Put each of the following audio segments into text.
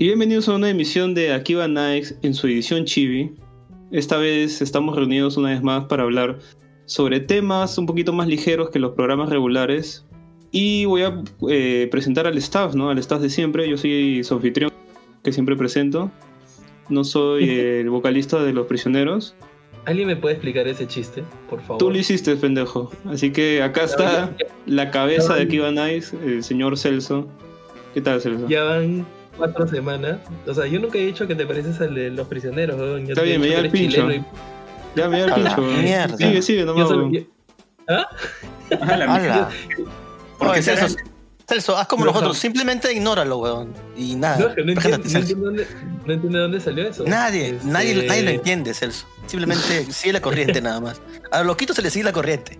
Y bienvenidos a una emisión de Akiba Nights en su edición Chibi. Esta vez estamos reunidos una vez más para hablar sobre temas un poquito más ligeros que los programas regulares. Y voy a eh, presentar al staff, ¿no? Al staff de siempre. Yo soy su anfitrión, que siempre presento. No soy el vocalista de Los Prisioneros. ¿Alguien me puede explicar ese chiste, por favor? Tú lo hiciste, pendejo. Así que acá está la cabeza de Akiba Nights, el señor Celso. ¿Qué tal, Celso? Ya van cuatro semanas. O sea, yo nunca he dicho que te pareces al de los prisioneros, weón. Yo Está bien, me que el pincho. chileno Ya me da el A la pincho. mierda. Sigue, sigue, y- nomás. yo solo- yo- ¿Ah? Hala. Porque Oye, Celso, será- Celso, haz como Pero, nosotros, ja- simplemente ignóralo, weón. Y nada, No, no entiendo, no, entiendo dónde, no entiendo de dónde salió eso. Nadie, Este, nadie, nadie lo entiende, Celso. Simplemente sigue la corriente nada más. A los loquitos se les sigue la corriente.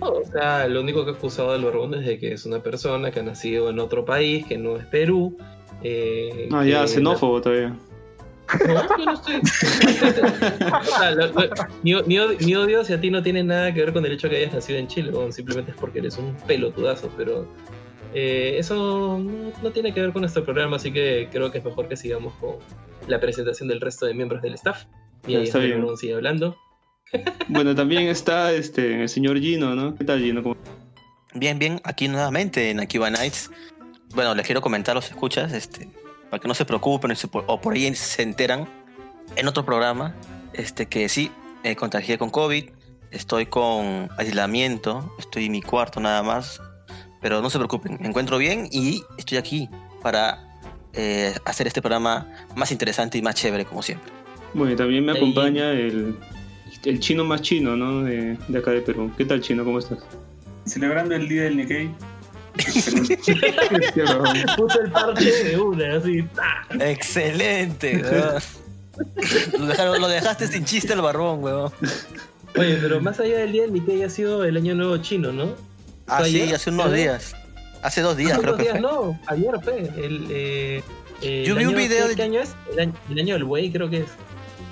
no, O sea, lo único que he acusado al barbón es de que es una persona que ha nacido en otro país, que no es Perú. Eh, Ah, ya, xenófobo todavía. No, yo no estoy. o sea, lo- lo- mi, mi odio, mi odio hacia ti no tiene nada que ver con el hecho de que hayas nacido en Chile, weón, simplemente es porque eres un pelotudazo, pero eh, eso no, no tiene que ver con nuestro programa, así que creo que es mejor que sigamos con la presentación del resto de miembros del staff. Y ahí está bien. Sigue hablando. Bueno, también está este, el señor Gino, ¿no? ¿Qué tal, Gino? ¿Cómo- Bien, bien, aquí nuevamente en Akiba Nights. Bueno, les quiero comentar a los escuchas, este, para que no se preocupen o por ahí se enteran en otro programa, este, que sí, me contagié con COVID, estoy con aislamiento, estoy en mi cuarto nada más, pero no se preocupen, me encuentro bien y estoy aquí para eh, hacer este programa más interesante y más chévere como siempre. Bueno, y también me Ahí. acompaña el, el chino más chino, ¿no? De, de acá de Perú. ¿Qué tal, chino? ¿Cómo estás? Celebrando el día del Nikkei. Puso el parche de una, así. Excelente, weón. lo, dejaron- lo dejaste sin chiste el barbón, weón. Oye, pero más allá del día del Nikkei ha sido el año nuevo chino, ¿no? Ah, ¿Fue sí, ayer? hace unos días. Hace dos días, Hace creo unos que días, fue. no, ayer fue. El, eh, eh, Yo el vi un año- video ¿qué, de- ¿Qué año es? El año, el año del güey, creo que es.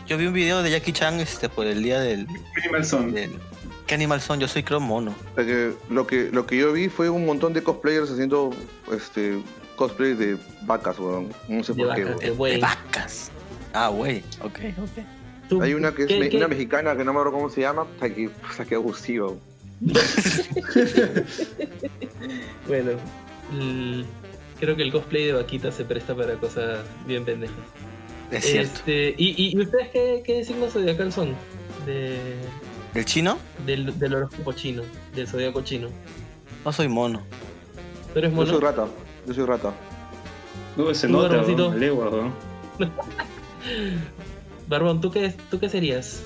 Yo vi un video de Jackie Chan este, por el día del, Minimal Son. del- ¿Qué animal son? Yo soy creo mono. O sea que lo que lo que yo vi fue un montón de cosplayers haciendo este cosplay de vacas, weón. No sé De por qué. de vacas. Ah, güey. Ok, ok. Hay una que es ¿qué- me- qué- una mexicana que no me acuerdo cómo se llama, o sea que, sea, que abusivo. Bueno, creo que el cosplay de vaquita se presta para cosas bien pendejas. Es cierto. Este, ¿y, y, y ustedes qué, qué signos zodiacal son? De, ¿El chino? del, del horóscopo chino, del zodiaco chino. No soy mono. ¿Tú eres Yo mono? soy rata, yo soy rata. No, se Tú, nota, legua. Barbón, ¿tú qué, ¿tú qué serías?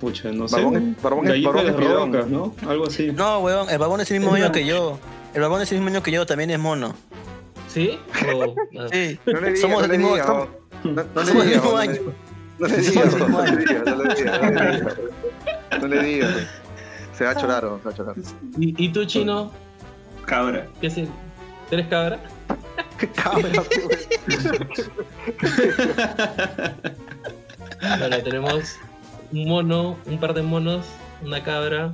Pucha, no sé. Barbón Barbón es- Barbón de es rocas, ¿no? Algo así. No, weón. El babón es el mismo año que yo. El babón es el mismo año que yo, también es mono. ¿Sí? O, ah, Sí. No le digas, Somos del le mismo somos- no, no le somos del digas, mismo no le- año. No le digas, del no le digas, no le digas, no le digas. Se va a chorar, weón, se va a chorar. ¿Y, y tú, chino? Cabra. ¿Qué si- ¿Eres cabra? Bueno, tenemos un mono, un par de monos, una cabra.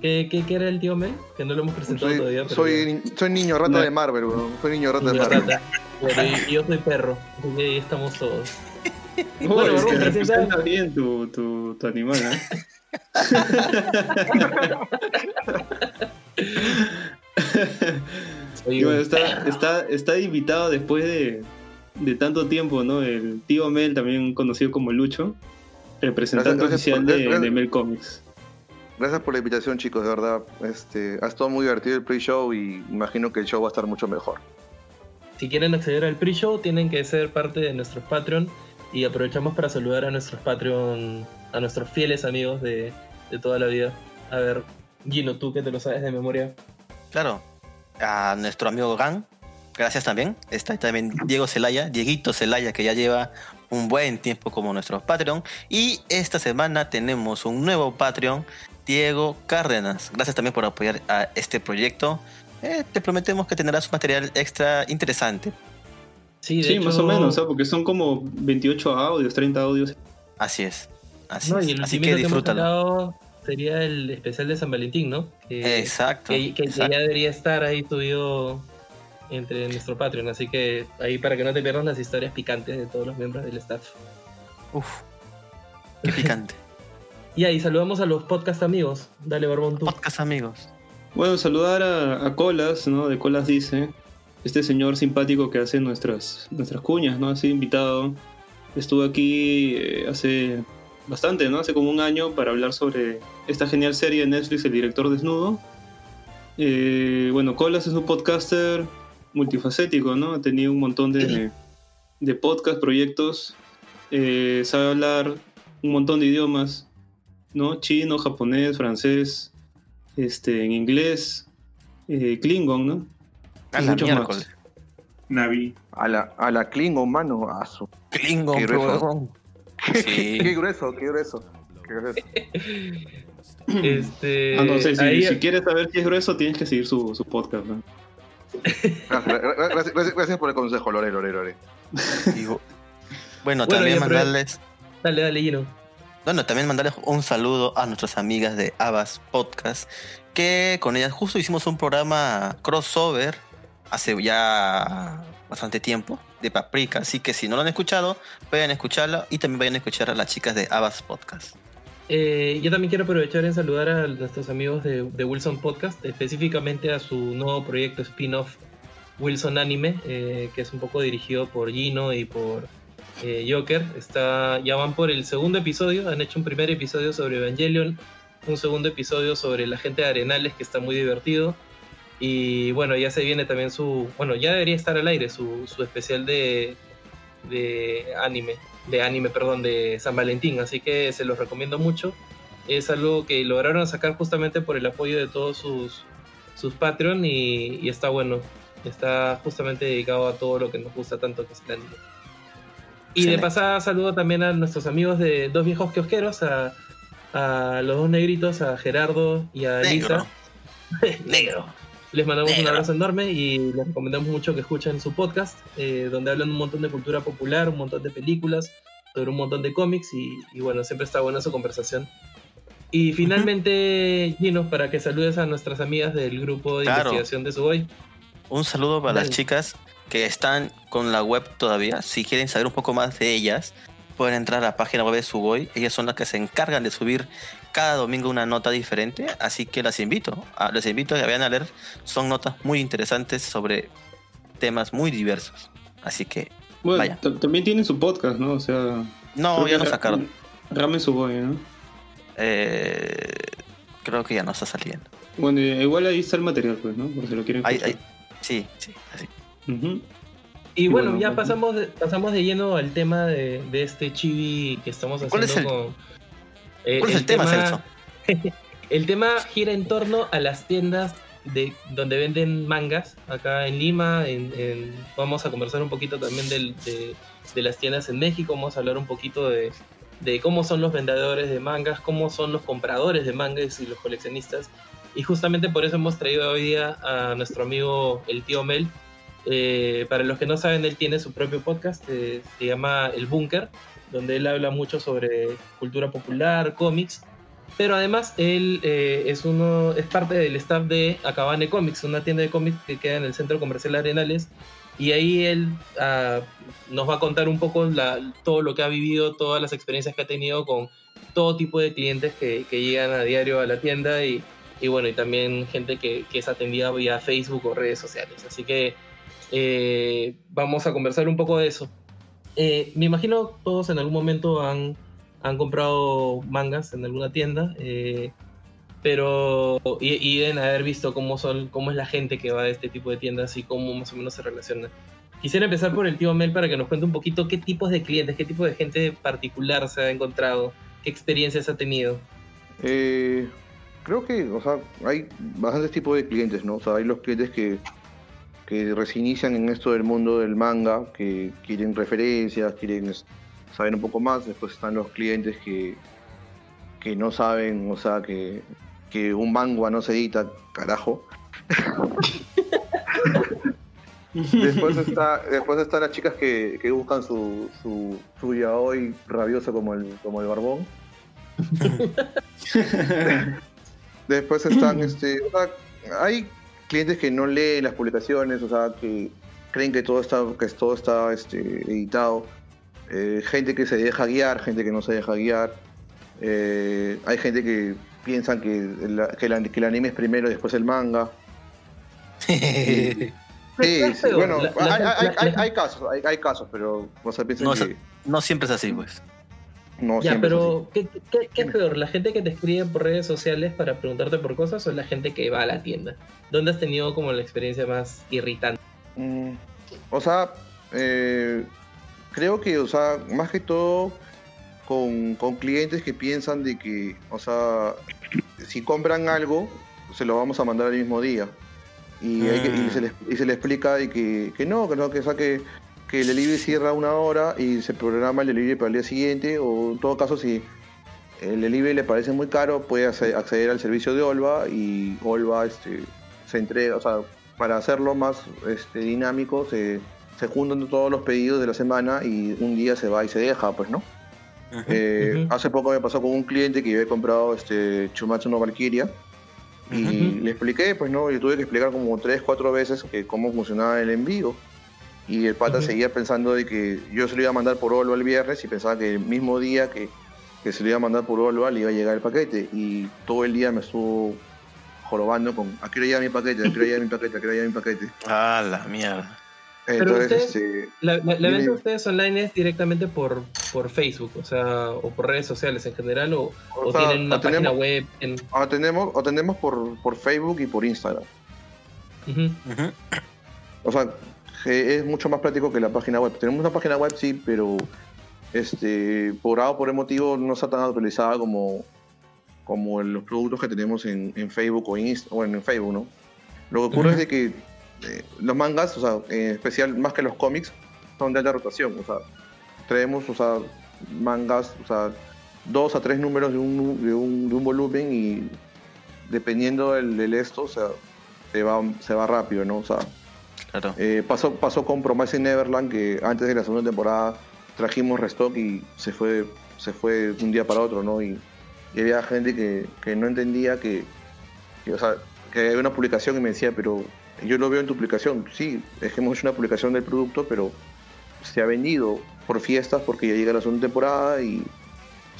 ¿Qué, qué, qué era el tío Mel? Que no lo hemos presentado todavía. Soy, pero soy, ni- soy niño rata No. de Marvel, weón. Soy niño rata de Marvel. rata. Bueno, y, y yo soy perro. Así que ahí estamos todos. No, Bueno, es que representa bien tu, tu, tu animal, ¿eh? Soy Y bueno, un está, está, está invitado después de, de tanto tiempo, ¿no? El tío Mel, también conocido como Lucho, representante Gracias- gracias oficial por- de, gracias- de Mel Comics. Gracias por la invitación, chicos, de verdad. Este, ha estado muy divertido el pre-show y imagino que el show va a estar mucho mejor. Si quieren acceder al pre-show, tienen que ser parte de nuestros Patreon. Y aprovechamos para saludar a nuestros Patreon, a nuestros fieles amigos de, de toda la vida. A ver, Gino, tú que te lo sabes de memoria. Claro. A nuestro amigo Gan. Gracias también. Está también Diego Celaya, Dieguito Celaya, que ya lleva un buen tiempo como nuestro Patreon. Y esta semana tenemos un nuevo Patreon, Diego Cárdenas. Gracias también por apoyar a este proyecto. Eh, te prometemos que tendrás material extra interesante. Sí, de Sí, hecho- más o menos, ¿sabes? Porque son como 28 audios, 30 audios. Así es. Así, No, es. y el Así que disfrútalo. sería el especial de San Valentín, ¿no? Que, Exacto. que, que exacto. ya debería estar ahí subido entre nuestro Patreon. Así que ahí para que no te pierdas las historias picantes de todos los miembros del staff. Uf, qué picante. Y ahí saludamos a los podcast amigos. Dale, Barbón, tú. Podcast amigos. Bueno, saludar a, a Colas, ¿no? De Colas Dice. Este señor simpático que hace nuestras, nuestras cuñas, ¿no? Ha sido invitado. Estuvo aquí eh, hace bastante, ¿no? Hace como un año para hablar sobre esta genial serie de Netflix, El Director Desnudo. Eh, bueno, Colas es un podcaster multifacético, ¿no? Ha tenido un montón de, de podcast, proyectos. Eh, sabe hablar un montón de idiomas, ¿no? Chino, japonés, francés, este, en inglés, Klingon, ¿no? A Y la mucho miércoles. Navi. A la, a la Klingon, mano. A su- Klingon, Qué grueso. Qué grueso, qué grueso. Qué grueso. Este, Ah, no sé, si, ahí- si quieres saber si es grueso, tienes que seguir su, su podcast, ¿no? Gracias, gra- gracias, gracias- gracias por el consejo, Lore, Lore, Lore. Digo, Bueno, Bueno, también mandarles, Dale, dale, Gino. bueno, también mandarles un saludo a nuestras amigas de Abas Podcast, que con ellas justo hicimos un programa crossover hace ya bastante tiempo de Paprika, así que si no lo han escuchado, vayan a escucharlo y también vayan a escuchar a las chicas de Abas Podcast. Eh, yo también quiero aprovechar en saludar a nuestros amigos de, de Wilson Podcast, específicamente a su nuevo proyecto spin-off Wilson Anime, eh, que es un poco dirigido por Gino y por eh, Joker. Está, ya van por el segundo episodio, han hecho un primer episodio sobre Evangelion, un segundo episodio sobre la gente de Arenales, que está muy divertido. Y bueno, ya se viene también su, bueno, ya debería estar al aire su, su especial de, de anime, de anime, perdón, de San Valentín, así que se los recomiendo mucho. Es algo que lograron sacar justamente por el apoyo de todos sus, sus Patreon y, y está bueno. Está justamente dedicado a todo lo que nos gusta tanto que es el anime. Y de pasada saludo también a nuestros amigos de Dos Viejos Kiosqueros, a, a los dos negritos, a Gerardo y a Negro. Lisa. Negro. Les mandamos un abrazo enorme y les recomendamos mucho que escuchen su podcast, eh, donde hablan un montón de cultura popular, un montón de películas, sobre un montón de cómics y, y bueno, siempre está buena su conversación. Y finalmente, Gino, para que saludes a nuestras amigas del grupo de Claro. investigación de Suboy. Un saludo para las chicas que están con la web todavía. Si quieren saber un poco más de ellas, pueden entrar a la página web de Sugoi. Ellas son las que se encargan de subir cada domingo una nota diferente. Así que las invito, a, les invito a que vayan a leer. Son notas muy interesantes sobre temas muy diversos. Así que, Bueno, también tienen su podcast, ¿no? O sea. no, ya no sacaron. Ramen Suboy, ¿no? Eh, creo que ya no está saliendo. Bueno, igual ahí está el material, pues, ¿no? Por si lo quieren escuchar. ay, sí, sí, así. Ujú. Y Y bueno, bueno, ya ujú. pasamos de, pasamos de lleno al tema de, de este chibi que estamos haciendo ¿Cuál es el- con... eh, ¿Cuál es el, tema, Celso? El tema gira en torno a las tiendas de donde venden mangas acá en Lima. en- en- vamos a conversar un poquito también del- de, de las tiendas en México. Vamos a hablar un poquito de, de cómo son los vendedores de mangas, cómo son los compradores de mangas y los coleccionistas. Y justamente por eso hemos traído hoy día a nuestro amigo el tío Mel. Eh, para los que no saben, él tiene su propio podcast, eh, se llama El Búnker, donde él habla mucho sobre cultura popular, cómics pero además él eh, es uno es parte del staff de Acabane Comics, una tienda de cómics que queda en el centro comercial Arenales. Y ahí él ah, nos va a contar un poco la- todo lo que ha vivido, todas las experiencias que ha tenido con todo tipo de clientes que, que llegan a diario a la tienda y, y bueno, y también gente que, que es atendida vía Facebook o redes sociales. Así que eh, vamos a conversar un poco de eso. Eh, me imagino todos en algún momento han, han comprado mangas en alguna tienda, eh, pero y, y deben haber visto cómo son, cómo es la gente que va a este tipo de tiendas y cómo más o menos se relaciona. Quisiera empezar por el tío Mel para que nos cuente un poquito qué tipos de clientes, qué tipo de gente particular se ha encontrado, qué experiencias ha tenido. Eh, creo que, o sea, hay bastantes tipos de clientes, ¿no? O sea, hay los clientes que, que recién inician en esto del mundo del manga, que quieren referencias, quieren saber un poco más. Después están los clientes que, que no saben, o sea, que, que un manga no se edita, carajo. Después está, después están las chicas que, que buscan su, su, su yaoi rabioso como el, como el barbón. Después están, este, o sea, hay clientes que no leen las publicaciones, o sea, que creen que todo está, que todo está este, editado. Eh, gente que se deja guiar, gente que no se deja guiar. Eh, hay gente que piensa que, el- que, el, que el anime es primero y después el manga. Sí, sí, peor, bueno, la- hay, la- hay- la- hay- la- hay casos, hay, hay casos, pero o sea, piensan No, que no siempre es así, pues. No Ya, pero ¿qué, qué, qué es peor? ¿La gente que te escribe por redes sociales para preguntarte por cosas o la gente que va a la tienda? ¿Dónde has tenido como la experiencia más irritante? Mm, o sea, eh, creo que, o sea, más que todo con, con clientes que piensan de que, o sea, si compran algo, se lo vamos a mandar el mismo día. Y, hay que- y se, les, y se le explica de que, que no, que no, que, o sea, que, que el delivery cierra una hora y se programa el delivery para el día siguiente, o en todo caso, si el delivery le parece muy caro, puede acce- acceder al servicio de Olva y Olva este, se entrega, o sea, para hacerlo más este, dinámico, se, se juntan todos los pedidos de la semana y un día se va y se deja, pues, ¿no? Eh. Hace poco me pasó con un cliente que había comprado este Chumatsu no Valkyria y le expliqué, pues no, le tuve que explicar como tres, cuatro veces que cómo funcionaba el envío. Y el pata seguía pensando de que yo se lo iba a mandar por Olva el viernes y pensaba que el mismo día que, que se lo iba a mandar por Olva le iba a llegar el paquete. Y todo el día me estuvo jorobando con, ¿a qué hora llega mi paquete? ¿A qué hora llega mi paquete? ¿A qué hora llega mi paquete? Ah, la mierda. Entonces, este, La, la- la Dime. venta de ustedes online es directamente por, por Facebook, o sea, o por redes sociales en general, o, o o sea, tienen una página web en... atendemos, atendemos por, por Facebook y por Instagram. Ujú. Ujú. O sea, es mucho más práctico que la página web. Tenemos una página web, sí, pero este, por A o por el motivo no está tan actualizada como, como en los productos que tenemos en, en Facebook o en, Inst- o en Facebook, ¿no? Lo que ocurre Ujú. es de que eh, los mangas, o sea, en especial más que los cómics, son de alta rotación. O sea, traemos, o sea, mangas, o sea, dos a tres números de un, de un, de un volumen y dependiendo del, del esto, o sea, se va, se va rápido, ¿no? O sea, Claro. eh, pasó, pasó con Promising Neverland que antes de la segunda temporada trajimos restock y se fue, se fue de un día para otro, ¿no? Y, y había gente que, que no entendía que, que, o sea, que había una publicación y me decía, pero yo lo veo en tu publicación. Sí, es que hemos hecho una publicación del producto, pero se ha vendido por fiestas porque ya llega la segunda temporada y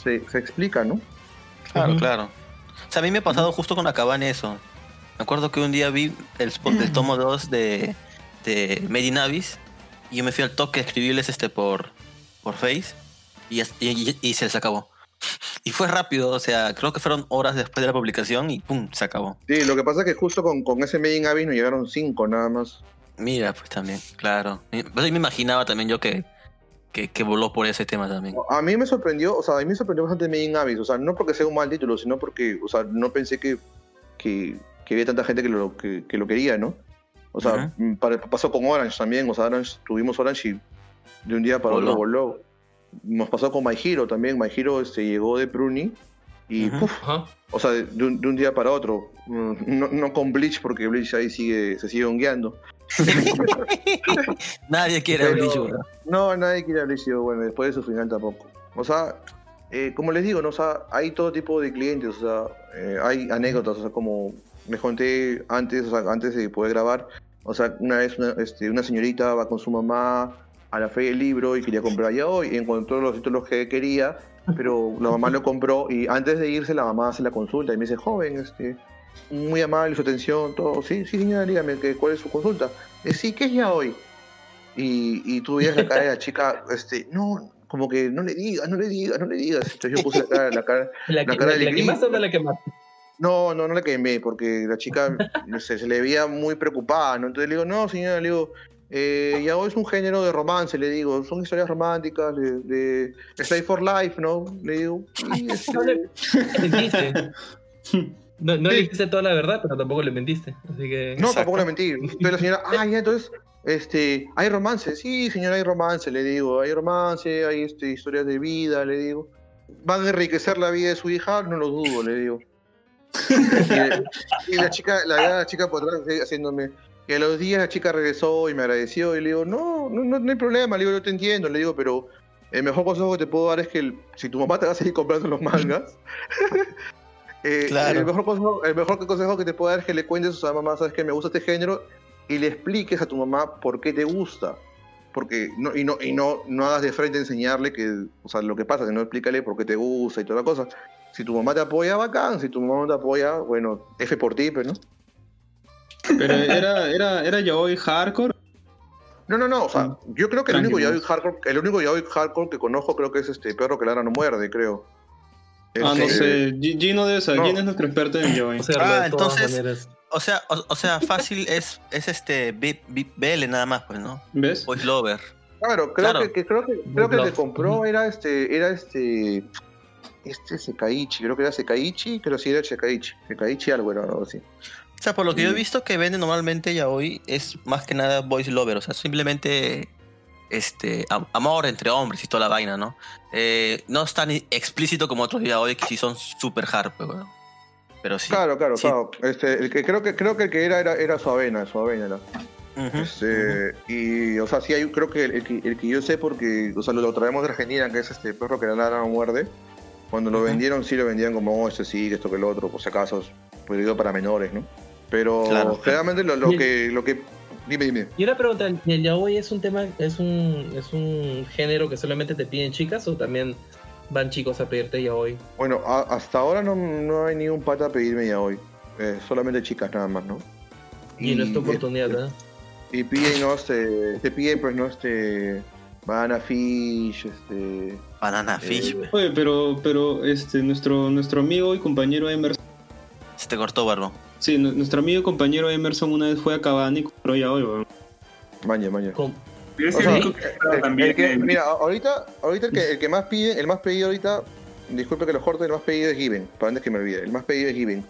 se, se explica, ¿no? Claro, claro. O sea, a mí me ha pasado justo con Acaban eso. Me acuerdo que un día vi el, spot del tomo 2 de, in Abyss y yo me fui al toque a escribirles este por, por Face y, y, y se les acabó. Y fue rápido, o sea, creo que fueron horas después de la publicación y ¡pum! se acabó. Sí, lo que pasa es que justo con, con ese Made in Abyss nos llegaron cinco nada más. Mira, pues también, claro. Y- Pues me imaginaba también yo que, que, que voló por ese tema también. A mí me sorprendió, o sea, a mí me sorprendió bastante Made in Abyss, o sea, no porque sea un mal título, sino porque, o sea, no pensé que, que, que había tanta gente que lo, que, que lo quería, ¿no? O sea, mm, para- pasó con Orange también, o sea, Orange, tuvimos Orange y de un día para otro voló. Nos pasó con My Hero también, My Hero este, llegó de Pruni y, Ujú. puf, Ajá. o sea, de, de un, de un día para otro. Mm, No, no con Bleach, porque Bleach ahí sigue, se sigue hongueando. Nadie quiere Pero- Bleach. No, nadie quiere hablar sido bueno, después de su final tampoco. O sea, eh, como les digo, ¿no? O sea, hay todo tipo de clientes, o sea, eh, hay anécdotas, o sea, como les conté antes, o sea, antes de poder grabar, o sea, una vez una, este, una señorita va con su mamá a la fe del libro y quería comprar ya hoy, y encontró los títulos que quería, pero la mamá lo compró y antes de irse la mamá hace la consulta y me dice, joven, este, muy amable su atención, todo, sí, sí señora, dígame, que- ¿cuál es su consulta? Eh, sí, ¿qué es ya hoy? Y, y tú veías la cara de la chica, este, no, como que no le digas, no le digas, no le digas. Entonces yo puse la cara, la cara, ¿La, La que- cara la- de la Gris. quemaste o no la quemaste? No, no, no la quemé, porque la chica no sé, se le veía muy preocupada, ¿no? Entonces le digo, no, señora, le digo, eh, ya hoy es un género de romance, le digo, son historias románticas, de, de Slave for Life, ¿no? Le digo, y, este, No le. No, Sí. le dijiste toda la verdad, pero tampoco le mentiste. Así que. No, Exacto. tampoco le mentí. Entonces la señora, ah, ya, entonces, este, hay romance. Sí, señora, hay romance, le digo. Hay romance, hay este, historias de vida, le digo. ¿Van a enriquecer la vida de su hija? No lo dudo, le digo. Y, y la chica, la, la chica por atrás sigue haciéndome. Y a los días la chica regresó y me agradeció y le digo, no, no, no, no hay problema, le digo, yo te entiendo, le digo, pero el mejor consejo que te puedo dar es que el- si tu mamá te va a seguir comprando los mangas, Eh, Claro. el, mejor consejo, el mejor consejo que te puedo dar es que le cuentes a tu mamá, sabes que me gusta este género, y le expliques a tu mamá por qué te gusta. Porque no, y no, y no, no hagas de frente enseñarle que, o sea, lo que pasa, sino explícale por qué te gusta y toda la cosa. Si tu mamá te apoya, bacán. Si tu mamá no te apoya, bueno, F por ti, pues, ¿no? Pero era, era, era yaoi hardcore. No, no, no, o sea, yo creo que el único yaoi hardcore, el único yaoi hardcore que conozco creo que es este perro que ladra no muerde, creo. Ah, no Este, sé. Gi- Gino debe saber. no. Gino es nuestro experto en yaoi. O sea, Ah, entonces-. O sea, o, o sea, fácil es, es este BL nada más, pues, ¿no? ¿Ves? Voice Lover. Claro, creo Claro. que, que- creo que creo que el que compró era este, era este, este Sekaichi, creo que era Sekaichi, pero sí era Sekaichi, Sekaichi algo era algo así. O sea, por lo que yo he visto que venden normalmente ya hoy es más que nada Voice Lover. O sea, simplemente este am- amor entre hombres y toda la vaina, ¿no? Eh, no es tan explícito como otros ya hoy que sí son super hard, pues, bueno. Pero sí. Claro, claro, sí. claro. Este, el que creo que creo que el que era era, era Suavena, Suavena era. Ujú, ujú. Este, y o sea, sí hay creo que el, el que el que yo sé porque o sea, lo, lo traemos de Argentina, que es este perro que la no muerde. Cuando lo vendieron sí lo vendían como oh, este sí, que esto que el otro, por si acaso, prohibido para menores, ¿no? Pero Claro. generalmente lo, lo Y- que lo que dime dime. Y una pregunta, ¿el yaoi es un tema, es un, es un género que solamente te piden chicas o también van chicos a pedirte yaoi? Bueno, a- hasta ahora no, no hay ni un pata a pedirme ya hoy. Eh, solamente chicas nada más, ¿no? Y, no es tu oportunidad, este, ¿eh? Y piden, ¿no? Este, te piden, pues, ¿no? Este, banana fish, este... Banana Fish, Eh. Oye, pero, pero este, nuestro, nuestro amigo y compañero Emerson. Se te cortó, barbo. Sí, nu- nuestro amigo y compañero Emerson una vez fue a Cabana y compró yaoi, weón. Maña, maña. Es el sea, único que El- también. el que- mira, ahorita, ahorita el, que, el que más pide, el más pedido ahorita, disculpe que lo corte, el más pedido es Given, para antes que me olvide, el más pedido es Given.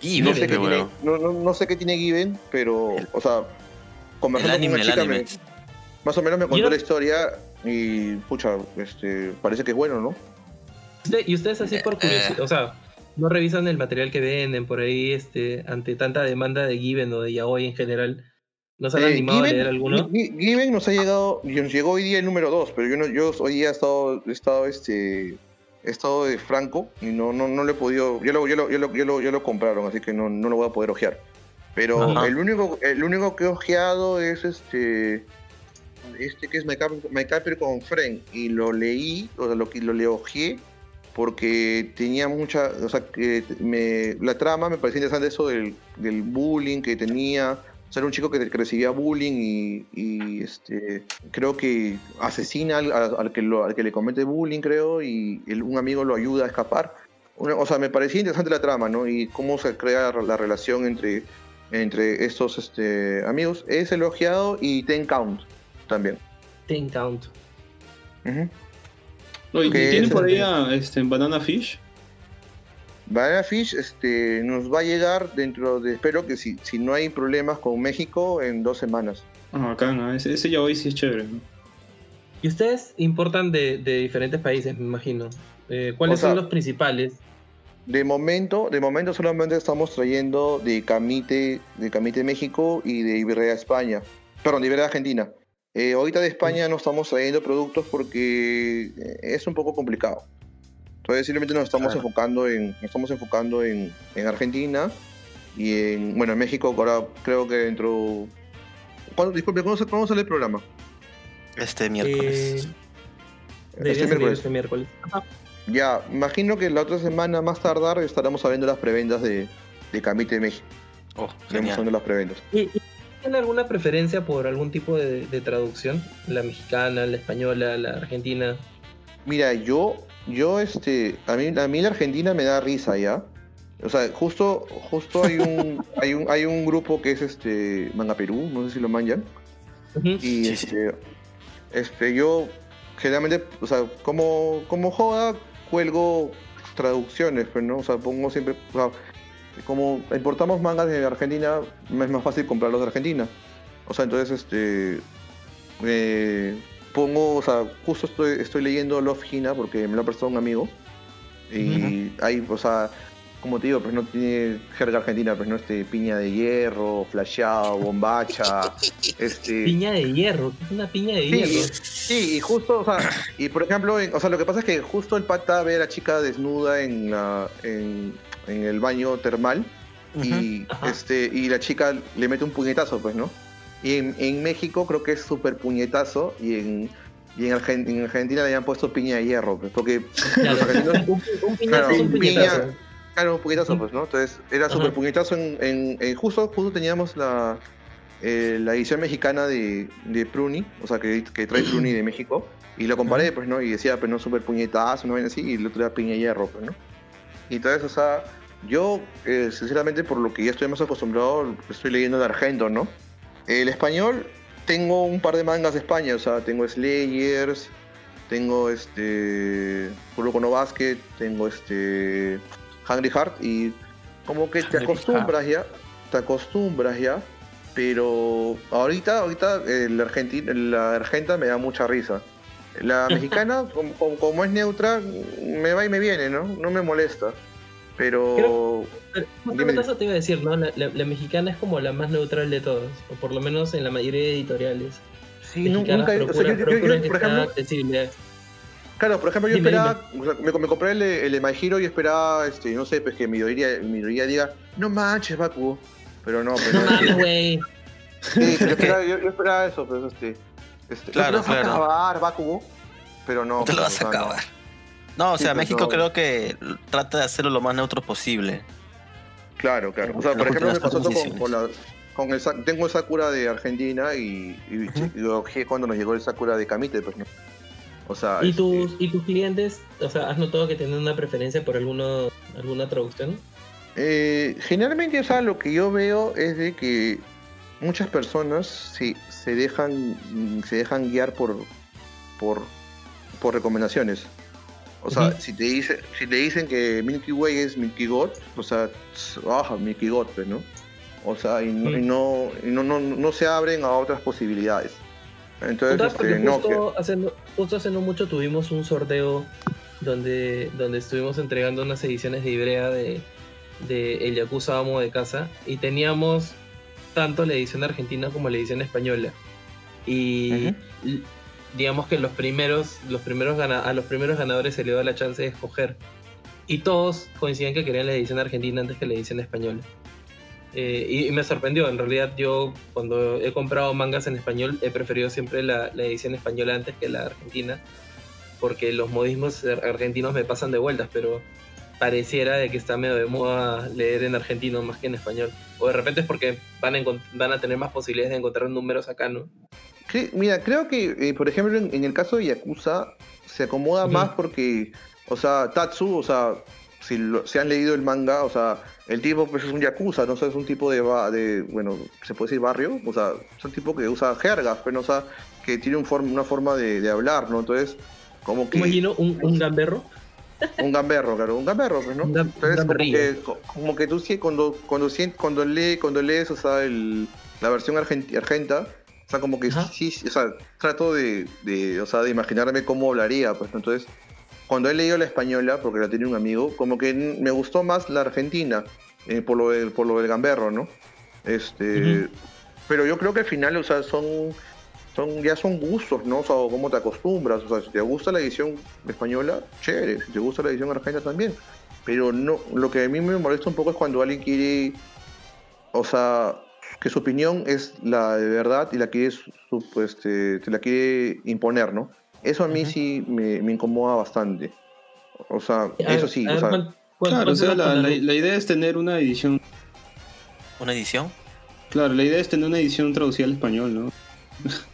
Y No Given, sé, qué tiene, no, no, no sé qué tiene Given, pero, El- o sea, El conversando anime, con el una chica, anime. me- más o menos me contó Yo- la historia y, pucha, este, parece que es bueno, ¿no? Y ustedes así por Eh, curiosidad, o sea, no revisan el material que venden por ahí, este, ante tanta demanda de Given o de yaoi en general. ¿No se han Eh, animado a Given- leer alguno? Gi- Given nos ha llegado, nos llegó hoy día el número 2, pero yo, no, yo hoy día he estado, he estado, este, he estado de franco y no, no, no lo he podido, ya lo, ya lo, ya lo, ya lo, ya lo compraron, así que no, no lo voy a poder ojear. Pero Ajá. el único, el único que he ojeado es este, este que es My Cap- My Capper con Friend y lo leí, o sea, lo, lo le porque tenía mucha, o sea, que me, la trama me parecía interesante eso del, del bullying que tenía, o sea, era un chico que, que recibía bullying y, y, este, creo que asesina al- al que lo, al que le comete bullying, creo, y el- un amigo lo ayuda a escapar. Una- o sea, me parecía interesante la trama, ¿no? Y cómo se crea la relación entre, entre estos este, amigos. Es elogiado y Ten Count también. Ten Count. Ujú. Oye, Que ¿tienen por ahí este- a este, Banana Fish? Banana Fish este, nos va a llegar dentro de, espero que si, si no hay problemas con México, en dos semanas. Ah, acá, ¿no? Ese, ese yaoi sí es chévere. ¿no? Y ustedes importan de, de diferentes países, me imagino. Eh, ¿Cuáles O sea, son los principales? De momento, de momento solamente estamos trayendo de Camite, de Camite México y de Iberia España. Perdón, de Iberia Argentina. Eh, ahorita de España no estamos trayendo productos porque eh, es un poco complicado. Entonces simplemente nos estamos Claro. enfocando en, nos estamos enfocando en, en Argentina y en, bueno, en México ahora creo que dentro... ¿Cuándo, disculpe, ¿cuándo, cuándo sale el programa? Este miércoles. Eh, Este miércoles. este miércoles. Ya, imagino que la otra semana más tardar estaremos abriendo las preventas de, de Camite México. Oh, Estaremos genial. abriendo las preventas. ¿Y, y tienen alguna preferencia por algún tipo de, de traducción? La mexicana, la española, la argentina. Mira, yo, yo, este, a mí, a mí la Argentina me da risa ya. O sea, justo, justo hay un, hay un, hay un grupo que es este, Manga Perú, no sé si lo manjan. Y Sí, sí. este, este, yo generalmente, o sea, como, como joda, cuelgo traducciones, pero no, o sea, pongo siempre, o sea, como importamos mangas de Argentina, es más fácil comprarlos de Argentina. O sea, entonces, este, eh, pongo, o sea, justo estoy, estoy leyendo Love Hina porque me lo ha prestado un amigo. Y hay, o sea, como te digo, pues no tiene jerga argentina, pues no este piña de hierro, flasheado, bombacha, este. Piña de hierro. ¿Qué es una piña de Sí, hierro? sí, y justo, o sea, y por ejemplo, en- o sea, lo que pasa es que justo el pata ve a la chica desnuda en la, en, en el baño termal y, Ajá. este, y la chica le mete un puñetazo, pues, ¿no? Y en, en México creo que es súper puñetazo y en, y en, Argen- en Argentina le habían puesto piña de hierro, pues, porque Claro, los argentinos un, un piñazo Claro, es un piña- puñetazo. Claro, un puñetazo, pues, ¿no? Entonces, era súper puñetazo en, en- en- justo, justo teníamos la, eh, la edición mexicana de, de Pruni, o sea, que, que trae Pruni de México, y lo comparé, pues, ¿no? Y decía, pues, no, súper puñetazo, no vaina así, y el otro era piña de hierro, pues, ¿no? Y entonces, o sea, yo, eh, sinceramente, por lo que ya estoy más acostumbrado, estoy leyendo el Argento, ¿no? El español, tengo un par de mangas de España, o sea, tengo Slayers, tengo este Kuroko no Basket, tengo este Hungry Heart y como que te acostumbras ya, te acostumbras ya, pero ahorita, ahorita la Argentina, la Argenta me da mucha risa. La mexicana, como, es neutra, me va y me viene, ¿no? No me molesta. Pero Creo- Pero justamente Dime. eso te iba a decir, ¿no? La, la- la mexicana es como la más neutral de todas, o por lo menos en la mayoría de editoriales. sí, mexicanas nunca, o sea, procuran- yo- yo- yo, procuran que por ejemplo, accesible. Claro, por ejemplo, yo Dime, esperaba, o sea, me, me compré el, de- el Hero y esperaba, este, no sé, pues que mi mayoría, mi mayoría diga, no manches, Baku. Pero no, pero No mames, güey. Sí, yo esperaba, yo, yo esperaba eso, pues este. Este Claro, no te lo vas claro. a acabar, Bakugo. Pero no. Te lo vas a o sea, no. acabar. No, o sea, México no. creo que trata de hacerlo lo más neutro posible. Claro, claro. O sea, En por ejemplo, me pasó con, con la. Con el, tengo el Sakura de Argentina y, y, lo ojé cuando nos llegó el Sakura de Kamite, pues no. O sea. ¿Y este, tus, ¿Y tus clientes, o sea, has notado que tienen una preferencia por alguno, alguna traducción? Eh, generalmente, o sea, lo que yo veo es de que muchas personas sí, se dejan se dejan guiar por por, por recomendaciones. O sea, si te dice, si te dicen que Milky Way es Milky God, o sea, tss, ah, Milky God, pues, ¿no? O sea, y, no, y no, y no, no, no se abren a otras posibilidades. Entonces, este, no, justo, hace, no- justo hace no mucho tuvimos un sorteo donde, donde estuvimos entregando unas ediciones de Ibrea de, de El Yakuza Amo de Casa y teníamos tanto la edición argentina como la edición española. Y digamos que los primeros, los primeros a los primeros ganadores se le da la chance de escoger. Y todos coincidían que querían la edición argentina antes que la edición española. Eh, y, y me sorprendió, en realidad yo cuando he comprado mangas en español he preferido siempre la, la edición española antes que la argentina, porque los modismos ar- argentinos me pasan de vueltas, pero pareciera de que está medio de moda leer en argentino más que en español. O de repente es porque van a, van a tener más posibilidades de encontrar números acá, ¿no? Sí, mira, creo que, eh, por ejemplo, en, en el caso de Yakuza, se acomoda más porque, o sea, Tatsu, o sea, si, lo- si han leído el manga, o sea, el tipo pues es un Yakuza, ¿no? O sea, es un tipo de, ba- de bueno, se puede decir barrio, o sea, es un tipo que usa jergas, pero, o sea, que tiene un form- una forma de, de hablar, ¿no? Entonces, como que... Imagino un, un gamberro. Un gamberro, claro, un gamberro, pues, ¿no? Un gam- Entonces, como que, co- como que tú sí, cuando, cuando, cuando, lee, cuando lees, o sea, el, la versión argent- argenta, o sea, como que Ajá. sí, o sea, trato de, de, o sea, de imaginarme cómo hablaría, pues, ¿no? entonces, cuando he leído la española, porque la tenía un amigo, como que me gustó más la argentina, eh, por, lo del, por lo del gamberro, ¿no? Este, Ujú. pero yo creo que al final, o sea, son, son, ya son gustos, ¿no? O sea, o cómo te acostumbras, o sea, si te gusta la edición española, chévere, si te gusta la edición argentina también. Pero no, lo que a mí me molesta un poco es cuando alguien quiere, o sea, que su opinión es la de verdad y la quiere, su- su- este, te la quiere imponer, ¿no? Eso a mí Ujú. sí me, me incomoda bastante. O sea, ver- eso sí, a o ver, sea, ¿cuán- cuán- Claro, o sea, la- la- la idea es tener una edición. ¿Una edición? Claro, la idea es tener una edición traducida al español, ¿no?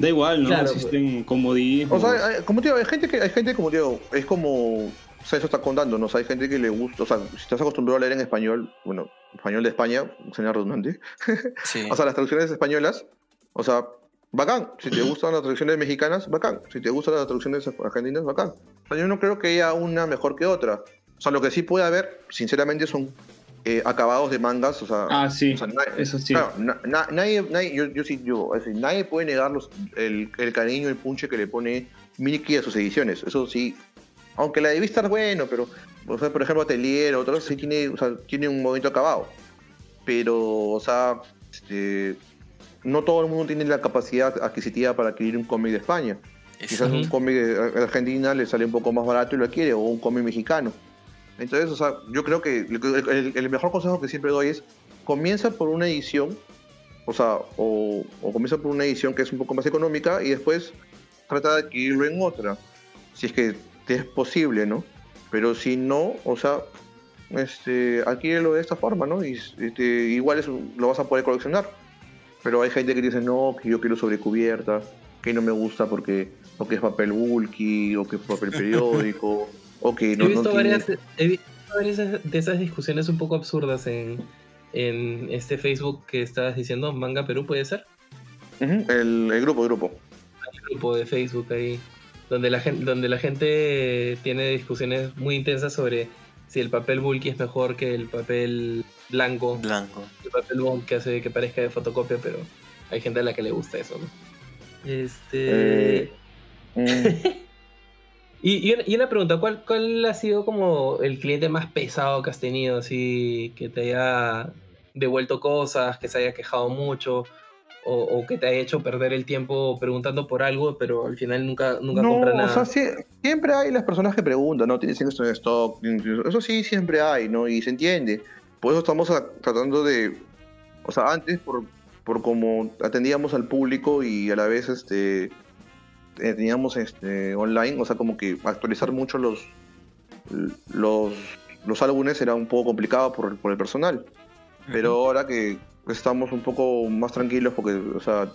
da igual, ¿no? Claro, pues. Existen comodismos. O sea, hay- como te digo, hay gente que, hay gente como te digo, es como, o sea, eso está contando, ¿no? O sea, hay gente que le gusta, o sea, si estás acostumbrado a leer en español, bueno, español de España, suena redundante, Sí. o sea, las traducciones españolas, o sea, bacán, si te gustan las traducciones mexicanas, bacán, si te gustan las traducciones argentinas, bacán. O sea, yo no creo que haya una mejor que otra. O sea, lo que sí puede haber, sinceramente, son eh, acabados de mangas, o sea, ah, sí, o sea, na- eso sí. Claro, na- na- nadie, nadie- yo, yo sí digo, es decir, nadie puede negar los- el, el cariño, el punche que le pone Milky a sus ediciones. Eso sí, aunque la de Vista es bueno, pero, o sea, por ejemplo, Atelier, otros sí tiene, o sea, tiene un momento acabado. Pero, o sea, este, no todo el mundo tiene la capacidad adquisitiva para adquirir un cómic de España. Quizás un cómic de Argentina le sale un poco más barato y lo adquiere, o un cómic mexicano. Entonces, o sea, yo creo que el, mejor consejo que siempre doy es comienza por una edición, o sea, o, o comienza por una edición que es un poco más económica y después trata de adquirirlo en otra, si es que te es posible, ¿no? Pero si no, o sea, este, adquírelo de esta forma, ¿no? Y este, igual es lo vas a poder coleccionar. Pero hay gente que dice, no, que yo quiero sobrecubierta, que no me gusta porque, o que es papel bulky, o que es papel periódico, o que no, he, no visto tiene- varias, he visto varias de esas discusiones un poco absurdas en, en este Facebook que estabas diciendo, Manga Perú, ¿puede ser? El grupo, el grupo. El grupo de Facebook ahí, donde la gente, donde la gente tiene discusiones muy intensas sobre si el papel bulky es mejor que el papel blanco, Blanco. el papel bond que hace que parezca de fotocopia, pero hay gente a la que le gusta eso, ¿no? Este... Eh, Mm, Y, y una, pregunta, ¿cuál, ¿cuál ha sido como el cliente más pesado que has tenido, así, que te haya devuelto cosas, que se haya quejado mucho, o, o que te haya hecho perder el tiempo preguntando por algo, pero al final nunca, nunca no, compra o nada? sea, sí- siempre hay las personas que preguntan, ¿no? Tienes esto en stock. Eso sí, siempre hay, ¿no? Y se entiende. Por eso estamos a- tratando de. O sea, antes, por, por como atendíamos al público y a la vez este eh, teníamos este online, o sea, como que actualizar mucho los los, los álbumes era un poco complicado por, por el personal. Pero ahora que estamos un poco más tranquilos porque, o sea,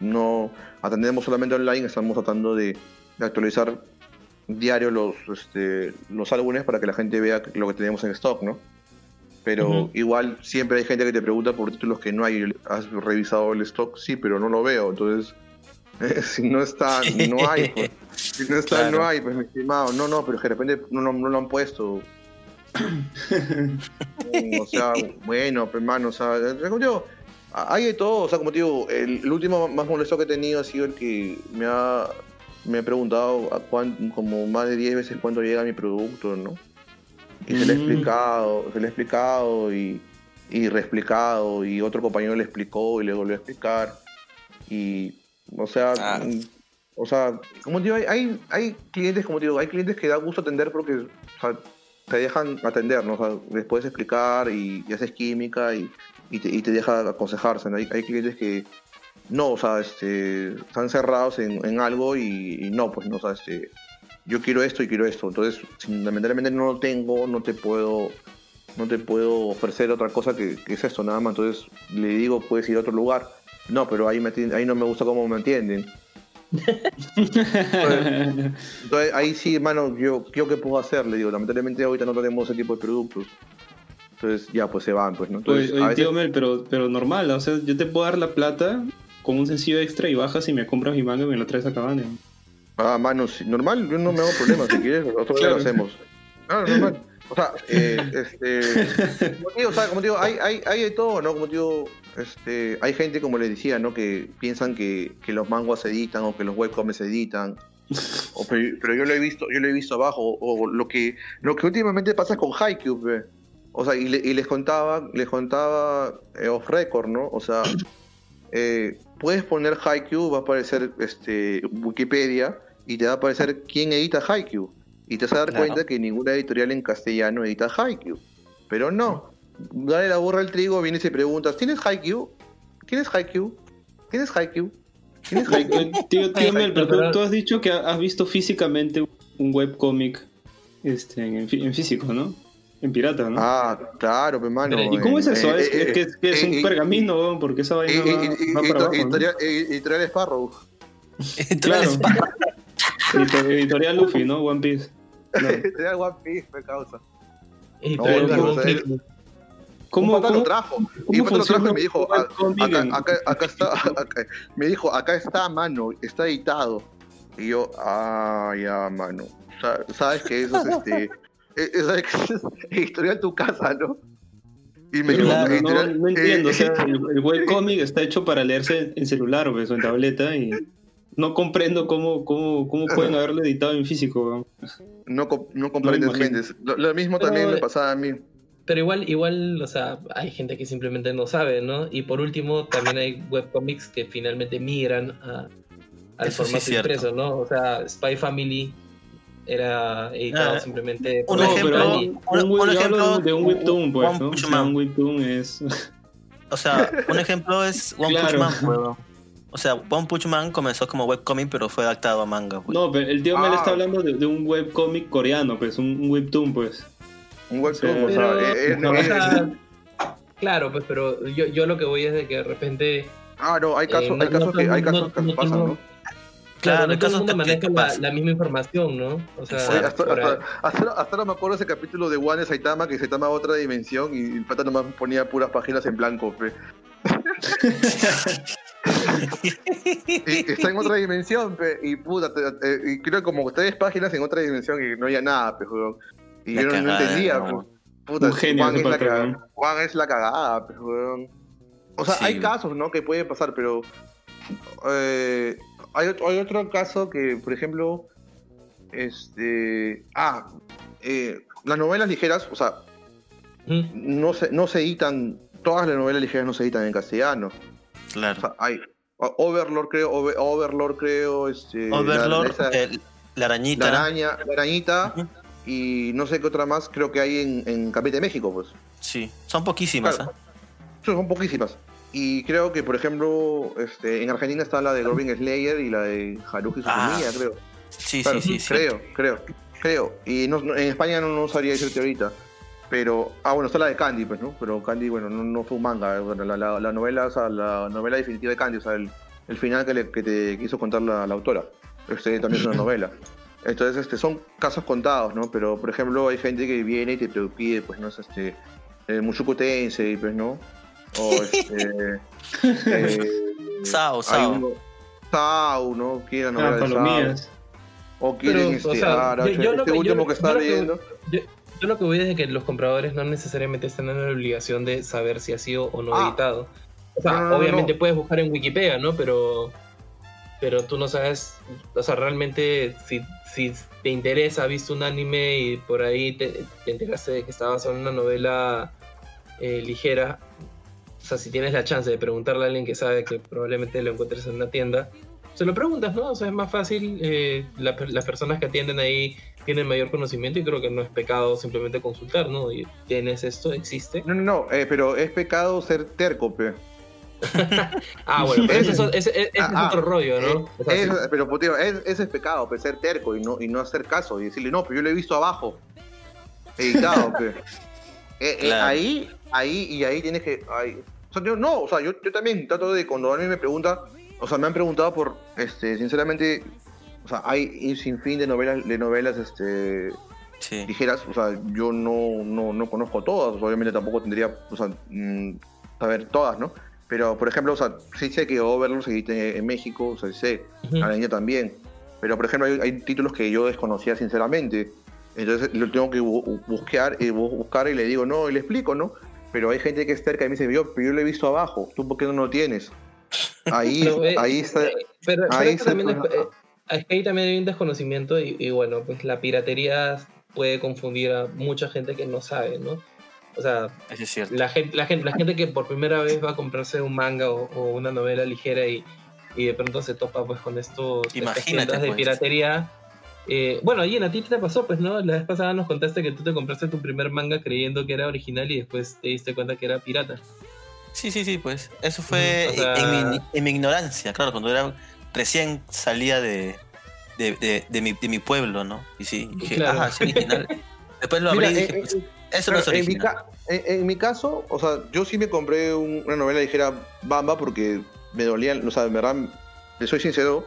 no atendemos solamente online, estamos tratando de, de actualizar diario los, este, los álbumes para que la gente vea lo que tenemos en stock, ¿no? Pero igual siempre hay gente que te pregunta por títulos que no hay. ¿Has revisado el stock? Sí, pero no lo veo. Entonces, si no está, no hay. pues. Si no está, Claro. no hay, pues mi estimado. No, no, pero que de repente no, no, no lo han puesto. o sea, bueno, pues, hermano, o sea, digo, hay de todo, o sea, como te digo, el, el último más molesto que he tenido ha sido el que me ha, me ha preguntado a cuán- como más de 10 veces cuánto llega mi producto, ¿no? Y se le he Mm. explicado, se le he explicado y, y reexplicado, y otro compañero le explicó y le volvió a explicar. Y, o sea, Ah. o sea, como digo, hay, hay, clientes, como digo, hay clientes que da gusto atender porque o sea, te dejan atender, ¿no? O sea, les puedes explicar y, y haces química y, y, te, y te deja aconsejarse, ¿no? Hay, hay clientes que no, o sea, este, están cerrados en, en algo y, y no, pues no, o sea, este, yo quiero esto y quiero esto. Entonces, si lamentablemente no lo tengo, no te puedo, no te puedo ofrecer otra cosa que, que es esto, nada más. Entonces, le digo, puedes ir a otro lugar. No, pero ahí, me ahí no me gusta cómo me entienden. Entonces, ahí sí, hermano, yo, ¿yo qué puedo hacer? Le digo, lamentablemente ahorita no tenemos ese tipo de productos. Entonces, ya, pues se van, pues, ¿no? Entonces, Oye, oye, a veces- tío Mel, pero, pero normal, o sea, yo te puedo dar la plata con un sencillo extra y bajas y me compras mi manga y me lo traes a Cabana. Ah, mano, normal, yo no me hago problema. Si quieres, otro día Claro. lo hacemos. Claro, normal. O sea, eh, este. Como digo, o sea, como digo, hay, hay, hay de todo, ¿no? Como digo, este, hay gente, como les decía, ¿no? Que piensan que, que los manguas se editan o que los webcomics se editan. O, pero, pero yo lo he visto, yo lo he visto abajo. O, lo que lo que últimamente pasa con Haikyuu, ve. O sea, y, le- y les contaba, les contaba eh, off record, ¿no? O sea, eh, puedes poner Haikyuu, va a aparecer este, Wikipedia y te va a aparecer quién edita Haikyuu. Y te vas a dar Claro. cuenta que ninguna editorial en castellano edita Haikyuu. Pero no. Dale la burra al trigo, vienes y preguntas, ¿tienes Haikyuu? ¿Tienes Haikyuu? ¿Tienes Haikyuu? ¿Tienes Haikyuu? Tío, tío Mel, pero tú, pero- tú has dicho que has visto físicamente un webcómic este, en, fí- en físico, ¿no? En pirata, ¿no? Ah, claro, hermano. Pero, ¿Y cómo es eso? Eh, es, eh, es que, es, que es eh, un eh, pergamino, weón, porque esa vaina eh, va, eh, va eh, para abajo. ¿no? editorial, eh, editorial Sparrow. Editorial Luffy, ¿no? One Piece. Claro. Editorial One Piece, me causa. Y No, el no, o Click. ¿Cómo, un pata cómo, lo trajo. cómo Y un pata lo trajo y me dijo, un "A- webcómic acá, en- acá, acá está, acá- me dijo, acá está, mano, está editado. Y yo, ah, ya, mano. Sa- Sabes que eso es este. eh, eh, ¿Sabes que eso es editorial tu casa, no? Y me Pero dijo, no, no, no entiendo, o eh, sea, el, el webcómic está hecho para leerse en celular pues, o en tableta y no comprendo cómo, cómo, cómo pueden haberlo editado en físico. no, no comprendes, gente. Lo, lo mismo Pero, también me pasaba a mí. Pero igual, igual, o sea, hay gente que simplemente no sabe, ¿no? Y por último, también hay webcomics que finalmente migran a, al Eso formato impreso, ¿no? O sea, Spy Family era editado Ah, simplemente un por no, ejemplo- un- un, un yo hablo ejemplo, de un webtoon, pues, One ¿no? Punch O sea, Man. un webtoon es... O sea, un ejemplo es One Claro. Punch Man. O sea, One Punch Man comenzó como webcomic, pero fue adaptado a manga, pues. No, pero el tío Mel Ah. está hablando de, de un webcómic coreano, pues, un, un webtoon, pues. Un webtoon, o sea, eh, eh, no, o eh, sea, claro, pues, pero yo, yo lo que voy es de que de repente. ah, no, hay casos, eh, no- hay casos no que, hay casos que no el pasan, ¿no? Claro, no hay todo el casos mundo que- maneja que la, misma información, ¿no? O sea, Oye, hasta, hasta- hasta ahora- hasta ahora me acuerdo ese capítulo de One Saitama que Saitama a otra dimensión y el pata nomás ponía puras páginas en blanco. pe. Y está en otra dimensión, pe, y puta, te- te- y creo como tres páginas en otra dimensión y no había nada, pe. Y La yo no, entendía, no. pe. puta, Un genio Juan es, la cagada. Juan es la cagada, pe, weón. O sea, Sí, hay casos, ¿no? Que puede pasar, pero eh, hay, otro, hay otro caso que, por ejemplo, este, ah, eh, las novelas ligeras, o sea, Ujú. no se, no se editan, todas las novelas ligeras no se editan en castellano. O Claro. sea, hay Overlord, creo, Ove- Overlord, creo, este, Overlord, la, esa- eh, la arañita. la araña, la arañita, y no sé qué otra más creo que hay en, en Capite de México, pues. Sí, son poquísimas, Claro. ¿ah? Son poquísimas. Y creo que, por ejemplo, este, en Argentina está la de Goblin Slayer y la de Haruhi Ah, Suzumiya, creo. Sí, Claro, sí, sí, sí. Creo, creo, creo. Y no- en España no, no sabría decirte ahorita. Pero, ah, bueno, está la de Candy, pues, ¿no? Pero Candy, bueno, no, no fue un manga. eh, Bueno, la, la- la novela, o sea, la novela definitiva de Candy, o sea, el, el final que, le- que te quiso contar la, la autora. Este también es una novela. Entonces, este, son casos contados, ¿no? Pero, por ejemplo, hay gente que viene y te, te pide, pues, no es este, el Mushoku Tensei, pues, ¿no? O este. eh, Sao, Sao. uno- Sao, ¿no? Quiere la novela Ah, de Sao. O quieren Pero, este, o sea, Arache. yo- yo lo este que- último yo- que está que- leyendo. Yo, lo que voy es de que los compradores no necesariamente están en la obligación de saber si ha sido o no Ah. editado. O sea, No, obviamente no. puedes buscar en Wikipedia, ¿no? Pero, pero tú no sabes, o sea, realmente si, si te interesa, has visto un anime y por ahí te, te enteraste de que estaba basado en una novela eh, ligera, o sea, si tienes la chance de preguntarle a alguien que sabe que probablemente lo encuentres en una tienda, se lo preguntas, ¿no? O sea, es más fácil, eh, la- las personas que atienden ahí tienen mayor conocimiento y creo que no es pecado simplemente consultar, ¿no? Y tienes esto, existe. No, no, no, eh, pero es pecado ser terco, pe. Ah, bueno, pero ese, Ese- es, ese- ese es Ah, ah, otro rollo, ¿no? Eh, es- pero, pues, tío, es- ese es pecado, pe, ser terco y no, y no hacer caso y decirle, no, pero yo lo he visto abajo. Editado, pe. Eh, eh, Claro. ahí, ahí y ahí tienes que. ahí- O sea, yo, no, o sea, yo, yo también trato de cuando alguien me pregunta, o sea, me han preguntado por, este, sinceramente, o sea, hay un sinfín de novelas, de novelas, este, Sí. ligeras, o sea, yo no, no, no conozco todas, obviamente tampoco tendría, o sea, mm, saber todas, ¿no? Pero, por ejemplo, o sea, sí sé que Overlord se edita en México, o sea, sé, Ujú. Araña también, pero, por ejemplo, hay, hay títulos que yo desconocía sinceramente, entonces lo tengo que bu- buscar, y bu- buscar y le digo, no, y le explico, ¿no? Pero hay gente que es cerca y me dice, yo, pero yo lo he visto abajo, ¿tú por qué no lo tienes? Ahí, Pero, eh, ahí está... Eh, Pero, pero Ahí se también es, eh, es que ahí también hay un desconocimiento y, y bueno, pues la piratería puede confundir a mucha gente que no sabe, ¿no? O sea, Eso es cierto. la gente, la gente, la gente que por primera vez va a comprarse un manga o, o una novela ligera y, y de pronto se topa pues con estos Imagínate, tiendas de pues. piratería. Eh, bueno, Jen, a ti te pasó, pues, ¿no? La vez pasada nos contaste que tú te compraste tu primer manga creyendo que era original y después te diste cuenta que era pirata. Sí, sí, sí, pues. Eso fue Ujú, o sea- en, mi, en mi ignorancia, claro, cuando era recién salía de, de, de, de mi, de mi pueblo, ¿no? Y sí, dije, Claro. ah, es original. Después lo abrí Mira, y dije, eh, pues, eh, eso no es Claro, en, mi original. en- en mi caso, o sea, yo sí me compré un- una novela ligera Bamba porque me dolían, o sea, en verdad, le soy sincero,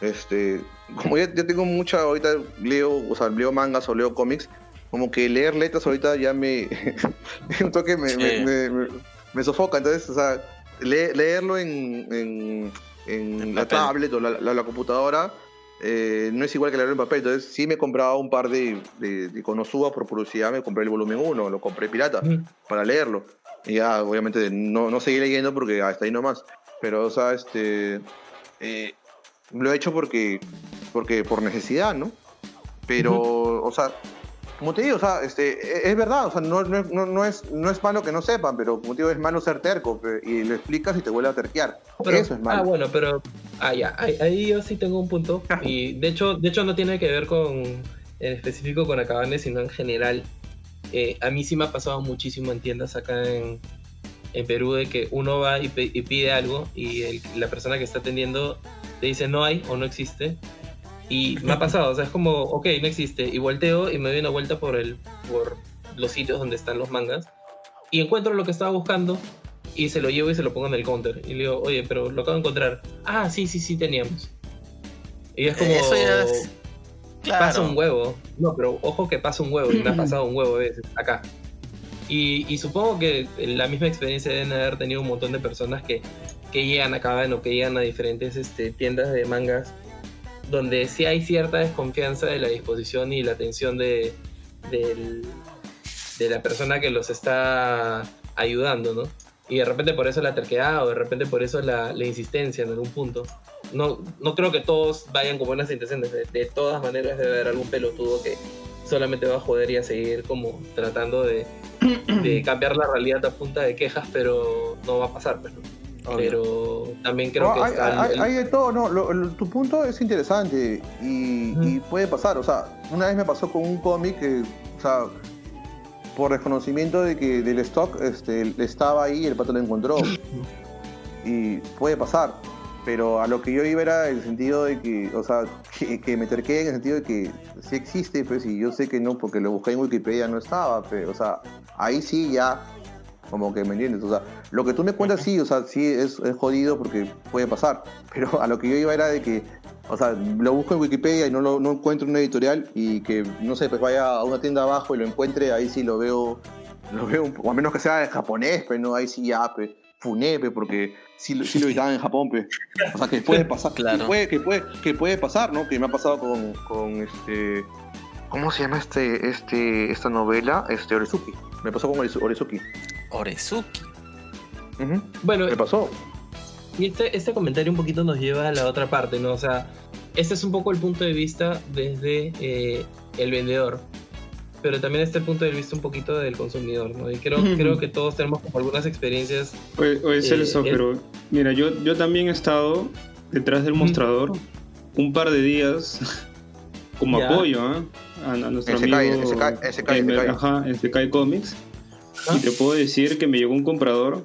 este, como ya, ya tengo mucha, ahorita leo, o sea, leo mangas o leo cómics, como que leer letras ahorita ya me, un toque me, Sí. me, me- me- me sofoca, entonces, o sea, le- leerlo en, en, en En la papel. tablet o la, la- la computadora eh, no es igual que leerlo en papel, entonces sí me compraba un par de, de, de Konosuba por curiosidad, me compré el volumen 1, lo compré pirata para leerlo. Y ya, obviamente, no, no seguí leyendo porque hasta ahí nomás. Pero, o sea, este. eh, lo he hecho porque. porque por necesidad, ¿no? Pero, o sea, como te digo, o sea, este, e- es verdad, o sea, no, no, no, es, no es malo que no sepan, pero como te digo, es malo ser terco y lo explicas y te vuelve a terquear. Pero- Eso es malo. Ah, bueno, pero ah, ya, ahí, ahí yo sí tengo un punto. Y de hecho, de hecho no tiene que ver con en específico con Acabane, sino en general. Eh, a mí sí me ha pasado muchísimo en tiendas acá en, en Perú de que uno va y, y pide algo y el- la persona que está atendiendo te dice no hay o no existe. Y me ha pasado, o sea, es como, ok, no existe. Y volteo y me doy una vuelta por, el, por los sitios donde están los mangas y encuentro lo que estaba buscando y se lo llevo y se lo pongo en el counter. Y le digo, oye, pero lo acabo de encontrar. Ah, sí, sí, sí teníamos. Y es como... Eso ya es- Pasa un huevo. No, pero ojo que pasa un huevo y me ha pasado un huevo de veces acá. Y, y supongo que la misma experiencia deben haber tenido un montón de personas que, que llegan acá o que llegan a diferentes este, tiendas de mangas donde sí hay cierta desconfianza de la disposición y la atención de, de la persona que los está ayudando, ¿no? Y de repente por eso la terquedad o de repente por eso la, la insistencia en algún punto. No, no creo que todos vayan con buenas intenciones. De, de todas maneras debe haber algún pelotudo que solamente va a joder y a seguir como tratando de, de cambiar la realidad a punta de quejas, pero no va a pasar. Pues, ¿no? Obvio. Pero también creo No, que hay, hay- el- hay de todo, no, lo- lo- tu punto es interesante y puede pasar, o sea, una vez me pasó con un cómic que, o sea, por desconocimiento de que del stock este, estaba ahí y el pato lo encontró. Y puede pasar, pero a lo que yo iba era el sentido de que, o sea, que, que me terqué en el sentido de que sí existe, pues, y yo sé que no, porque lo busqué en Wikipedia no estaba, pero, o sea, ahí sí ya como que me entiendes, o sea, lo que tú me cuentas sí, o sea, sí es, es jodido porque puede pasar, pero a lo que yo iba era de que, o sea, lo busco en Wikipedia y no lo no encuentro en una editorial y que, no sé, pues vaya a una tienda abajo y lo encuentre, ahí sí lo veo, lo veo, o a menos que sea en japonés, pero no, ahí sí ya, pues, funé, pues, porque sí, lo- sí lo editaban en Japón, pues, o sea, que puede pasar, Claro. que, puede, que, puede, que puede pasar, ¿no? Que me ha pasado con, con este... ¿Cómo se llama este, este, esta novela? Este, Orizuki. Me pasó con Orizu- Orizuki. Orezuki. Ujú. Bueno, Me pasó. Y este, este comentario un poquito nos lleva a la otra parte, ¿no? O sea, este es un poco el punto de vista desde eh, el vendedor, pero también este punto de vista un poquito del consumidor, ¿no? Y creo, Ujú. creo que todos tenemos como algunas experiencias. Oye, oye, Celso, eh, pero mira, yo, yo también he estado detrás del Ujú. mostrador un par de días como Ya. apoyo ¿ah? a, a nuestro SK, amigo SK, SK, eh, SK. ajá, SK Comics. Ah. Y te puedo decir que me llegó un comprador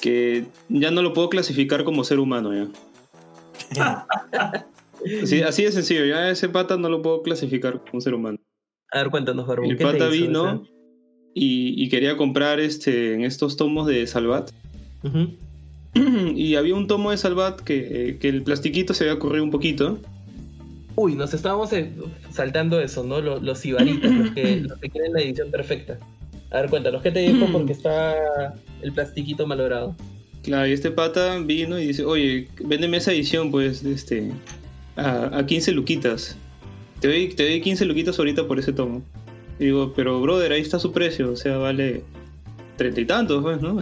que ya no lo puedo clasificar como ser humano ya. Así, así de sencillo, ya ese pata no lo puedo clasificar como ser humano. A ver, cuéntanos, Barbón. El ¿qué te pata hizo vino y, y quería comprar este en estos tomos de Salvat. y había un tomo de Salvat que, eh, que el plastiquito se había corrido un poquito. Uy, nos estábamos eh, saltando eso, ¿no? Los, los ibaritas, los que, los que quieren la edición perfecta. A ver, cuéntanos, ¿qué te dijo? Porque está el plastiquito malogrado. Claro, y este pata vino y dice, oye, véndeme esa edición, pues, este, a, a 15 luquitas. Te doy, te doy 15 luquitas ahorita por ese tomo. Y digo, pero brother, ahí está su precio, o sea, vale treinta y tantos, pues, ¿no?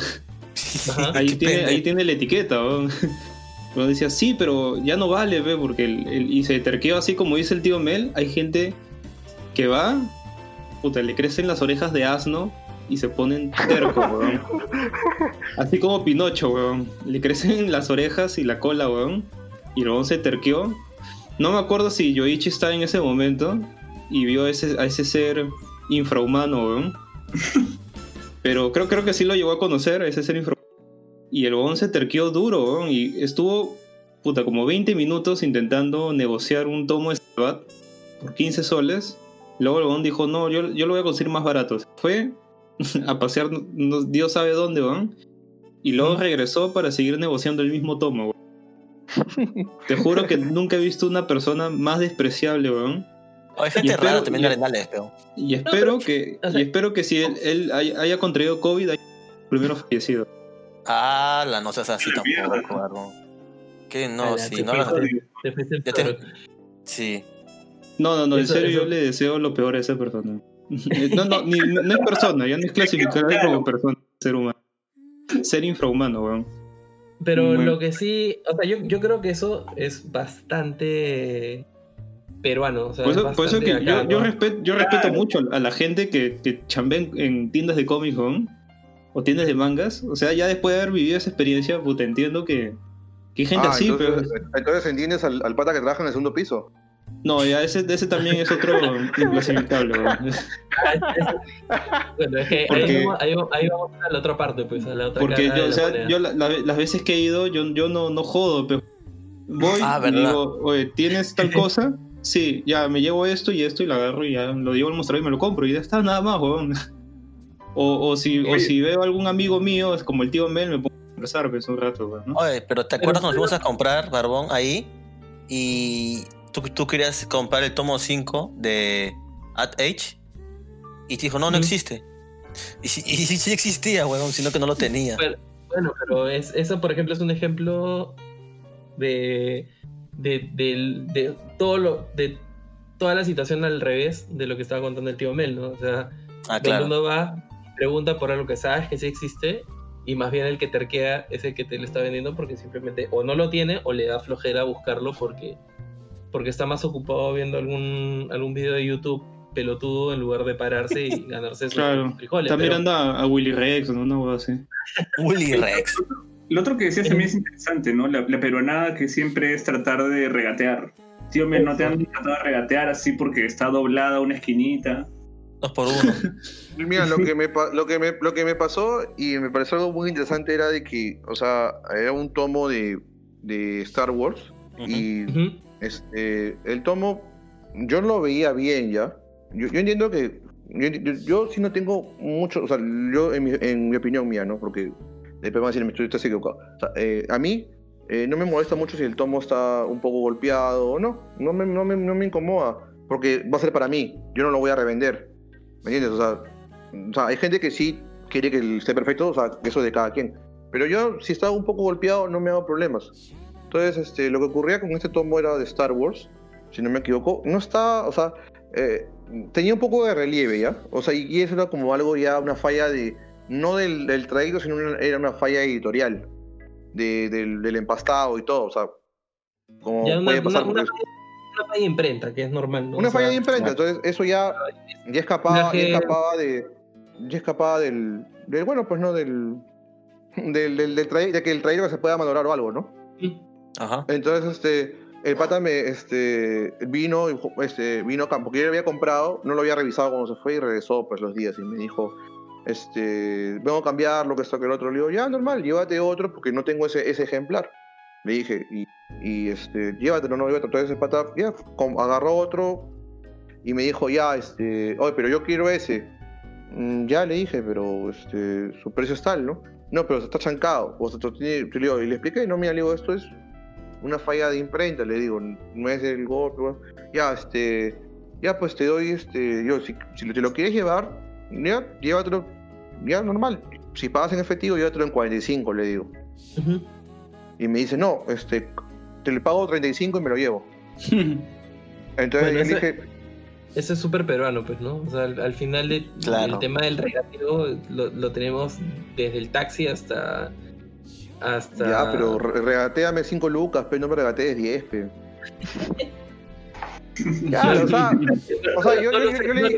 Ajá. Ahí tiene, ahí tiene la etiqueta, ¿no? Pero decía, sí, pero ya no vale, ve, porque el, el- y se terqueó así como dice el tío Mel, hay gente que va, puta, le crecen las orejas de asno y se ponen tercos, weón. Así como Pinocho, weón. Le crecen las orejas y la cola, weón. Y luego se terqueó. No me acuerdo si Yoichi estaba en ese momento y vio a ese, a ese ser infrahumano, weón. Pero creo, creo que sí lo llegó a conocer, a ese ser infrahumano. Y el weón se terqueó duro, weón. Y estuvo, puta, como 20 minutos intentando negociar un tomo de Salvat por 15 soles. Luego el weón dijo, no, yo, yo lo voy a conseguir más barato. Fue a pasear, no- Dios sabe dónde, weón. Y luego regresó para seguir negociando el mismo tomo, weón. Te juro que nunca he visto una persona más despreciable, weón. Hay gente espero- rara también y- de Arenales, pero. Y espero pero, que, o sea- y espero que si él, él haya, haya contraído COVID, haya primero fallecido. Ah, la no seas así tampoco. Que no, sí, no te te- toro. Sí. No, no, no, en serio eso- yo le deseo lo peor a esa persona. No, no, ni- no es persona, ya no es clasificable como persona, ser humano. Ser infrahumano, weón. Pero Bueno. lo que sí, o sea, yo, yo creo que eso es bastante peruano. O sea, Por eso, es por eso bastante que yo, acá, yo, ¿no? respeto, yo respeto mucho a la gente que, que chambea en, en tiendas de cómics, weón, o tiendas de mangas. O sea, ya después de haber vivido esa experiencia, puta, entiendo que, que hay gente Ah, así, entonces, pero... entonces entiendes al, al pata que trabaja en el segundo piso. No, ya ese, ese también es otro inclasificable. Bueno, es que Porque- ahí, vamos, ahí, vamos- ahí vamos a la otra parte, pues, a la otra Porque yo, o sea, yo la- la- las veces que he ido, yo, yo no, no jodo, pero voy Ah, y digo, oye, ¿tienes tal cosa? Sí, ya me llevo esto y esto y lo agarro y ya lo llevo al mostrador y me lo compro y ya está, nada más, weón. O, o, si, o si veo algún amigo mío, es como el tío Mel, me pongo a conversar pues, un rato, weón, ¿no? Oye, pero ¿te acuerdas cuando fuimos a comprar, Barbón, ahí? Y tú, tú querías comprar el tomo 5 de At Age. Y te dijo, no, no existe. Y sí, y sí, sí existía, weón, sino que no lo tenía. Pero- Bueno, pero es, eso, por ejemplo, es un ejemplo de, de, del- de todo lo, de toda la situación al revés de lo que estaba contando el tío Mel, ¿no? O sea, Ah, claro. mundo va, pregunta por algo que sabes que sí existe, y más bien el que terquea es el que te lo está vendiendo porque simplemente o no lo tiene o le da flojera buscarlo porque, porque está más ocupado viendo algún, algún video de YouTube pelotudo en lugar de pararse y ganarse sus Claro. frijoles. Está pero- mirando a, a Willy Rex, ¿no? Una hueá así. Willy Rex. Lo otro que decías también es interesante, ¿no? La, la peruanada que siempre es tratar de regatear. Tío, me no te han tratado de regatear así porque está doblada una esquinita. Dos por uno. Mira, lo que, me, lo, que me, lo que me pasó y me pareció algo muy interesante era de que, o sea, era un tomo de, de Star Wars y. este, el tomo yo lo veía bien ya. Yo, entiendo que yo, yo, sí no tengo mucho, o sea, yo en mi, en mi opinión mía, ¿no? Porque después van a decir, me estás equivocado. O sea, eh, a mí eh, no me molesta mucho si el tomo está un poco golpeado o no. No me, no, me, no me incomoda, porque va a ser para mí. Yo no lo voy a revender. ¿Me entiendes? O sea, hay gente que sí quiere que esté perfecto, o sea, eso es de cada quien. Pero yo, si está un poco golpeado, no me hago problemas. Entonces, este, lo que ocurría con este tomo era de Star Wars, si no me equivoco. No está, o sea, eh, tenía un poco de relieve ya. O sea, y, eso era como algo ya, una falla de, no del, del trayecto, sino una- era una falla editorial. De, del, del empastado y todo, o sea, como Ya puede una, pasar. una, una falla de imprenta, que es normal, ¿no? una O sea, falla de imprenta, entonces eso ya, ya escapaba, ya Viaje- escapaba de. Ya escapaba del, del. Bueno, pues no, del. Del, del, del de que el trayecto se pueda valorar o algo, ¿no? Sí. Ajá. Entonces, este. El pata me. Este. Vino. Este. Vino acá, porque yo lo había comprado, no lo había revisado cuando se fue y regresó, pues los días y me dijo. Este. Vengo a cambiar lo que esto que el otro. Le digo, ya, normal, llévate otro porque no tengo ese, ese ejemplar. Le dije, y, y este, llévatelo, no, llévatelo. Entonces ese pata, ya, agarró otro y me dijo, ya, este, oye, pero yo quiero ese. "Mm, ya le dije, pero este, su precio es tal, ¿no? No, pero está chancado. O sea, y le expliqué, no, mira, le digo, esto es una falla de imprenta, le digo, no es el golpe, bueno. ya, este, ya, pues te doy, este, yo, si, si te lo quieres llevar, ya, llévatelo, ya, normal. Si pagas en efectivo, llévatelo en 45, le digo. Y me dice, no, este, te le pago 35 y me lo llevo. Entonces Bueno, yo le ese- dije, Eso es súper peruano, pues, ¿no? O sea, al, al final de- Claro. el tema del regateo lo, lo tenemos desde el taxi hasta. Hasta ya, pero re- regateame 5 lucas, pero no me regatees 10, pe. Claro, o sea, o sea, yo- yo- yo- yo le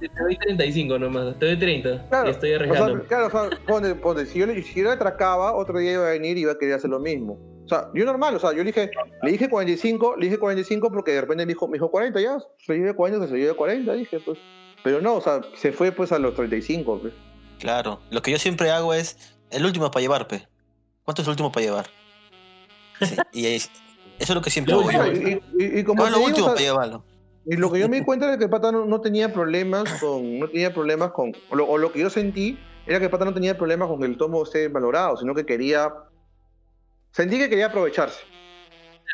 Te doy 35 nomás, te doy 30. Claro, estoy o sea, arriesgando. claro, o sea, ponte, ponte, si yo le, si yo le atracaba, otro día iba a venir y iba a querer hacer lo mismo. O sea, yo normal, o sea, yo le dije, le dije 45, le dije 45 porque de repente me dijo, me dijo 40 ya, se lleve 40, que se lleve 40, dije, pues. Pero no, o sea, se fue pues a los 35, pues. Claro. Lo que yo siempre hago es el último para llevar, pe. ¿Cuánto es el último para llevar? Sí, y es- eso es lo que siempre yo. último. Y, y- y como ¿Cuál es lo digo, último o sea, para llevarlo? Y lo que yo me di cuenta es que el pata no, no tenía problemas con. No tenía problemas con. O lo, o lo que yo sentí era que el pata no tenía problemas con que el tomo esté valorado, sino que quería. Sentí que quería aprovecharse.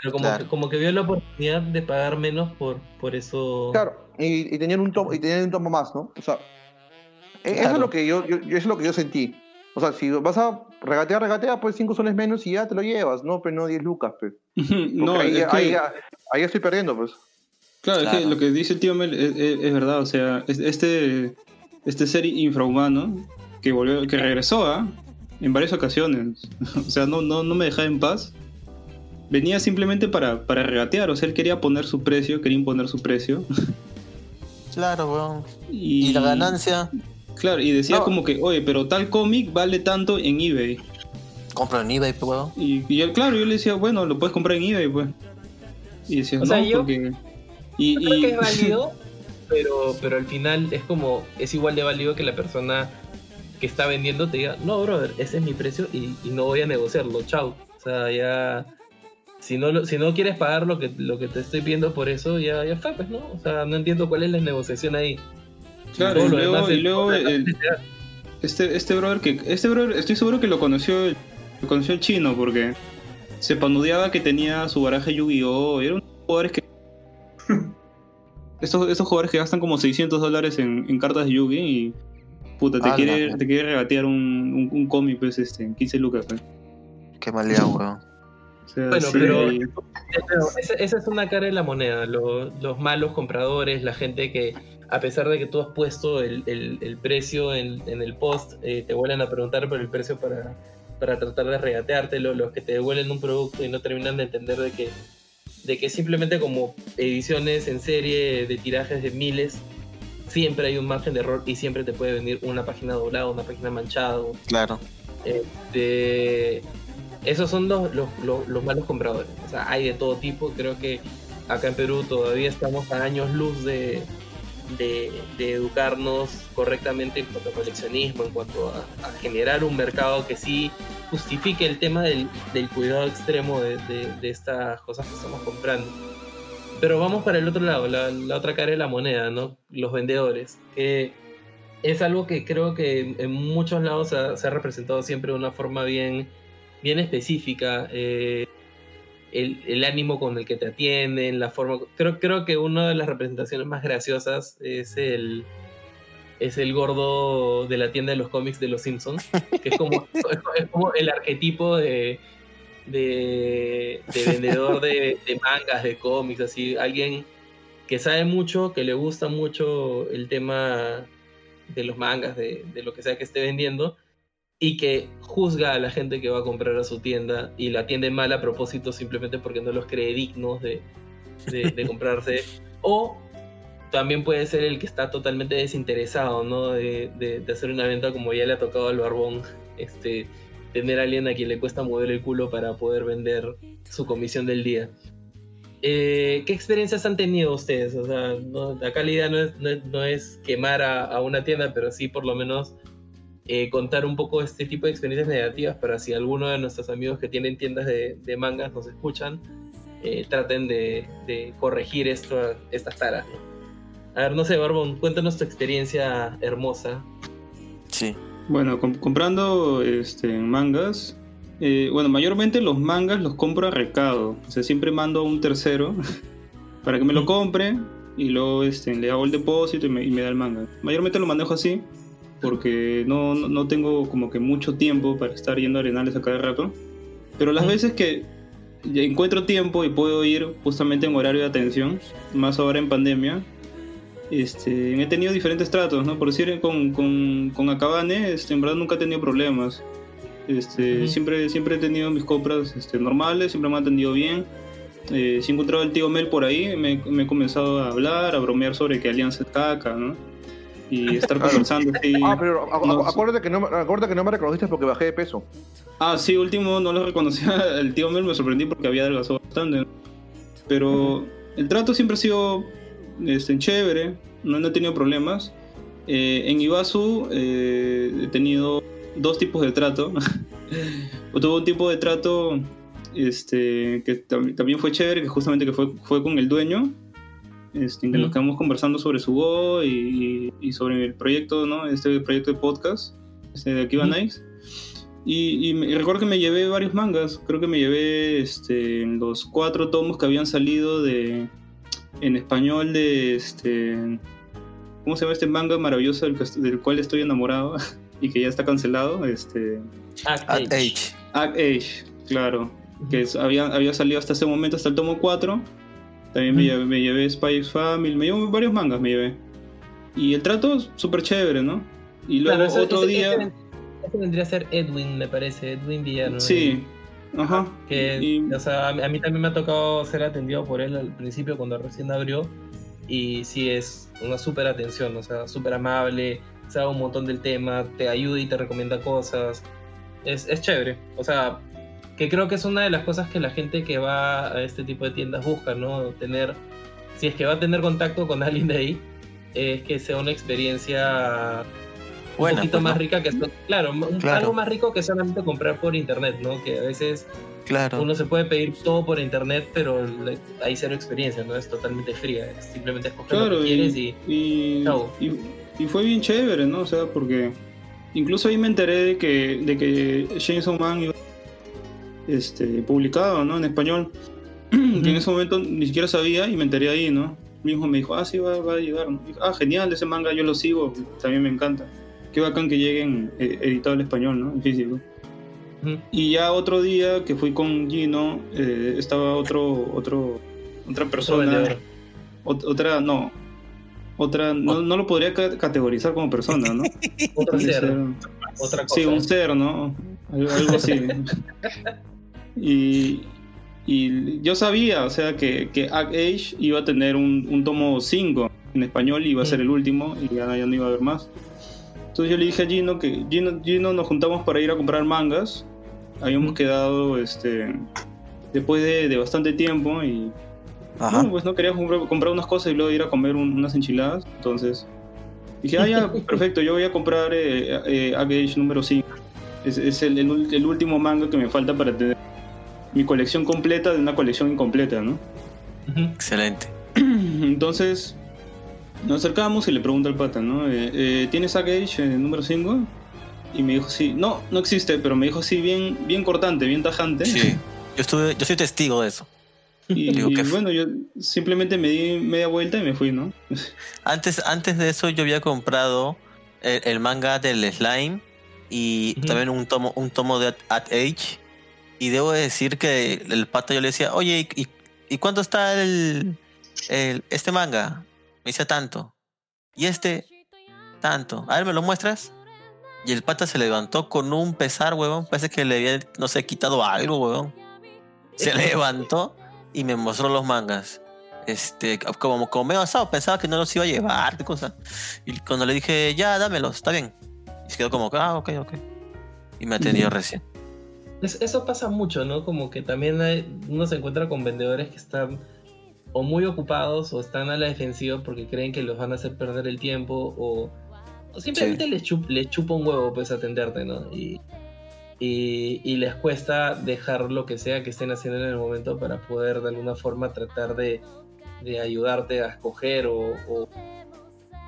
Pero como, Claro. que, como que vio la oportunidad de pagar menos por, por eso. Claro, y, y tenían un tomo, y tenían un tomo más, ¿no? O sea, e- eso es lo que yo, yo- yo- eso es lo que yo sentí. O sea, si vas a regatear, regatea, pues 5 soles menos y ya te lo llevas, ¿no? Pero no 10 lucas, pues. no, ahí, es que, ahí, estoy perdiendo, pues. claro, es que lo que dice el tío Mel es, es- es verdad. O sea, es- este, este ser infrahumano que volvió, que regresó ¿ah? en varias ocasiones. o sea, no, no, no me dejaba en paz. Venía simplemente para, para regatear. O sea, él quería poner su precio, quería imponer su precio. Claro, weón. Y, Y la ganancia, Claro, y decía No. como que, oye, pero tal cómic vale tanto en eBay. compra en eBay, weón. Y, y él, claro, yo le decía, bueno, lo puedes comprar en eBay, pues. Y decía, O no, sea, yo- porque. Y, Creo y- que es válido, pero, pero al final es como, es igual de válido que la persona que está vendiendo te diga, no, brother, ese es mi precio y, y no voy a negociarlo, chao. O sea, ya, si no, si no quieres pagar lo que, lo que te estoy pidiendo por eso, ya, ya está, pues, ¿no? O sea, no entiendo cuál es la negociación ahí. Claro, y luego, y luego el- este, este brother que. Este brother, estoy seguro que lo conoció. Lo conoció el chino porque se panudeaba que tenía su baraja Yu-Gi-Oh! Eran jugadores que. estos, estos jugadores que gastan como 600 dólares en, en cartas de Yu-Gi y. Puta, te Ala, quiere, te quiere regatear un, un, un cómic, pues, este, en 15 lucas, pues. Qué maleado, weón. Sea, Bueno, sí, pero- Pero esa, esa es una cara de la moneda. lo- los malos compradores, la gente que, a pesar de que tú has puesto el, el- el precio en, en el post, eh, te vuelven a preguntar por el precio para, para tratar de regateártelo. Los que te devuelven un producto y no terminan de entender de que, de que simplemente como ediciones en serie de tirajes de miles, siempre hay un margen de error y siempre te puede venir una página doblada, una página manchada, Claro. este, esos son los, los, los- los malos compradores. O sea, hay de todo tipo. Creo que acá en Perú todavía estamos a años luz de, educarnos correctamente en cuanto a coleccionismo, en cuanto a, generar un mercado que sí justifique el tema del, cuidado extremo de, estas cosas que estamos comprando. Pero vamos para el otro lado, la, otra cara de la moneda, ¿no? Los vendedores. Que es algo que creo que en- muchos lados se ha representado siempre de una forma bien, bien específica. eh, el, el ánimo con el que te atienden, la forma. Creo, creo que una de las representaciones más graciosas es el. Es el gordo de la tienda de los cómics de los Simpsons, que es como, es como el arquetipo de, de, de vendedor de, de mangas, de cómics, así, alguien que sabe mucho, que le gusta mucho el tema de los mangas, de, de lo que sea que esté vendiendo, y que juzga a la gente que va a comprar a su tienda y la atiende mal a propósito simplemente porque no los cree dignos de, de- de comprarse. O también puede ser el que está totalmente desinteresado, ¿no? De, de- de hacer una venta como ya le ha tocado al barbón, este, tener a alguien a quien le cuesta mover el culo para poder vender su comisión del día. Eh, ¿Qué experiencias han tenido ustedes? O sea, no, acá la idea no es, no no es quemar a, a una tienda, pero sí por lo menos eh, contar un poco este tipo de experiencias negativas para si alguno de nuestros amigos que tienen tiendas de, de mangas nos escuchan, eh, traten de, de corregir esto, estas taras. ¿no? A ver, no sé, Barbón, cuéntanos tu experiencia hermosa. Sí. Bueno, com- comprando este, mangas. eh, bueno, mayormente los mangas los compro a recado. O sea, siempre mando a un tercero para que me lo compre y luego este, le hago el depósito y me, y me da el manga. Mayormente lo manejo así porque no, no, tengo como que mucho tiempo para estar yendo a arenales a cada rato. Pero las veces que encuentro tiempo y puedo ir justamente en horario de atención, más ahora en pandemia, este, he tenido diferentes tratos, ¿no? Por decir, con, con, con Akabane, este, en verdad nunca he tenido problemas. Este, siempre, siempre he tenido mis compras este, normales, siempre me han atendido bien. Eh, si he encontrado al tío Mel por ahí, me, me he comenzado a hablar, a bromear sobre que Alianza es caca, ¿no? Y estar conversando. Ah, pero a- a- No, sí. acuérdate, que no, acuérdate que no me reconociste porque bajé de peso. Ah, sí, último no lo reconocía al tío Mel, me sorprendí porque había adelgazado bastante. Pero el trato siempre ha sido este, chévere, no, no he tenido problemas. Eh, en Ibasu eh, he tenido dos tipos de trato. o tuve un tipo de trato este, que tam- también fue chévere, que justamente que fue, fue con el dueño. Este, en que nos Ujú. quedamos conversando sobre su Go y, y sobre el proyecto, ¿no? Este proyecto de podcast, este de Akiba. Nice. Y, y me- y recuerdo que me llevé varios mangas. Creo que me llevé este, los cuatro tomos que habían salido de en español de este. ¿Cómo se llama este manga maravilloso del, que del cual estoy enamorado y que ya está cancelado? Este. Act At Age. Age. Act Age, claro. Que es- había, había salido hasta ese momento, hasta el tomo 4. También me, llevé, me llevé Spy Family, me llevé varios mangas, me llevé. Y el trato súper chévere, ¿no? Y luego Claro, otro ese- día. ese- ese vendría a ser Edwin, me parece, Edwin Villano. Sí, ajá. Que, Y- o sea, a mí, a mí también me ha tocado ser atendido por él al principio cuando recién abrió. Y sí es una súper atención, o sea, súper amable, sabe un montón del tema, te ayuda y te recomienda cosas. Es, es chévere. O sea, que creo que es una de las cosas que la gente que va a este tipo de tiendas busca, ¿no? Tener si es que va a tener contacto con alguien de ahí, es que sea una experiencia un poquito pues, más ¿no? rica que esto- claro, Claro. algo más rico que solamente comprar por internet, ¿no? Que a veces Claro. uno se puede pedir todo por internet, pero hay cero experiencia, ¿no? Es totalmente fría, es simplemente escoger lo Claro, que y, quieres y y, Chao. y- y fue bien chévere, ¿no? O sea, porque incluso ahí me enteré de que, de que Chainsaw Man iba este, publicado, ¿no? En español. que en ese momento ni siquiera sabía y me enteré ahí, ¿no? Mismo me dijo, ah, sí, va, va a llegar. ah, genial, ese manga yo lo sigo, también me encanta. Qué bacán que lleguen eh, editado al español, ¿no? En físico. Ujú. Y ya otro día que fui con Gino, eh, estaba otro, otro, otra persona. Ot- otra, no. Otra, no, no lo podría ca- categorizar como persona, ¿no? Otro ser, otra cosa. Sí, un ser, ¿no? Algo, algo así. y, y yo sabía, o sea, que, que Act Age iba a tener un, un tomo 5 en español y iba a ser el último y ya, ya no iba a haber más. Entonces yo le dije a Gino que Gino, Gino nos juntamos para ir a comprar mangas. Habíamos Ujú. quedado este después de, de bastante tiempo y Ajá. no, pues no quería comprar, comprar unas cosas y luego ir a comer un- unas enchiladas. Entonces dije, ah, ya, perfecto, yo voy a comprar eh, eh, Age número 5. Es, es el, el el último manga que me falta para tener mi colección completa de una colección incompleta, ¿no? Excelente. Entonces nos acercamos y le pregunto al pata, ¿no? Eh, eh, ¿Tienes Act Age eh, número 5? Y me dijo, sí, no, no existe, pero me dijo, sí, bien, bien cortante, bien tajante. Sí. Yo estuve, yo soy testigo de eso. Y, Digo, y bueno, yo simplemente me di media vuelta y me fui, ¿no? Antes, antes de eso yo había comprado el, el manga del slime y también un tomo, un tomo de At, At Age. Y debo decir que el pata yo le decía, oye, ¿y, y- cuánto está el, el- este manga? Me dice tanto. Y este, tanto. A ver, ¿me lo muestras? Y el pata se levantó con un pesar, huevón. Parece que le había, no sé, quitado algo, huevón. Se levantó y me mostró los mangas. Este, como, como medio asado, pensaba que no los iba a llevar, qué cosa. Y cuando le dije, ya, dámelos, está bien. Y se quedó como, ah, ok, ok. Y me atendió recién. Es- eso pasa mucho, ¿no? Como que también hay- uno se encuentra con vendedores que están o muy ocupados o están a la defensiva porque creen que los van a hacer perder el tiempo o, o simplemente les, chup- les chupa un huevo pues atenderte, ¿no? Y, y, y les cuesta dejar lo que sea que estén haciendo en el momento para poder de alguna forma tratar de, de ayudarte a escoger o, o,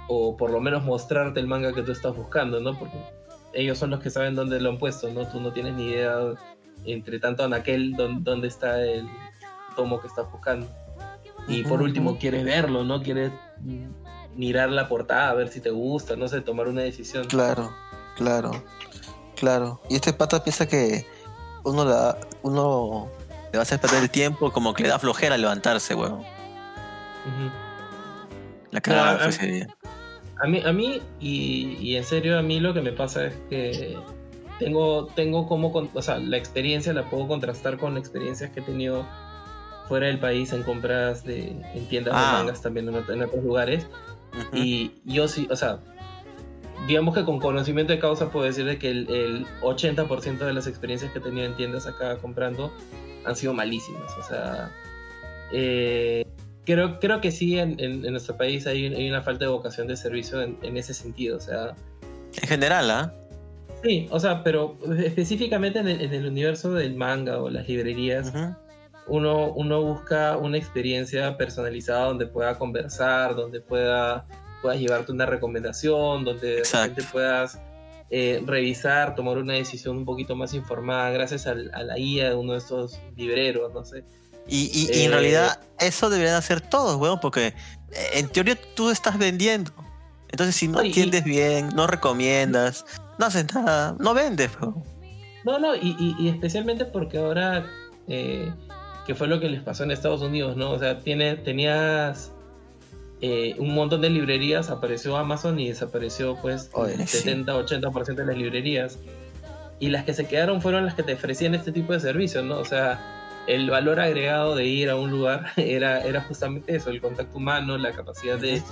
o por lo menos mostrarte el manga que tú estás buscando, ¿no? Porque ellos son los que saben dónde lo han puesto, ¿no? Tú no tienes ni idea, entre tanto en aquel, dónde, dónde está el tomo que estás buscando. Y por último, quieres verlo, ¿no? Quieres mm, mirar la portada, a ver si te gusta, no sé, tomar una decisión. Claro, claro, claro. Y este pata piensa que uno, le da- uno le va a hacer perder el tiempo, como que le da flojera levantarse. Ujú. La cagada No, fue ese día. A mí, a mí y, y en serio, a mí lo que me pasa es que tengo, tengo como, o sea, la experiencia la puedo contrastar con experiencias que he tenido fuera del país en compras de, en tiendas Ah. de mangas también en, en otros lugares. Ujú. Y yo sí, o sea, digamos que con conocimiento de causa puedo decir de que el, el 80% de las experiencias que he tenido en tiendas acá comprando han sido malísimas. O sea, eh, creo, creo que sí, en, en- en nuestro país hay, hay una falta de vocación de servicio en, en ese sentido. O sea, En general, ¿ah? sí, o sea, pero específicamente en el, en el universo del manga o las librerías, uno, uno busca una experiencia personalizada donde pueda conversar, donde pueda puedas llevarte una recomendación, donde repente puedas eh, revisar, tomar una decisión un poquito más informada gracias al- a la guía de uno de estos libreros, no sé. Y, y- y en Eh, realidad eso deberían hacer todos, weón, porque eh, en teoría tú estás vendiendo. Entonces si no y- atiendes bien, no recomiendas, no haces nada, no vendes, weón. No, no, y, y- y especialmente porque ahora, eh, que fue lo que les pasó en Estados Unidos, ¿no? O sea, tiene, tenías eh, un montón de librerías, apareció Amazon y desapareció pues Oye, el sí. 70-80% de las librerías. Y las que se quedaron fueron las que te ofrecían este tipo de servicios, ¿no? O sea, el valor agregado de ir a un lugar era, era justamente eso, el contacto humano, la capacidad de,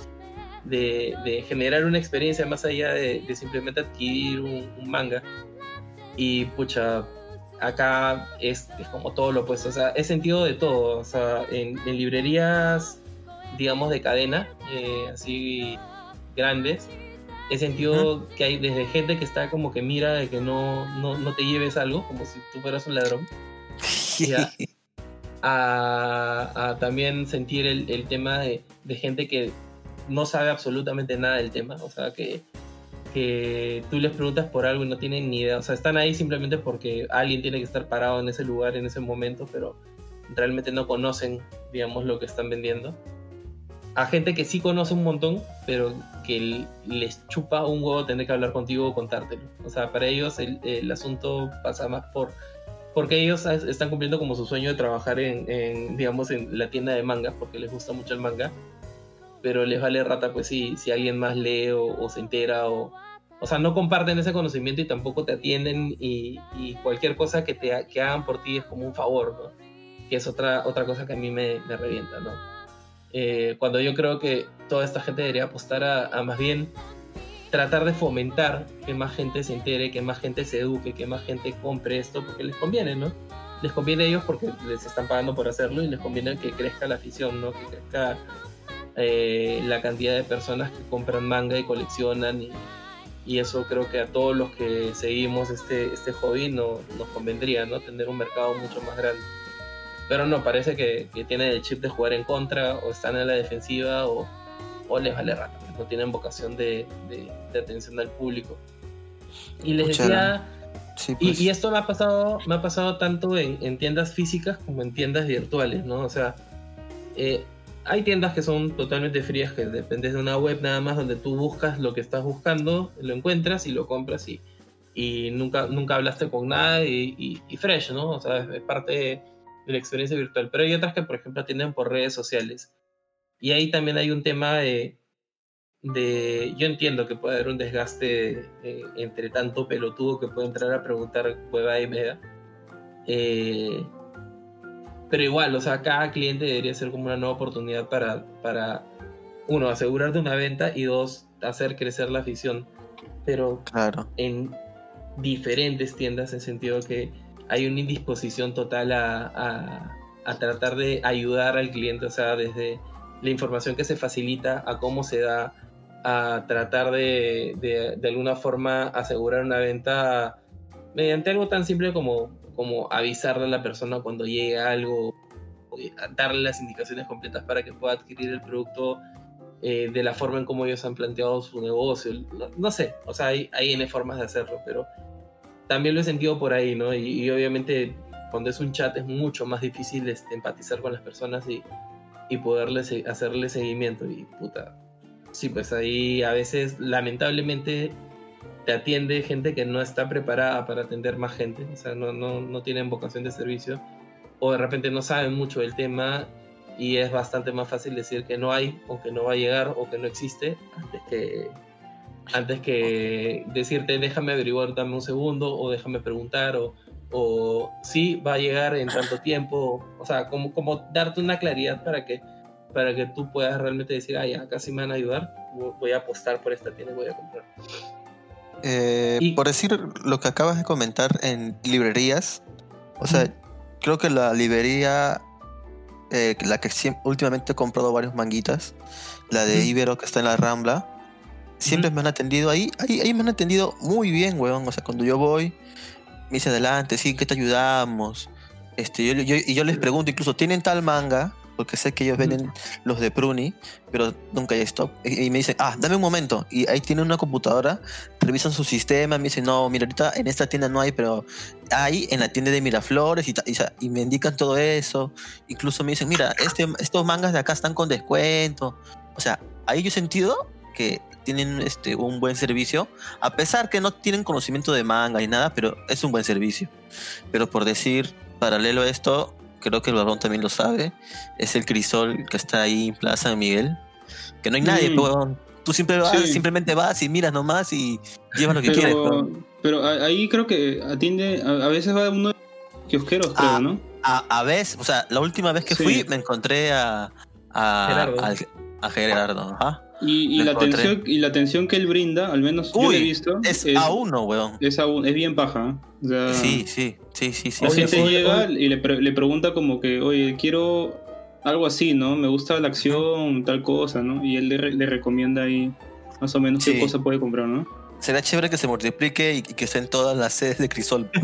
de, de generar una experiencia más allá de, de simplemente adquirir un, un manga. Y pucha, acá es, es como todo lo opuesto. O sea, he sentido de todo. O sea, en, en librerías digamos, de cadena, eh, así grandes. He sentido que hay desde gente que está como que mira de que no, no, no te lleves algo, como si tú fueras un ladrón, Ya. a, a también sentir el, el tema de, de gente que no sabe absolutamente nada del tema, o sea, que, que tú les preguntas por algo y no tienen ni idea, o sea, están ahí simplemente porque alguien tiene que estar parado en ese lugar en ese momento, pero realmente no conocen, digamos, lo que están vendiendo. A gente que sí conoce un montón, pero que les chupa un huevo tener que hablar contigo o contártelo. O sea, para ellos el, el asunto pasa más por... Porque ellos es- están cumpliendo como su sueño de trabajar en, en, digamos, en la tienda de manga, porque les gusta mucho el manga. Pero les vale rata, pues, si, si alguien más lee o, o se entera o... O sea, no comparten ese conocimiento y tampoco te atienden y, y cualquier cosa que, te, que hagan por ti es como un favor, ¿no? que es otra, otra cosa que a mí me, me revienta, ¿no? Eh, cuando yo creo que toda esta gente debería apostar a, a más bien tratar de fomentar que más gente se entere, que más gente se eduque, que más gente compre esto, porque les conviene, ¿no? Les conviene a ellos porque les están pagando por hacerlo y les conviene que crezca la afición, ¿no? Que crezca eh, la cantidad de personas que compran manga y coleccionan y, eso creo que a todos los que seguimos este, este hobby no, nos convendría, ¿no? Tener un mercado mucho más grande. Pero no, parece que, que tienen el chip de jugar en contra o están en la defensiva o, o les vale pues, no tienen vocación de, de- de atención al público. Y les decía, Sí, y, pues. y esto me ha pasado, me ha pasado tanto en, en tiendas físicas como en tiendas virtuales, ¿no? O sea, eh, hay tiendas que son totalmente frías, que dependes de una web nada más donde tú buscas lo que estás buscando, lo encuentras y lo compras y, y nunca, nunca hablaste con nada y, y- y fresh, ¿no? O sea, es, es parte de, de la experiencia virtual. Pero hay otras que, por ejemplo, atienden por redes sociales. Y ahí también hay un tema de, de yo entiendo que puede haber un desgaste eh, entre tanto pelotudo que puede entrar a preguntar cueva y media. Eh, pero igual, o sea, cada cliente debería ser como una nueva oportunidad para, para uno, asegurarte una venta y dos, hacer crecer la afición. Pero Claro. en diferentes tiendas en sentido que hay una indisposición total a, a- a tratar de ayudar al cliente, o sea, desde la información que se facilita a cómo se da, a tratar de, de, de alguna forma asegurar una venta mediante algo tan simple como, como avisarle a la persona cuando llegue algo, darle las indicaciones completas para que pueda adquirir el producto eh, de la forma en cómo ellos han planteado su negocio. No, sé, o sea, hay, hay N formas de hacerlo, pero también lo he sentido por ahí, ¿no? Y, obviamente cuando es un chat es mucho más difícil este, empatizar con las personas y, y poderle se- hacerle seguimiento. Y puta, sí, pues ahí a veces lamentablemente te atiende gente que no está preparada para atender más gente, o sea, no, no, no tienen vocación de servicio o de repente no saben mucho del tema y es bastante más fácil decir que no hay o que no va a llegar o que no existe antes que antes que decirte déjame averiguar dame un segundo o déjame preguntar o, o sí va a llegar en tanto tiempo o sea como, como darte una claridad para que para que tú puedas realmente decir ah ya acá sí me van a ayudar voy a apostar por esta tienda y voy a comprar Eh, Y- Por decir lo que acabas de comentar en librerías, o sea, creo que la librería, eh, la que últimamente he comprado varios manguitas, la de. Ibero que está en la Rambla, siempre me han atendido ahí, ahí, ahí me han atendido muy bien, weón. O sea, cuando yo voy, me dice adelante, sí, ¿qué te ayudamos? Este, yo, yo- y yo les pregunto, incluso, ¿tienen tal manga? Porque sé que ellos venden los de Pruni, pero nunca hay stock. Y, y me dicen, ah, dame un momento. Y ahí tienen una computadora, revisan su sistema, me dicen, no, mira, ahorita en esta tienda no hay, pero hay en la tienda de Miraflores y, y, y me indican todo eso. Incluso me dicen, mira, este, estos mangas de acá están con descuento. O sea, ahí yo he sentido que tienen este, un buen servicio, a pesar que no tienen conocimiento de manga ni nada, pero es un buen servicio. Pero por decir, paralelo a esto, creo que el Barbón también lo sabe, es el crisol que está ahí en Plaza San Miguel, que no hay nadie, Mm. weón. Tú siempre vas, Sí. simplemente vas y miras nomás y llevas lo que Pero, quieres. pero a- ahí creo que atiende, a, a veces va uno de los kiosqueros, creo, Ah, ¿no? A, a veces, o sea, la última vez que Sí. fui me encontré a, a, Gerardo. al- a Gerardo. ajá. Y, la atención, y la atención que él brinda, al menos yo Uy, lo he visto, Es a uno, weón. es, a un- es bien paja. ¿eh? O sea, Sí, sí, sí, sí, sí. La Oye, gente oye, llega oye. y le, pre- le pregunta como que, oye, quiero algo así, ¿no? Me gusta la acción, tal cosa, ¿no? Y él le, re- le recomienda ahí más o menos qué cosa puede comprar, ¿no? Será chévere que se multiplique y, y que estén todas las sedes de Crisol.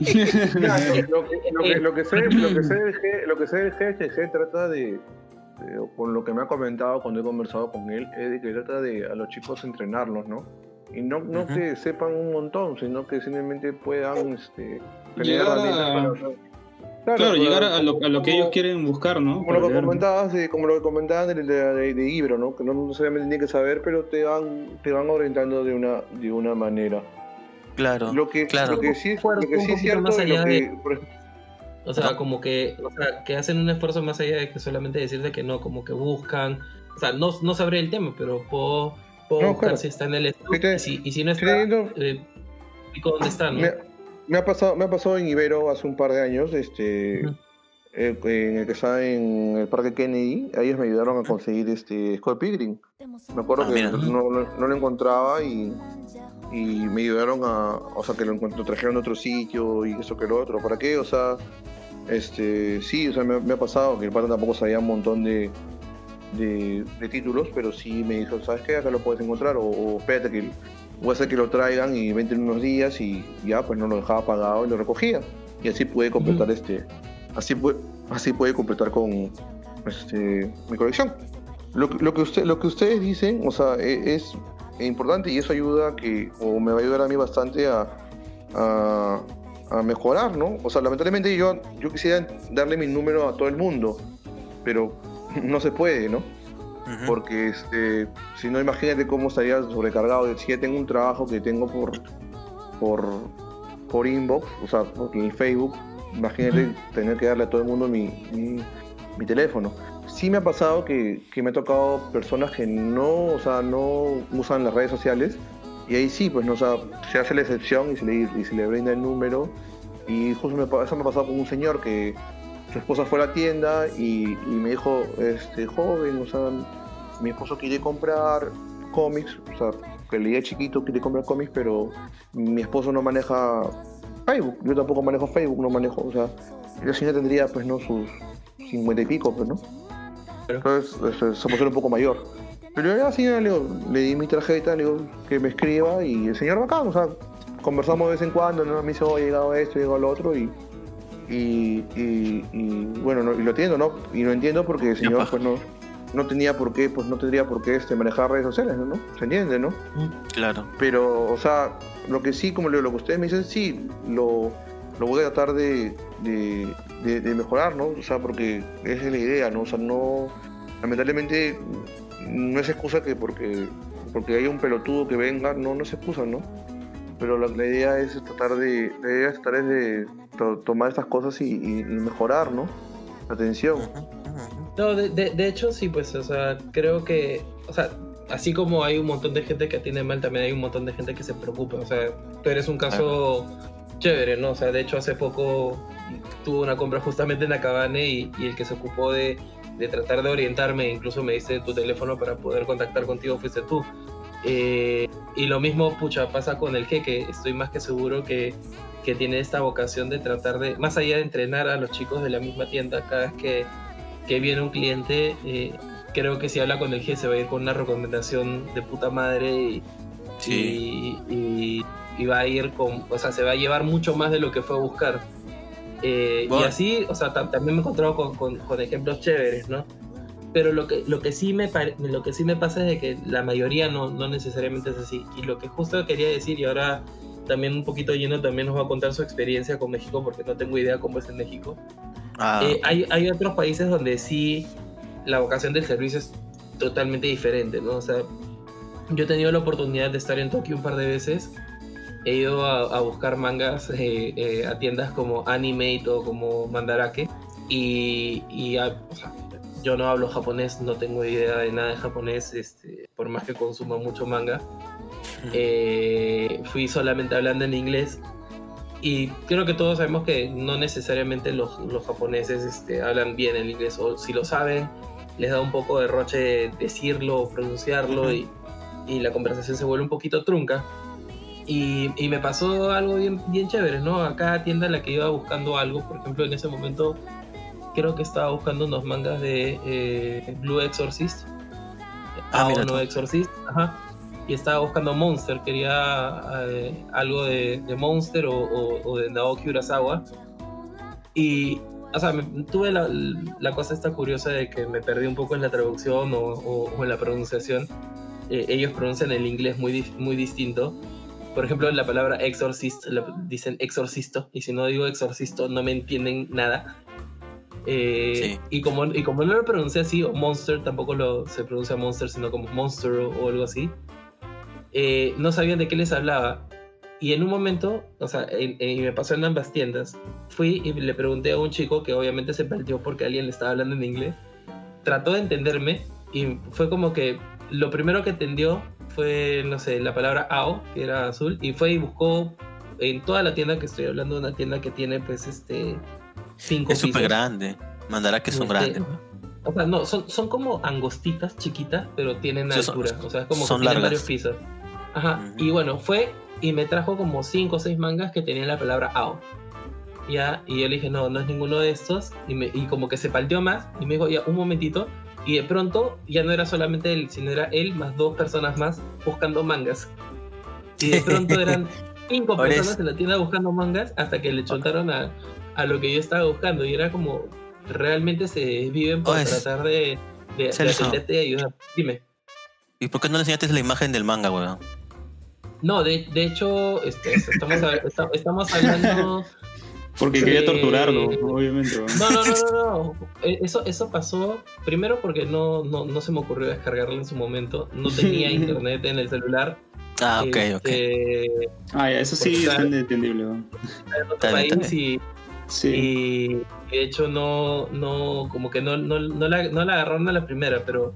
Lo, que, lo, que, lo que sé, lo que sé lo que sé trata de, o con lo que me ha comentado cuando he conversado con él, es de que trata de a los chicos entrenarlos, ¿no? Y no, no que sepan un montón, sino que simplemente puedan este, a- para- Claro, para- llegar a lo, a lo que como- ellos quieren buscar, ¿no? Como Para lo que comentabas, de, como lo que comentaban de, de, de- de Ibro, ¿no? Que no necesariamente tienen que saber, pero te van, te van orientando de una, de una manera. Claro. Lo que, claro. lo que sí, lo que sí es cierto lo que, de- por ejemplo, O sea, como que, o sea, que hacen un esfuerzo más allá de que solamente decirte que no, como que buscan. O sea, no, no sabré el tema, pero puedo, puedo No, buscar claro. si está en el te- y, si, y si no está, creyendo- eh, dónde está, ¿no? Me, me ha pasado, me ha pasado en Ibero hace un par de años, este. Eh, en el que estaba en el Parque Kennedy, ellos me ayudaron a conseguir este Scott Pilgrim. Me acuerdo Ah, que no, no, no lo encontraba y, y me ayudaron a, o sea, que lo, trajeron de otro sitio y eso que lo otro. ¿Para qué? O sea, este, sí, o sea, me, me ha pasado que el pata tampoco sabía un montón de, de, de títulos, pero sí me dijo, ¿sabes qué? Acá lo puedes encontrar o, o espérate que voy a hacer que lo traigan y vente en unos días y ya, pues no lo dejaba pagado y lo recogía. Y así pude completar este, así pude, así pude completar con este, mi colección. Lo, que- lo que usted, lo que ustedes dicen, o sea, e- es, importante y eso ayuda que, o me va a ayudar a mí bastante a, a, a mejorar, ¿no? O sea, lamentablemente yo, yo quisiera darle mi número a todo el mundo, pero no se puede, ¿no? Porque este, si no imagínate cómo estaría sobrecargado si ya tengo un trabajo que tengo por por por inbox o sea por el Facebook imagínate tener que darle a todo el mundo mi, mi, teléfono. Sí me ha pasado que, que me ha tocado personas que no o sea no usan las redes sociales y ahí sí pues no o se hace la excepción y se le, y se le brinda el número. Y justo me, eso me ha pasado con un señor que su esposa fue a la tienda y, y me dijo, este, joven, o sea, mi esposo quiere comprar cómics, o sea, que leía chiquito, quiere comprar cómics, pero mi esposo no maneja Facebook, yo tampoco manejo Facebook, no manejo, o sea, la señora tendría, pues, ¿no? Sus cincuenta y pico, pues, ¿no? Entonces, este, se puso un poco mayor. Pero ya, señora, le, digo, le di mi tarjeta, le digo, que me escriba, y el señor bacán, o sea, conversamos de vez en cuando, ¿no? Me dice, oh, he llegado a esto, he llegado a lo otro, y y, y- y, bueno no, y lo entiendo no y lo entiendo porque el señor pues no no tenía por qué pues no tendría por qué este manejar redes sociales no se entiende no Claro. pero o sea lo que sí como lo que ustedes me dicen sí lo, lo voy a tratar de, de, mejorar no o sea porque esa es la idea no o sea no lamentablemente no es excusa que porque porque hay un pelotudo que venga no no es excusa no pero la, idea es tratar de la idea es tratar de to- tomar estas cosas y, mejorar no atención. No, de, de hecho sí, pues, o sea, creo que, o sea, así como hay un montón de gente que atiende mal, también hay un montón de gente que se preocupa, o sea, tú eres un caso chévere, ¿no? O sea, de hecho hace poco tuve una compra justamente en Acabane y, y el que se ocupó de, de tratar de orientarme, incluso me diste tu teléfono para poder contactar contigo, fuiste tú. Eh, y lo mismo, pucha, pasa con el jeque, estoy más que seguro que, que tiene esta vocación de tratar de, más allá de entrenar a los chicos de la misma tienda, cada vez que que viene un cliente, eh, creo que si habla con el G se va a ir con una recomendación de puta madre y, Sí. y, y- y va a ir con, o sea, se va a llevar mucho más de lo que fue a buscar. Eh, Y Bueno. así, o sea, tam- también me he encontrado con, con- con ejemplos chéveres, ¿no? Pero lo que, lo, que sí me lo que sí me pasa es de que la mayoría no, no necesariamente es así. Y lo que justo quería decir, y ahora también un poquito lleno también nos va a contar su experiencia con México, porque no tengo idea cómo es en México. Ah, Eh, hay, hay otros países donde sí la vocación del servicio es totalmente diferente, ¿no? O sea, yo he tenido la oportunidad de estar en Tokio un par de veces. He ido a, a buscar mangas eh, eh, a tiendas como Animate o como Mandarake. Y, y, ah, o sea, yo no hablo japonés, no tengo idea de nada de japonés, este, por más que consuma mucho manga. Eh, fui solamente hablando en inglés y creo que todos sabemos que no necesariamente los, los japoneses este, hablan bien el inglés o si lo saben les da un poco de roche decirlo pronunciarlo y, y la conversación se vuelve un poquito trunca y, y me pasó algo bien, bien chévere, ¿no? A cada tienda a la que iba buscando algo, por ejemplo, en ese momento creo que estaba buscando unos mangas de eh, Blue Exorcist. Ah, mira no. Exorcist, ajá. Y estaba buscando Monster, quería eh, algo de, de Monster o, o- o de Naoki Urasawa. Y, o sea, tuve la, la cosa esta curiosa de que me perdí un poco en la traducción o, o- o en la pronunciación. Eh, ellos pronuncian el inglés muy, muy distinto. Por ejemplo, la palabra exorcist la- dicen exorcisto, y si no digo exorcisto no me entienden nada. Eh, y, como, y como no lo pronuncié así, o monster, tampoco lo, se pronuncia monster, sino como monster o, o algo así, eh, no sabían de qué les hablaba. Y en un momento, o sea, en- y me pasó en ambas tiendas, fui y le pregunté a un chico que obviamente se perdió porque alguien le estaba hablando en inglés, trató de entenderme y fue como que lo primero que entendió fue, no sé, la palabra AO, que era azul, y fue y buscó en toda la tienda que estoy hablando, una tienda que tiene pues este cinco Es súper grande. Mandará que son Este, grandes. ¿no? O sea, no, son, son como angostitas, chiquitas, pero tienen son- altura. o sea, es como son que tienen largas. varios pisos. Ajá. Ujú. Y bueno, fue y me trajo como cinco o seis mangas que tenían la palabra AO. Ya, y yo le dije, no, no es ninguno de estos. Y, me, y como que se palteó más y me dijo, ya, un momentito. Y de pronto ya no era solamente él, sino era él más dos personas más buscando mangas. Y de pronto eran cinco personas en la tienda buscando mangas hasta que le chontaron a, a lo que yo estaba buscando. Y era como, realmente se viven por Oh, es- tratar de, de, de atenderte y ayudar. Dime. ¿Y por qué no le enseñaste la imagen del manga, weón? No, de, de hecho, este, estamos, a- esta- estamos hablando... Porque quería Eh, torturarlo, obviamente. No, no, no, no, no. Eh, Eso, eso pasó primero porque no, no, no se me ocurrió descargarlo en su momento. No tenía internet en el celular. Ah, ok, ok. Este, Ah, ya, eso sí es está- entendible. en otro y, Sí. y de hecho no, no, como que no, no, no, la, no la agarraron a la primera, pero...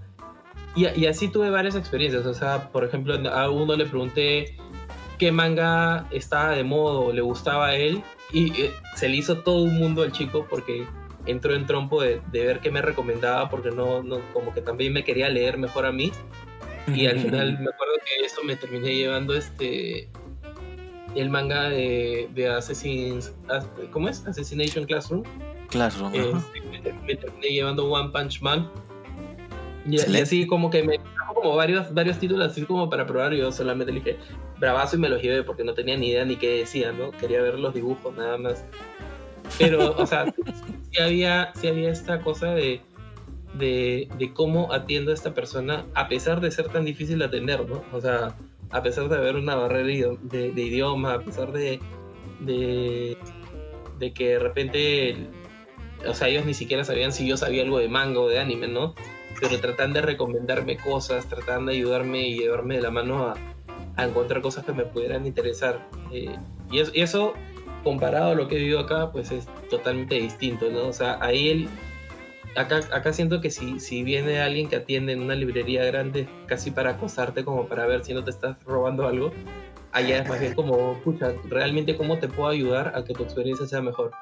Y, y así tuve varias experiencias. O sea, por ejemplo, a uno le pregunté qué manga estaba de moda o le gustaba a él y eh, se le hizo todo un mundo al chico porque entró en trompo de, de ver qué me recomendaba porque no, no, como que también me quería leer mejor a mí y al final me acuerdo que eso me terminé llevando este el manga de, de Assassins As- ¿cómo es? Assassination Classroom eh, me, ter- me terminé llevando One Punch Man y, y así como que me trajo como varios, varios títulos así como para probar yo solamente le dije bravazo y me los llevé porque no tenía ni idea ni qué decía, ¿no? Quería ver los dibujos nada más. Pero, o sea, sí había, sí había esta cosa de, de, de cómo atiendo a esta persona a pesar de ser tan difícil de atender, ¿no? O sea, a pesar de haber una barrera de, de idioma, a pesar de, de, de que de repente, o sea, ellos ni siquiera sabían si yo sabía algo de manga o de anime, ¿no? Pero tratan de recomendarme cosas, tratan de ayudarme y llevarme de la mano a, a encontrar cosas que me pudieran interesar. Eh, y, es- y eso, comparado a lo que he vivido acá, pues es totalmente distinto, ¿no? O sea, ahí el, acá, acá siento que si, si viene alguien que atiende en una librería grande casi para acosarte, como para ver si no te estás robando algo, allá es más bien como, pucha, realmente cómo te puedo ayudar a que tu experiencia sea mejor.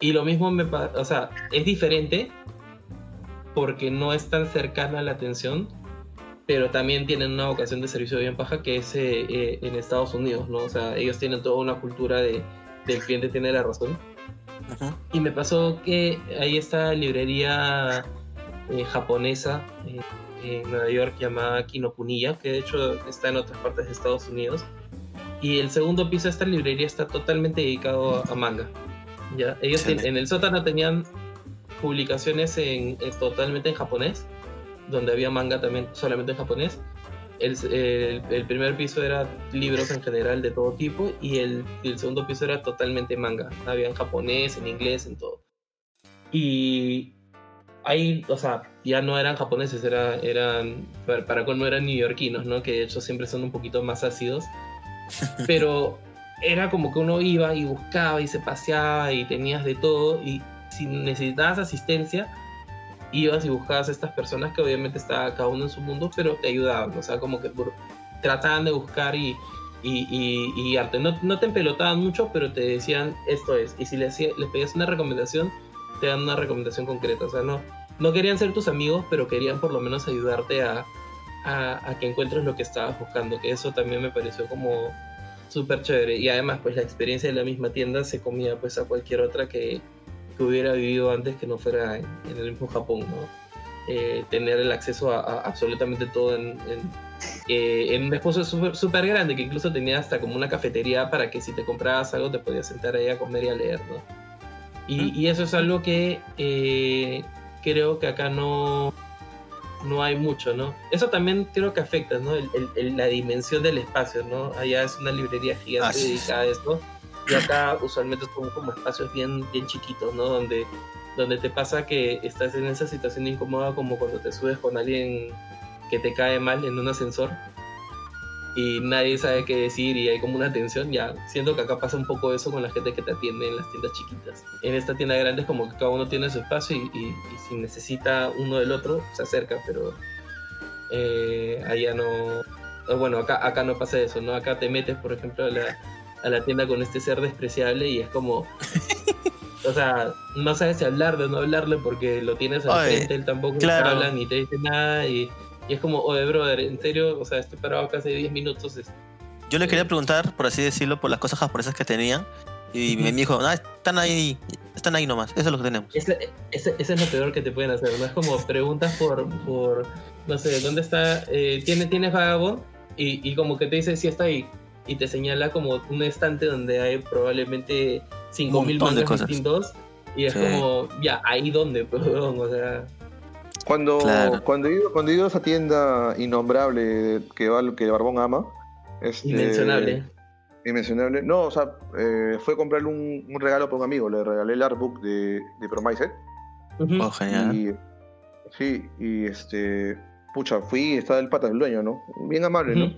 Y lo mismo me pasa, o sea, es diferente porque no es tan cercana a la atención, pero también tienen una vocación de servicio bien paja que es eh, eh, en Estados Unidos, ¿no? O sea, ellos tienen toda una cultura de, del cliente tiene la razón. Ujú. Y me pasó que hay esta librería eh, japonesa eh, en Nueva York llamada Kinokuniya, que de hecho está en otras partes de Estados Unidos. Y el segundo piso de esta librería está totalmente dedicado a, a manga. ¿ya? Ellos en el sótano tenían publicaciones en, en- totalmente en japonés, donde había manga también solamente en japonés. El, el- el primer piso era libros en general de todo tipo y el, el segundo piso era totalmente manga. Había en japonés, en inglés, en todo. Y ahí, o sea, ya no eran japoneses, era, eran, para, para colmo eran neoyorquinos, ¿no? Que de hecho siempre son un poquito más ácidos. Pero era como que uno iba y buscaba y se paseaba y tenías de todo y si necesitabas asistencia ibas y buscabas a estas personas que obviamente estaba cada uno en su mundo pero te ayudaban o sea como que por- trataban de buscar y y, y, no, no te empelotaban mucho pero te decían esto es y si les, les pedías una recomendación te dan una recomendación concreta o sea no no querían ser tus amigos pero querían por lo menos ayudarte a, a, a que encuentres lo que estabas buscando que eso también me pareció como súper chévere y además pues la experiencia de la misma tienda se comía pues a cualquier otra que que hubiera vivido antes que no fuera en, en el mismo Japón, ¿no? Eh, tener el acceso a, a absolutamente todo en, en, eh, en un espacio súper grande, que incluso tenía hasta como una cafetería para que si te comprabas algo te podías sentar ahí a comer y a leer, ¿no? Y, y eso es algo que eh, creo que acá no, no hay mucho, ¿no? Eso también creo que afecta, ¿no? El- el- el- la dimensión del espacio, ¿no? Allá es una librería gigante Ah, sí, dedicada a esto. Y acá usualmente son como espacios bien, bien chiquitos, ¿no? Donde, donde te pasa que estás en esa situación incómoda como cuando te subes con alguien que te cae mal en un ascensor y nadie sabe qué decir y hay como una tensión, ya siento que acá pasa un poco eso con la gente que te atiende en las tiendas chiquitas. En esta tienda grande es como que cada uno tiene su espacio y, y- si necesita uno del otro se acerca, pero eh, allá no... eh, Bueno, acá, acá no pasa eso, ¿no? Acá te metes, por ejemplo, a la, a la tienda con este ser despreciable y es como... O sea, no sabes si hablarle o no hablarle porque lo tienes al Oye, frente, él tampoco claro. te habla ni te dice nada y, y es como, oye, brother, en serio, o sea, estoy parado acá hace 10 minutos. es- Yo le quería preguntar, por así decirlo, por las cosas japonesas que tenían. Y me dijo, no, están ahí, están ahí nomás, eso es lo que tenemos. Ese es lo peor que te pueden hacer, ¿no? Es como preguntas por, por no sé, ¿dónde está? Eh, ¿tiene, ¿Tienes Vagabond? Y, y como que te dice, sí está ahí. Y te señala como un estante donde hay probablemente 5.000 montón de mangas cosas. distintos. Y es Sí. como, ya, ahí donde, perdón, o sea... Cuando, Claro. cuando, he ido, cuando he ido a esa tienda innombrable que, va, que Barbón ama, este, Inmencionable. Inmencionable. No, o sea, eh, fue a comprarle un, un regalo para un amigo. Le regalé el artbook de, de Promised. Ujú. Oh, genial. Y, sí, y este. Pucha, fui, estaba el pata del dueño, ¿no? Bien amable. ¿no?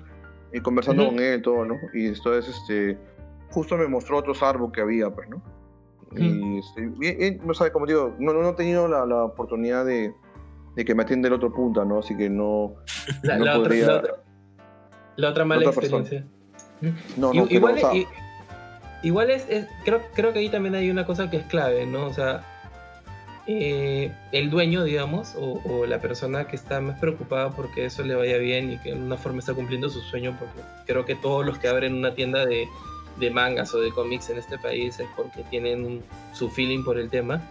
Y conversando con él, todo, ¿no? Y entonces, este. Justo me mostró otros artbooks que había, pues, ¿no? Y, este, no sé, como digo, no, no, no he tenido la, la oportunidad de, de que me atienda el otro punta, ¿no? Así que no. La, no la otra, la, otra, la otra mala otra persona. experiencia. No, no, pero, igual o sea, i- igual es, es- creo, creo que ahí también hay una cosa que es clave, ¿no? O sea, eh, el dueño, digamos, o, o la persona que está más preocupada porque eso le vaya bien y que de alguna forma está cumpliendo su sueño, porque creo que todos los que abren una tienda de, de mangas o de cómics en este país es porque tienen un- su feeling por el tema.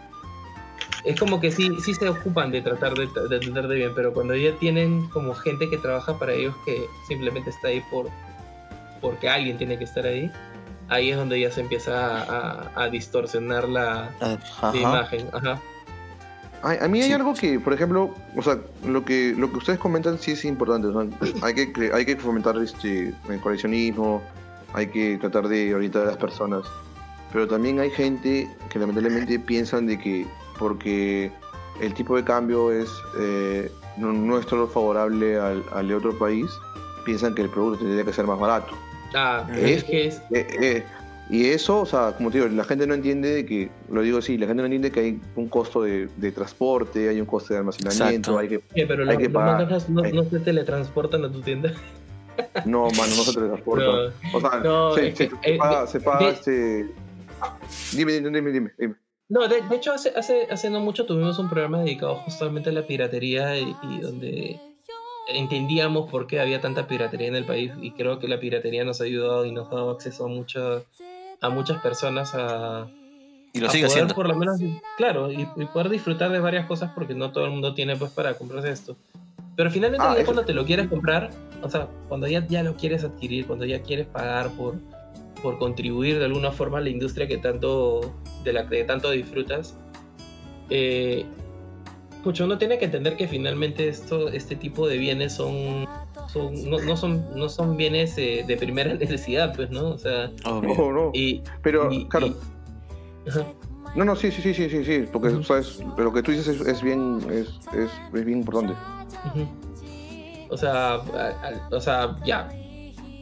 Es como que sí, sí se ocupan de tratar de, de atender de bien, pero cuando ya tienen como gente que trabaja para ellos que simplemente está ahí por porque alguien tiene que estar ahí, ahí es donde ya se empieza a, a- a distorsionar la, Ah, la imagen. Ajá. A, a mí hay Sí. algo que, por ejemplo, o sea, lo que, lo que ustedes comentan sí es importante. o sea, hay, que, hay que fomentar este, el coleccionismo, hay que tratar de orientar a las personas. Pero también hay gente que lamentablemente piensan de que porque el tipo de cambio es eh, no, no es todo favorable al, al de otro país, piensan que el producto tendría que ser más barato. Ah, Es- es que es. Eh, eh, y eso, o sea, como te digo, la gente no entiende de que, lo digo así, la gente no entiende que hay un costo de, de transporte, hay un costo de almacenamiento, Exacto. hay que... eh, pero hay los, que pagar. mangas no, no se teletransportan a tu tienda. No, mano, no se teletransporta. No. o sea, No, se, se- que, se eh, paga, de- se paga de- este... Dime, dime, dime, dime, dime. No, de, de hecho, hace, hace, hace no mucho tuvimos un programa dedicado justamente a la piratería y, y donde entendíamos por qué había tanta piratería en el país y creo que la piratería nos ha ayudado y nos ha dado acceso a, mucha, a muchas personas a, Y lo a sigue poder haciendo. por lo menos, claro, y, y poder disfrutar de varias cosas porque no todo el mundo tiene pues para comprarse esto. Pero finalmente Ah, ya cuando te lo quieres comprar, o sea, cuando ya, ya lo quieres adquirir, cuando ya quieres pagar por, por contribuir de alguna forma a la industria que tanto, de la que tanto disfrutas, eh, uno tiene que entender que finalmente esto, este tipo de bienes son, son no, no son no son bienes eh, de primera necesidad, pues, ¿no? O sea, Obvio. No, no. y... Pero, y- claro, y- Ajá. no, no, sí, sí, sí, sí, sí, sí, porque. ¿sabes? Lo que tú dices es, es bien, es, es, es bien importante. Ujú. O sea, a- a- o sea, ya.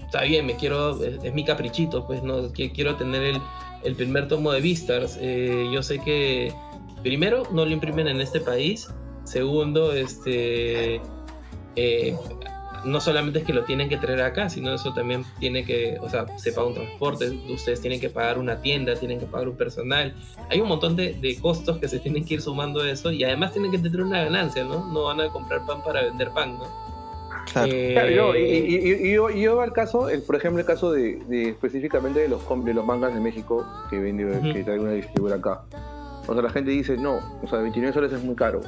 Está bien, me quiero, es, es mi caprichito, pues no, que quiero tener el, el primer tomo de Vistars. Eh, yo sé que primero no lo imprimen en este país. Segundo, este eh, no solamente es que lo tienen que traer acá, sino eso también tiene que, o sea, se paga un transporte, ustedes tienen que pagar una tienda, tienen que pagar un personal. Hay un montón de, de costos que se tienen que ir sumando a eso y además tienen que tener una ganancia, ¿no? No van a comprar pan para vender pan, ¿no? Claro. Eh, Claro, yo- y, y- y- yo, yo al caso, el, por ejemplo, el caso de, de específicamente de los, de los mangas de México que vende, que trae una distribuidora acá. o sea, la gente dice, no, o sea, 29 soles es muy caro.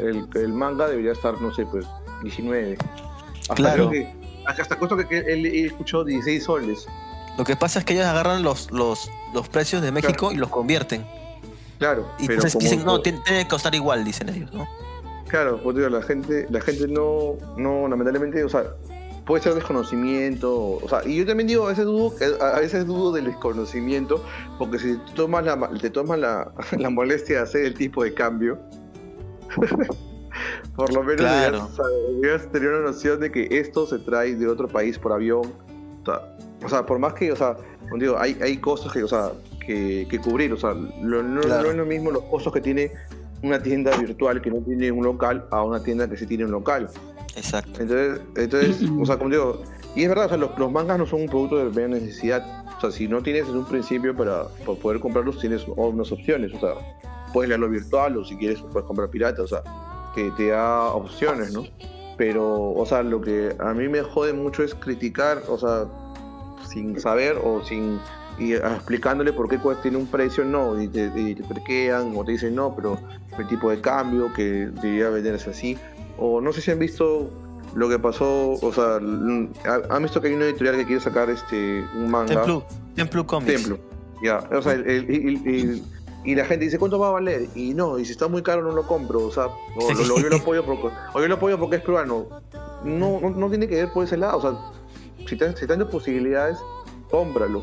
El, el manga debería estar, no sé, pues, 19. Hasta Claro. que, hasta cuesta que, que él, él escuchó 16 soles. Lo que pasa es que ellos agarran los, los, los precios de México y los convierten. Claro, Y pero entonces dicen, no, tiene, tiene que costar igual, dicen ellos, ¿no? Claro, pues digo, la gente, la gente no, no, lamentablemente, o sea, puede ser desconocimiento, o sea, y yo también digo, a veces dudo, a veces dudo del desconocimiento, porque si te tomas la, te tomas la, la molestia de hacer el tipo de cambio, por lo menos Claro. deberías tener una noción de que esto se trae de otro país por avión, o sea, o sea, por más que, o sea, digo, hay, hay costos que, o sea, que, que cubrir, o sea, lo- no, Claro. no es lo mismo los costos que tiene una tienda virtual que no tiene un local a una tienda que sí tiene un local. Exacto. Entonces, entonces o sea, como digo, y es verdad, o sea, los, los mangas no son un producto de primera necesidad. O sea, si no tienes en un principio para, para poder comprarlos, tienes unas opciones. O sea, puedes leerlo virtual o si quieres puedes comprar pirata. O sea, que te da opciones, ¿no? Pero, o sea, lo que a mí me jode mucho es criticar, o sea, sin saber o sin y explicándole por qué tiene un precio, no, y te, y te perquean o te dicen no, pero el tipo de cambio que debería venderse así. O no sé si han visto lo que pasó, o sea, ha- han visto que hay una editorial que quiere sacar este un manga. Templu, Templu Comics. Templo. Ya, o sea, el- el- y- y- la gente dice, ¿cuánto va a valer? Y no, y si está muy caro no lo compro, o sea, o lo, lo- yo lo apoyo porque, o yo lo apoyo porque es peruano. No, no, no tiene que ver por ese lado, o sea, si, te, si tienes posibilidades, cómpralo.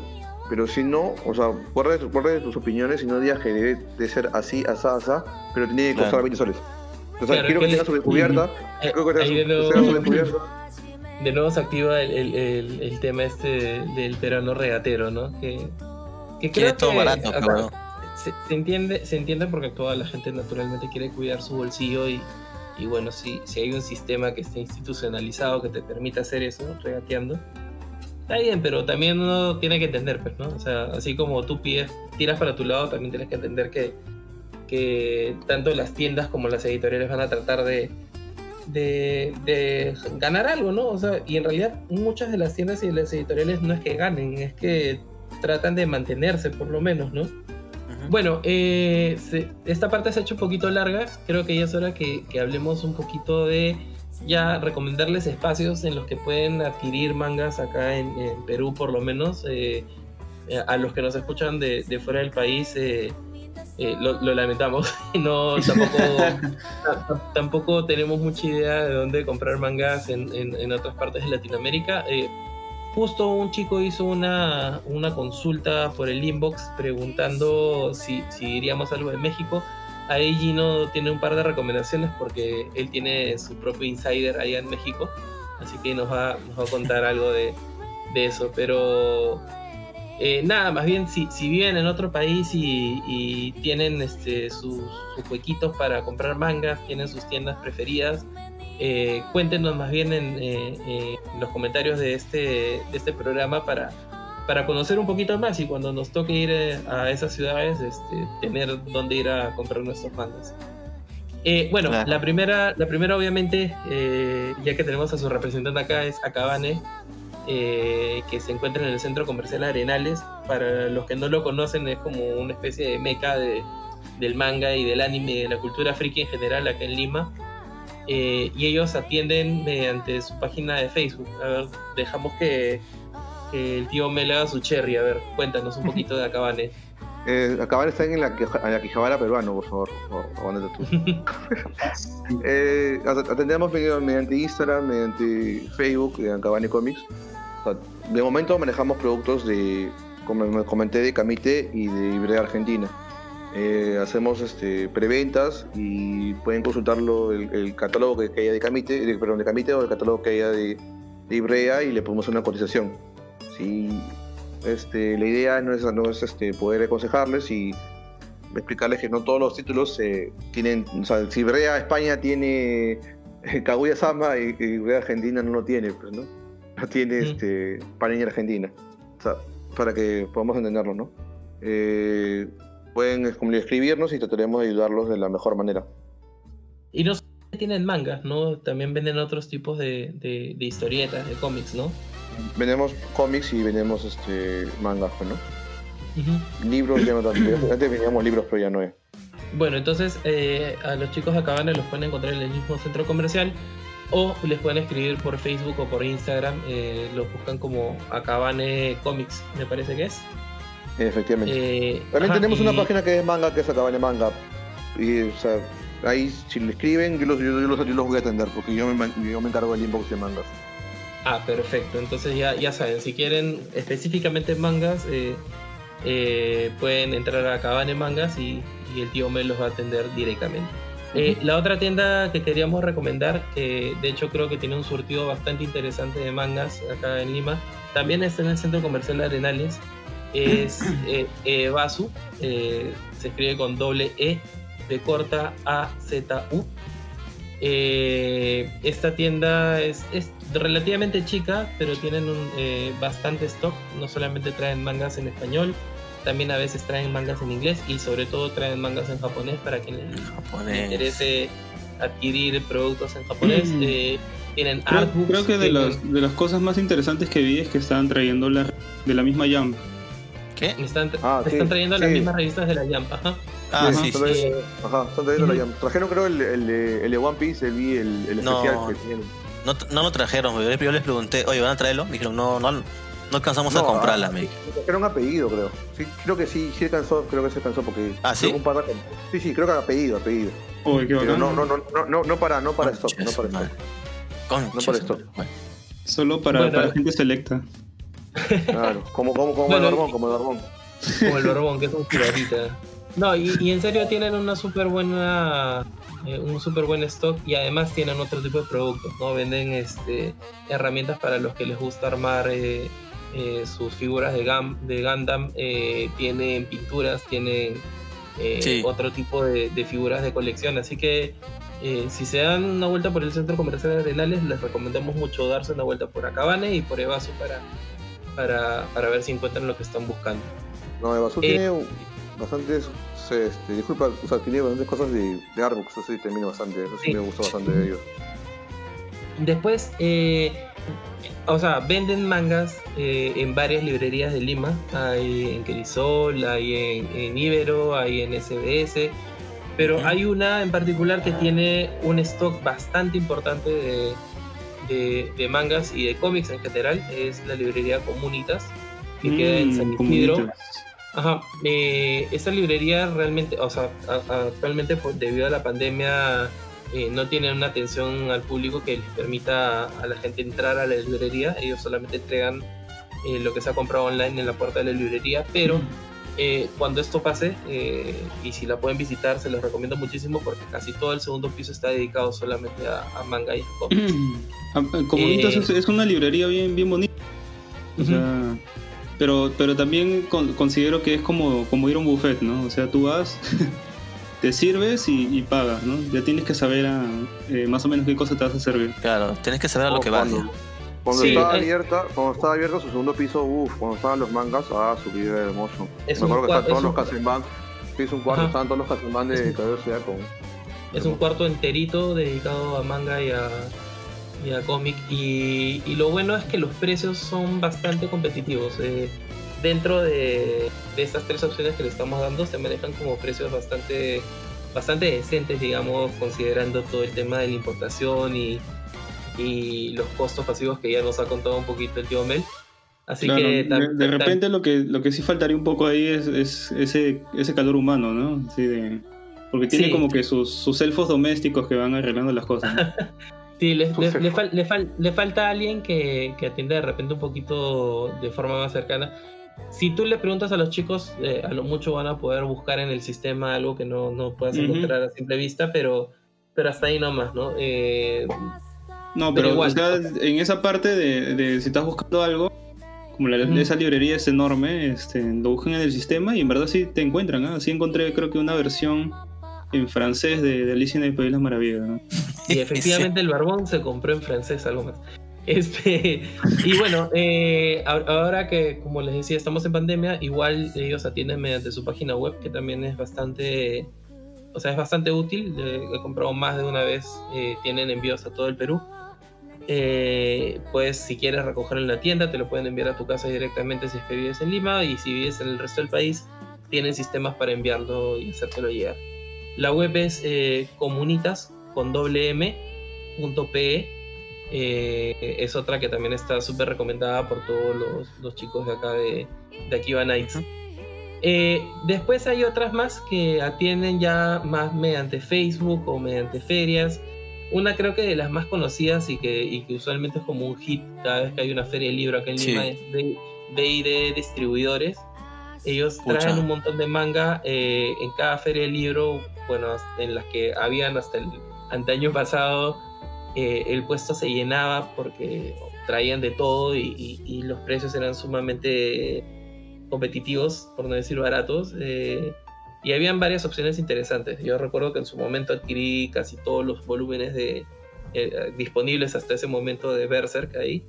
Pero si no, o sea, guarda, guarda tus opiniones y no digas que debe de ser así, asá, asá, pero tiene que costar Claro. 20 soles. O sea, Claro, quiero que tenga su descubierta, Eh, creo que tenga ahí su, de nuevo- tenga su descubierta. de nuevo se activa el, el- el- el tema este del peruano regatero, ¿no? Que, que creo todo que, barato, pero se, entiende, se porque toda la gente naturalmente quiere cuidar su bolsillo y, y bueno, si, si hay un sistema que esté institucionalizado que te permita hacer eso, regateando, está bien, pero también uno tiene que entender, pues, ¿no? O sea, así como tú pides, tiras para tu lado, también tienes que entender que, que tanto las tiendas como las editoriales van a tratar de, de, de ganar algo, ¿no? O sea, y en realidad muchas de las tiendas y de las editoriales no es que ganen, es que tratan de mantenerse por lo menos, ¿no? Bueno, eh, se- esta parte se ha hecho un poquito larga. Creo que ya es hora que, hablemos un poquito de ya recomendarles espacios en los que pueden adquirir mangas acá en, Perú, por lo menos. eh, eh, a los que nos escuchan de, fuera del país, eh, eh, lo, lo lamentamos. no, tampoco, ta- tampoco tenemos mucha idea de dónde comprar mangas en- en otras partes de Latinoamérica. Justo un chico hizo una, una consulta por el inbox preguntando si, si diríamos algo de México. Ahí Gino tiene un par de recomendaciones porque él tiene su propio insider allá en México. Así que nos va, nos va a contar algo de, de eso. Pero eh, nada, más bien si, si viven en otro país y, y tienen este, sus, sus huequitos para comprar mangas, tienen sus tiendas preferidas, eh, cuéntenos más bien en, eh, eh, en los comentarios de este, de este programa para, para conocer un poquito más y cuando nos toque ir a esas ciudades, este, tener dónde ir a comprar nuestros mangas. Bueno, Claro. la primera, la primera obviamente, ya que tenemos a su representante acá, es Acabane, que se encuentra en el centro comercial Arenales. Para los que no lo conocen, es como una especie de meca de, del manga y del anime y de la cultura friki en general acá en Lima. Eh, y ellos atienden mediante su página de Facebook. A ver, dejamos que, que el tío Mel haga su cherry. A ver, cuéntanos un poquito de Acabane. Eh, acabar está en la, en la Quijabara peruano, por favor. aguántate tú. Eh, at- atendemos mediante mediante Instagram, mediante Facebook, de Ancabane Comics. O sea, de momento manejamos productos de, como me comenté, de Camite y de Ibrea Argentina. Eh, hacemos este, preventas y pueden consultarlo el, el catálogo que, que haya de Camite, de- perdón, de Camite o el catálogo que haya de, de Ibrea y le podemos hacer una cotización. Si este, la idea no es, no es este, poder aconsejarles y explicarles que no todos los títulos eh, tienen, o sea, si Brea España tiene eh, Kaguya Sama y, y Brea Argentina no lo tiene, pues, ¿no? No tiene Mm. este, Panini Argentina. O sea, para que podamos entenderlo, ¿no? Eh, pueden escribirnos y trataremos de ayudarlos de la mejor manera. Y no tienen mangas, ¿no? También venden otros tipos de, de- de historietas, de cómics, ¿no? Vendemos cómics y vendemos este, mangas, pues, ¿no? Libros ya no tanto. Antes vendíamos libros, pero ya no es. Bueno, entonces eh, a los chicos de Acabane los pueden encontrar en el mismo centro comercial o les pueden escribir por Facebook o por Instagram. Eh, los buscan como Acabane Comics, me parece que es. Efectivamente. Eh, También ajá, tenemos una página que es manga, que es Acabane Manga. Y, o sea, ahí si le escriben, yo los, yo, yo los, yo los voy a atender, porque yo me, yo me encargo del inbox de mangas. Ah, perfecto. Entonces ya, ya saben, si quieren específicamente mangas, eh, eh, pueden entrar a Cabane Mangas y, y el tío Mel los va a atender directamente. Eh, la otra tienda que queríamos recomendar, que de hecho creo que tiene un surtido bastante interesante de mangas acá en Lima, también está en el centro comercial de Arenales, es eh, Evasu, eh, se escribe con doble E, de corta A Z U. Eh, esta tienda es, es relativamente chica, pero tienen un, eh, bastante stock. No solamente traen mangas en español, también a veces traen mangas en inglés y sobre todo traen mangas en japonés para quien le, le Japonés. interese adquirir productos en japonés. Mm. Eh, tienen Creo, artbooks. creo que de tienen- las, de las cosas más interesantes que vi es que estaban trayendo la, de la misma Jump. ¿Qué? Están, Ah, sí, están trayendo las sí. mismas revistas de la Jump. Ajá. Ah, Ajá. sí, sí. Entonces, Eh, Ajá, están trayendo la. Jam. Trajeron creo el, el, de- el de One Piece, el, vi el, el No. especial que tienen. No, no lo trajeron, yo les, yo les pregunté, oye, ¿van a traerlo? Me dijeron, no, no, no alcanzamos a No, comprarla, ah, me dijeron. Trajeron apellido, creo. Sí, creo que sí, sí alcanzó, creo que se alcanzó porque. Ah, ¿sí? creo que un pata con- Sí, sí, creo que apellido, apellido. Uy, qué Pero no, no, no, no, no, no para, no para Concha stock, no para stock. Concha No para esto. madre. Bueno, Solo para, Bueno. para gente selecta. Claro, como, como, como Bueno, el barbón, como el barbón. Como el Borbón, que es un. No, y, y en serio tienen una súper buena. eh, un súper buen stock y además tienen otro tipo de productos, ¿no? Venden este, herramientas para los que les gusta armar eh, eh, sus figuras de, Gam, de Gundam, eh, tienen pinturas, tienen eh, Sí. otro tipo de, de figuras de colección, así que eh, si se dan una vuelta por el centro comercial de Arenales, les recomendamos mucho darse una vuelta por Acabane y por Evasu para, para, para ver si encuentran lo que están buscando. No, el Basú Eh, tiene bastantes. Este, disculpa, o sea, tiene bastantes cosas de, de artbooks, eso sí termina bastante, eso sí, Sí. me gustó bastante de ellos. Después, eh, o sea, venden mangas eh, en varias librerías de Lima. Hay en Crisol, hay en, en Ibero, hay en SBS. Pero hay una en particular que tiene un stock bastante importante de, de- de mangas y de cómics en general. Es la librería Comunitas, que queda en Mm, San Isidro. bonitas. Ajá, eh, esa librería realmente, o sea, actualmente por- debido a la pandemia eh, no tienen una atención al público que les permita a la gente entrar a la librería, ellos solamente entregan eh, lo que se ha comprado online en la puerta de la librería, pero eh, cuando esto pase eh, y si la pueden visitar se los recomiendo muchísimo porque casi todo el segundo piso está dedicado solamente a, a manga y a cómics. Ah, Comunitas Eh, es, es una librería bien, bien bonita. O Ujú. sea, pero, pero también con- considero que es como, como ir a un buffet, ¿no? O sea, tú vas, te sirves y, y pagas, ¿no? Ya tienes que saber ah, eh, más o menos qué cosa te vas a servir. claro, tienes que saber a lo que vas. cuando, cuando Sí, estaba eh. abierta, cuando estaba abierto su segundo piso, uff, cuando estaban los mangas, ah, su vida hermoso. Es Me un acuerdo que estaban todos es los Kazenban, es un cuarto, estaban todos los Kazenban de Cabello Ciudad con... Es un cuarto enterito dedicado a manga y a, y a cómic. Y, y lo bueno es que los precios son bastante competitivos. eh, dentro de, de estas tres opciones que le estamos dando, se manejan como precios bastante, bastante decentes, digamos, considerando todo el tema de la importación y, y los costos pasivos que ya nos ha contado un poquito el tío Mel. Así Claro, que de, de repente lo que, lo que sí faltaría un poco ahí es, es ese, ese calor humano, ¿no? Así de, porque tiene Sí. como que sus, sus elfos domésticos que van arreglando las cosas. ¿no? Sí, le, le- le fal- le fal- le falta alguien que, que atienda de repente un poquito de forma más cercana. Si tú le preguntas a los chicos, eh, a lo mucho van a poder buscar en el sistema algo que no, no puedas encontrar a simple vista, pero, pero hasta ahí nomás, ¿no? Eh, No, Pero pero, igual. o sea, en esa parte de, de si estás buscando algo, como la- esa librería es enorme, este, lo buscan en el sistema y en verdad sí te encuentran. ¿ah? Sí encontré creo que una versión en francés de, de Alicia en el País de las Maravillas. ¿no? y efectivamente el barbón se compró en francés, algo más. Este, y bueno, eh, ahora que, como les decía, estamos en pandemia, igual ellos atienden mediante su página web, que también es bastante, o sea, es bastante útil. eh, he comprado más de una vez, eh, tienen envíos a todo el Perú. Eh, pues si quieres recogerlo en la tienda, te lo pueden enviar a tu casa directamente si es que vives en Lima y si vives en el resto del país, tienen sistemas para enviarlo y hacértelo llegar. La web es eh, comunitas con doble m punto pe. Eh, es otra que también está súper recomendada por todos los, los chicos de acá de, de Akiva Nights. Eh, después hay otras más que atienden ya más mediante Facebook o mediante ferias. Una creo que de las más conocidas y que, y que usualmente es como un hit cada vez que hay una feria de libro acá en Sí. Lima es de BID Distribuidores. Ellos Pucha. traen un montón de manga eh, en cada feria de libro, bueno, en las que habían hasta el antaño pasado, eh, el puesto se llenaba porque traían de todo y, y- y los precios eran sumamente competitivos, por no decir baratos. eh, y habían varias opciones interesantes. Yo recuerdo que en su momento adquirí casi todos los volúmenes de, eh, disponibles hasta ese momento de Berserk ahí.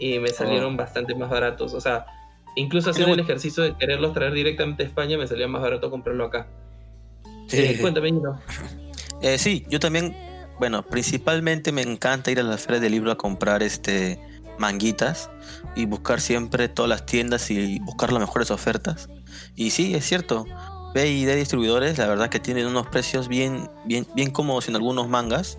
Y me salieron bastante más baratos. O sea, incluso haciendo el ejercicio de quererlos traer directamente a España, me salía más barato comprarlo acá. Eh, cuéntame, Gino. Eh, sí, yo también, bueno, principalmente me encanta ir a las ferias de libro a comprar este manguitas y buscar siempre todas las tiendas y buscar las mejores ofertas. Y sí, es cierto. B y D distribuidores, la verdad que tienen unos precios bien, bien, bien cómodos en algunos mangas.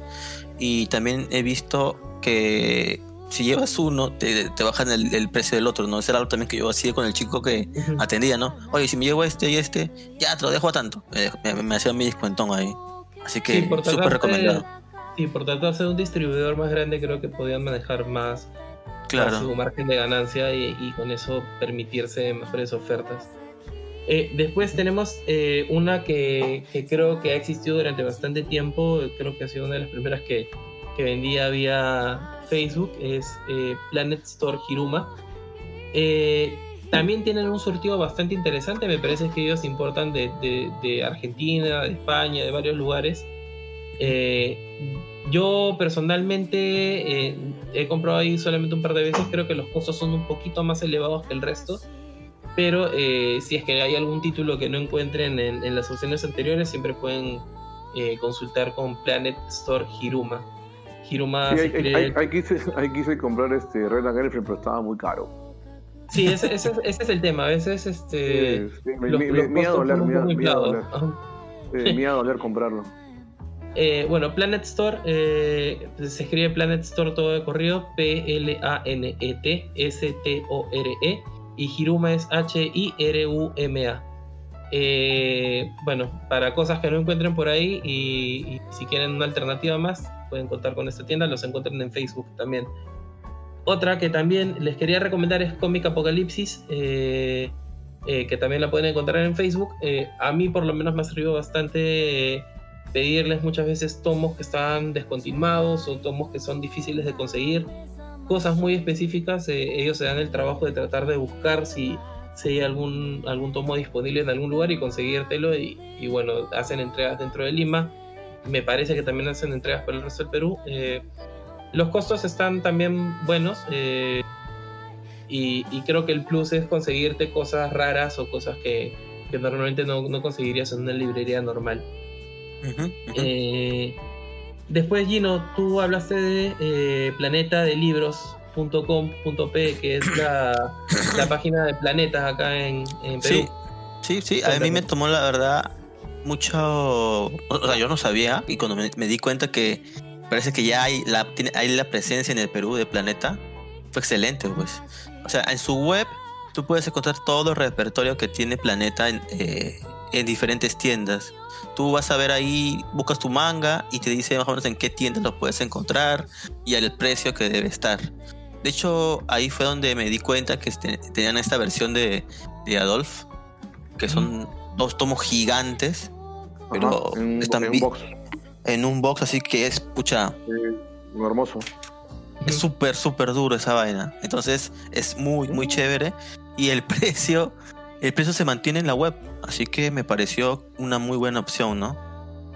Y también he visto que si llevas uno, te, te bajan el, el precio del otro, ¿no? Ese era algo también que yo hacía con el chico que atendía, ¿no? Oye, si me llevo este y este, ya te lo dejo a tanto. Eh, me, me hacía mi descuentón ahí. Así que Sí, súper tratarse- recomendado. Sí, por tratarse de un distribuidor más grande, creo que podían manejar más Claro. su margen de ganancia y, y con eso permitirse mejores ofertas. Eh, después tenemos eh, una que, creo que ha existido durante bastante tiempo, creo que ha sido una de las primeras que, que vendía vía Facebook, es eh, Planet Store Hiruma. También tienen un surtido bastante interesante, me parece que ellos importan de, Argentina, de España, de varios lugares. Yo personalmente he comprado ahí solamente un par de veces, creo que los costos son un poquito más elevados que el resto, pero eh, si es que hay algún título que no encuentren en, en las opciones anteriores, siempre pueden eh, consultar con Planet Store Hiruma. Hiruma Sí, escribe- ahí- ahí quise, comprar este Red and Girlfriend, pero estaba muy caro. Sí, ese, ese- ese es el tema. A veces este, Sí, sí, me, los, me- los me iba a costos doler, me a. Eh, me a comprarlo. Eh, bueno, Planet Store eh, se escribe Planet Store todo de corrido, P-L-A-N-E-T S-T-O-R-E y Hiruma es H-I-R-U-M-A. Eh, bueno, para cosas que no encuentren por ahí y, si quieren una alternativa más, pueden contar con esta tienda, los encuentran en Facebook también. Otra que también les quería recomendar es Comic Apocalipsis, eh, eh, que también la pueden encontrar en Facebook. A mí por lo menos me ha servido bastante pedirles muchas veces tomos que están descontinuados o tomos que son difíciles de conseguir, cosas muy específicas. eh, ellos se dan el trabajo de tratar de buscar si, si hay algún, algún tomo disponible en algún lugar y conseguírtelo. Y, y bueno, hacen entregas dentro de Lima. Me parece que también hacen entregas para el resto del Perú. Eh, los costos están también buenos. eh, y, y creo que el plus es conseguirte cosas raras o cosas que, que normalmente no, no conseguirías en una librería normal. Después, Gino, tú hablaste de eh, planetadelibros.com.p, que es la, la página de planetas acá en, en Perú. Sí, sí, sí. A mí me tomó la verdad mucho. O sea, yo no sabía y cuando me, me di cuenta que parece que ya hay la, tiene- hay la presencia en el Perú de Planeta, fue excelente, pues. O sea, en su web tú puedes encontrar todo el repertorio que tiene Planeta en, eh, en diferentes tiendas. Tú vas a ver ahí, buscas tu manga y te dice más o menos en qué tiendas lo puedes encontrar y al precio que debe estar. De hecho, ahí fue donde me di cuenta que este- tenían esta versión de, de Adolf, que son dos tomos gigantes, pero en, están en un box. en un box, así que es, pucha, eh, hermoso. es súper, súper duro esa vaina. Entonces es muy, muy chévere. Y el precio, el precio se mantiene en la web. Así que me pareció una muy buena opción, ¿no?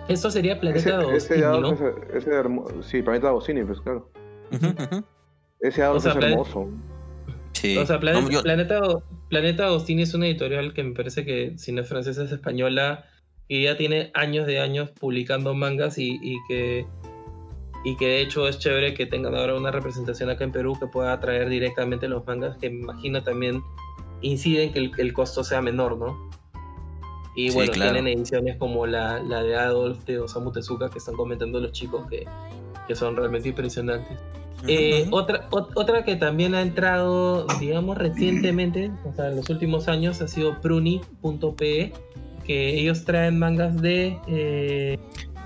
Eso sería Planeta ese, 2000, Adolf ¿no? es- ese hermo- sí, Planeta Bocini, pues claro. Ese O sea, es Plan- hermoso. Sí. O sea, No, yo- Planeta, Planeta Agostini es una editorial que me parece que, si no es francesa, es española, y ya tiene años de años publicando mangas y, y que y que de hecho es chévere que tengan ahora una representación acá en Perú que pueda traer directamente los mangas, que me imagino también inciden que el, el costo sea menor, ¿no? Y Sí, bueno, claro. tienen ediciones como la, la de Adolf de Osamu Tezuka que están comentando los chicos que, que son realmente impresionantes. Eh, otra, ot- otra que también ha entrado, digamos, recientemente, o sea, en los últimos años, ha sido Pruni.pe, que ellos traen mangas de, eh,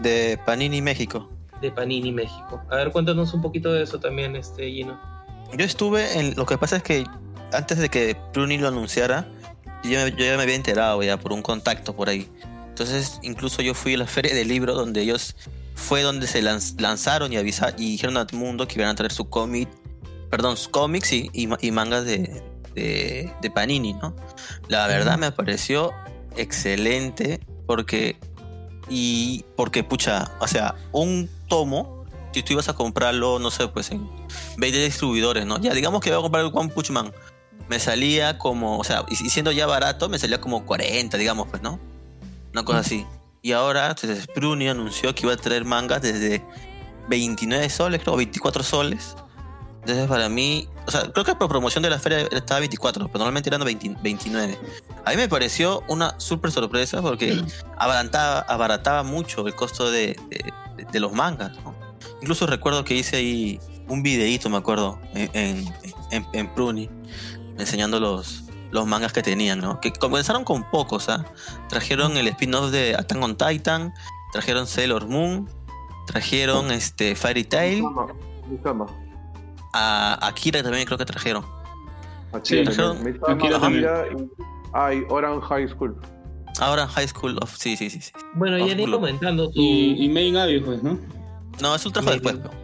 De Panini México. de Panini México. A ver, cuéntanos un poquito de eso también, este Gino. Yo estuve en. Lo que pasa es que antes de que Pruni lo anunciara, yo, yo ya me había enterado ya por un contacto por ahí. Entonces, incluso yo fui a la feria del libro donde ellos. Fue donde se lanz- lanzaron y avisaron y dijeron al mundo que iban a traer su cómic. Perdón, sus cómics y, y ma- y mangas de, de, de Panini, ¿no? La verdad me pareció excelente porque. Y porque, pucha, o sea, un tomo, si tú ibas a comprarlo, no sé, pues en 20 distribuidores, ¿no? Ya, digamos que voy a comprar el One Punch Man. Me salía como, o sea, y siendo ya barato, me salía como 40, digamos, pues, ¿no? Una cosa así. Y ahora, entonces, Bruni anunció que iba a traer mangas desde 29 soles, creo, o 24 soles. Entonces, para mí, o sea, creo que por promoción de la feria estaba 24, pero normalmente eran 20 29. A mí me pareció una súper sorpresa porque abarataba, abarataba mucho el costo de, de- de los mangas, ¿no? Incluso recuerdo que hice ahí un videíto, me acuerdo, en, en, en- en Pruni, enseñando los, los mangas que tenían, ¿no? Que comenzaron con pocos, ¿ah? Trajeron el spin-off de Attack on Titan, trajeron Sailor Moon, trajeron este Fairy Tail, Misama, a Akira también creo que trajeron. Akira Sí. Misama, Akira también. Y- Ah, y Orange High School. Ahora High School of... Sí, sí, sí. sí. Bueno, Of ya ni comentando tu... Y, y Main Abyss, pues, ¿no? No, es un trabajo Maybe. después.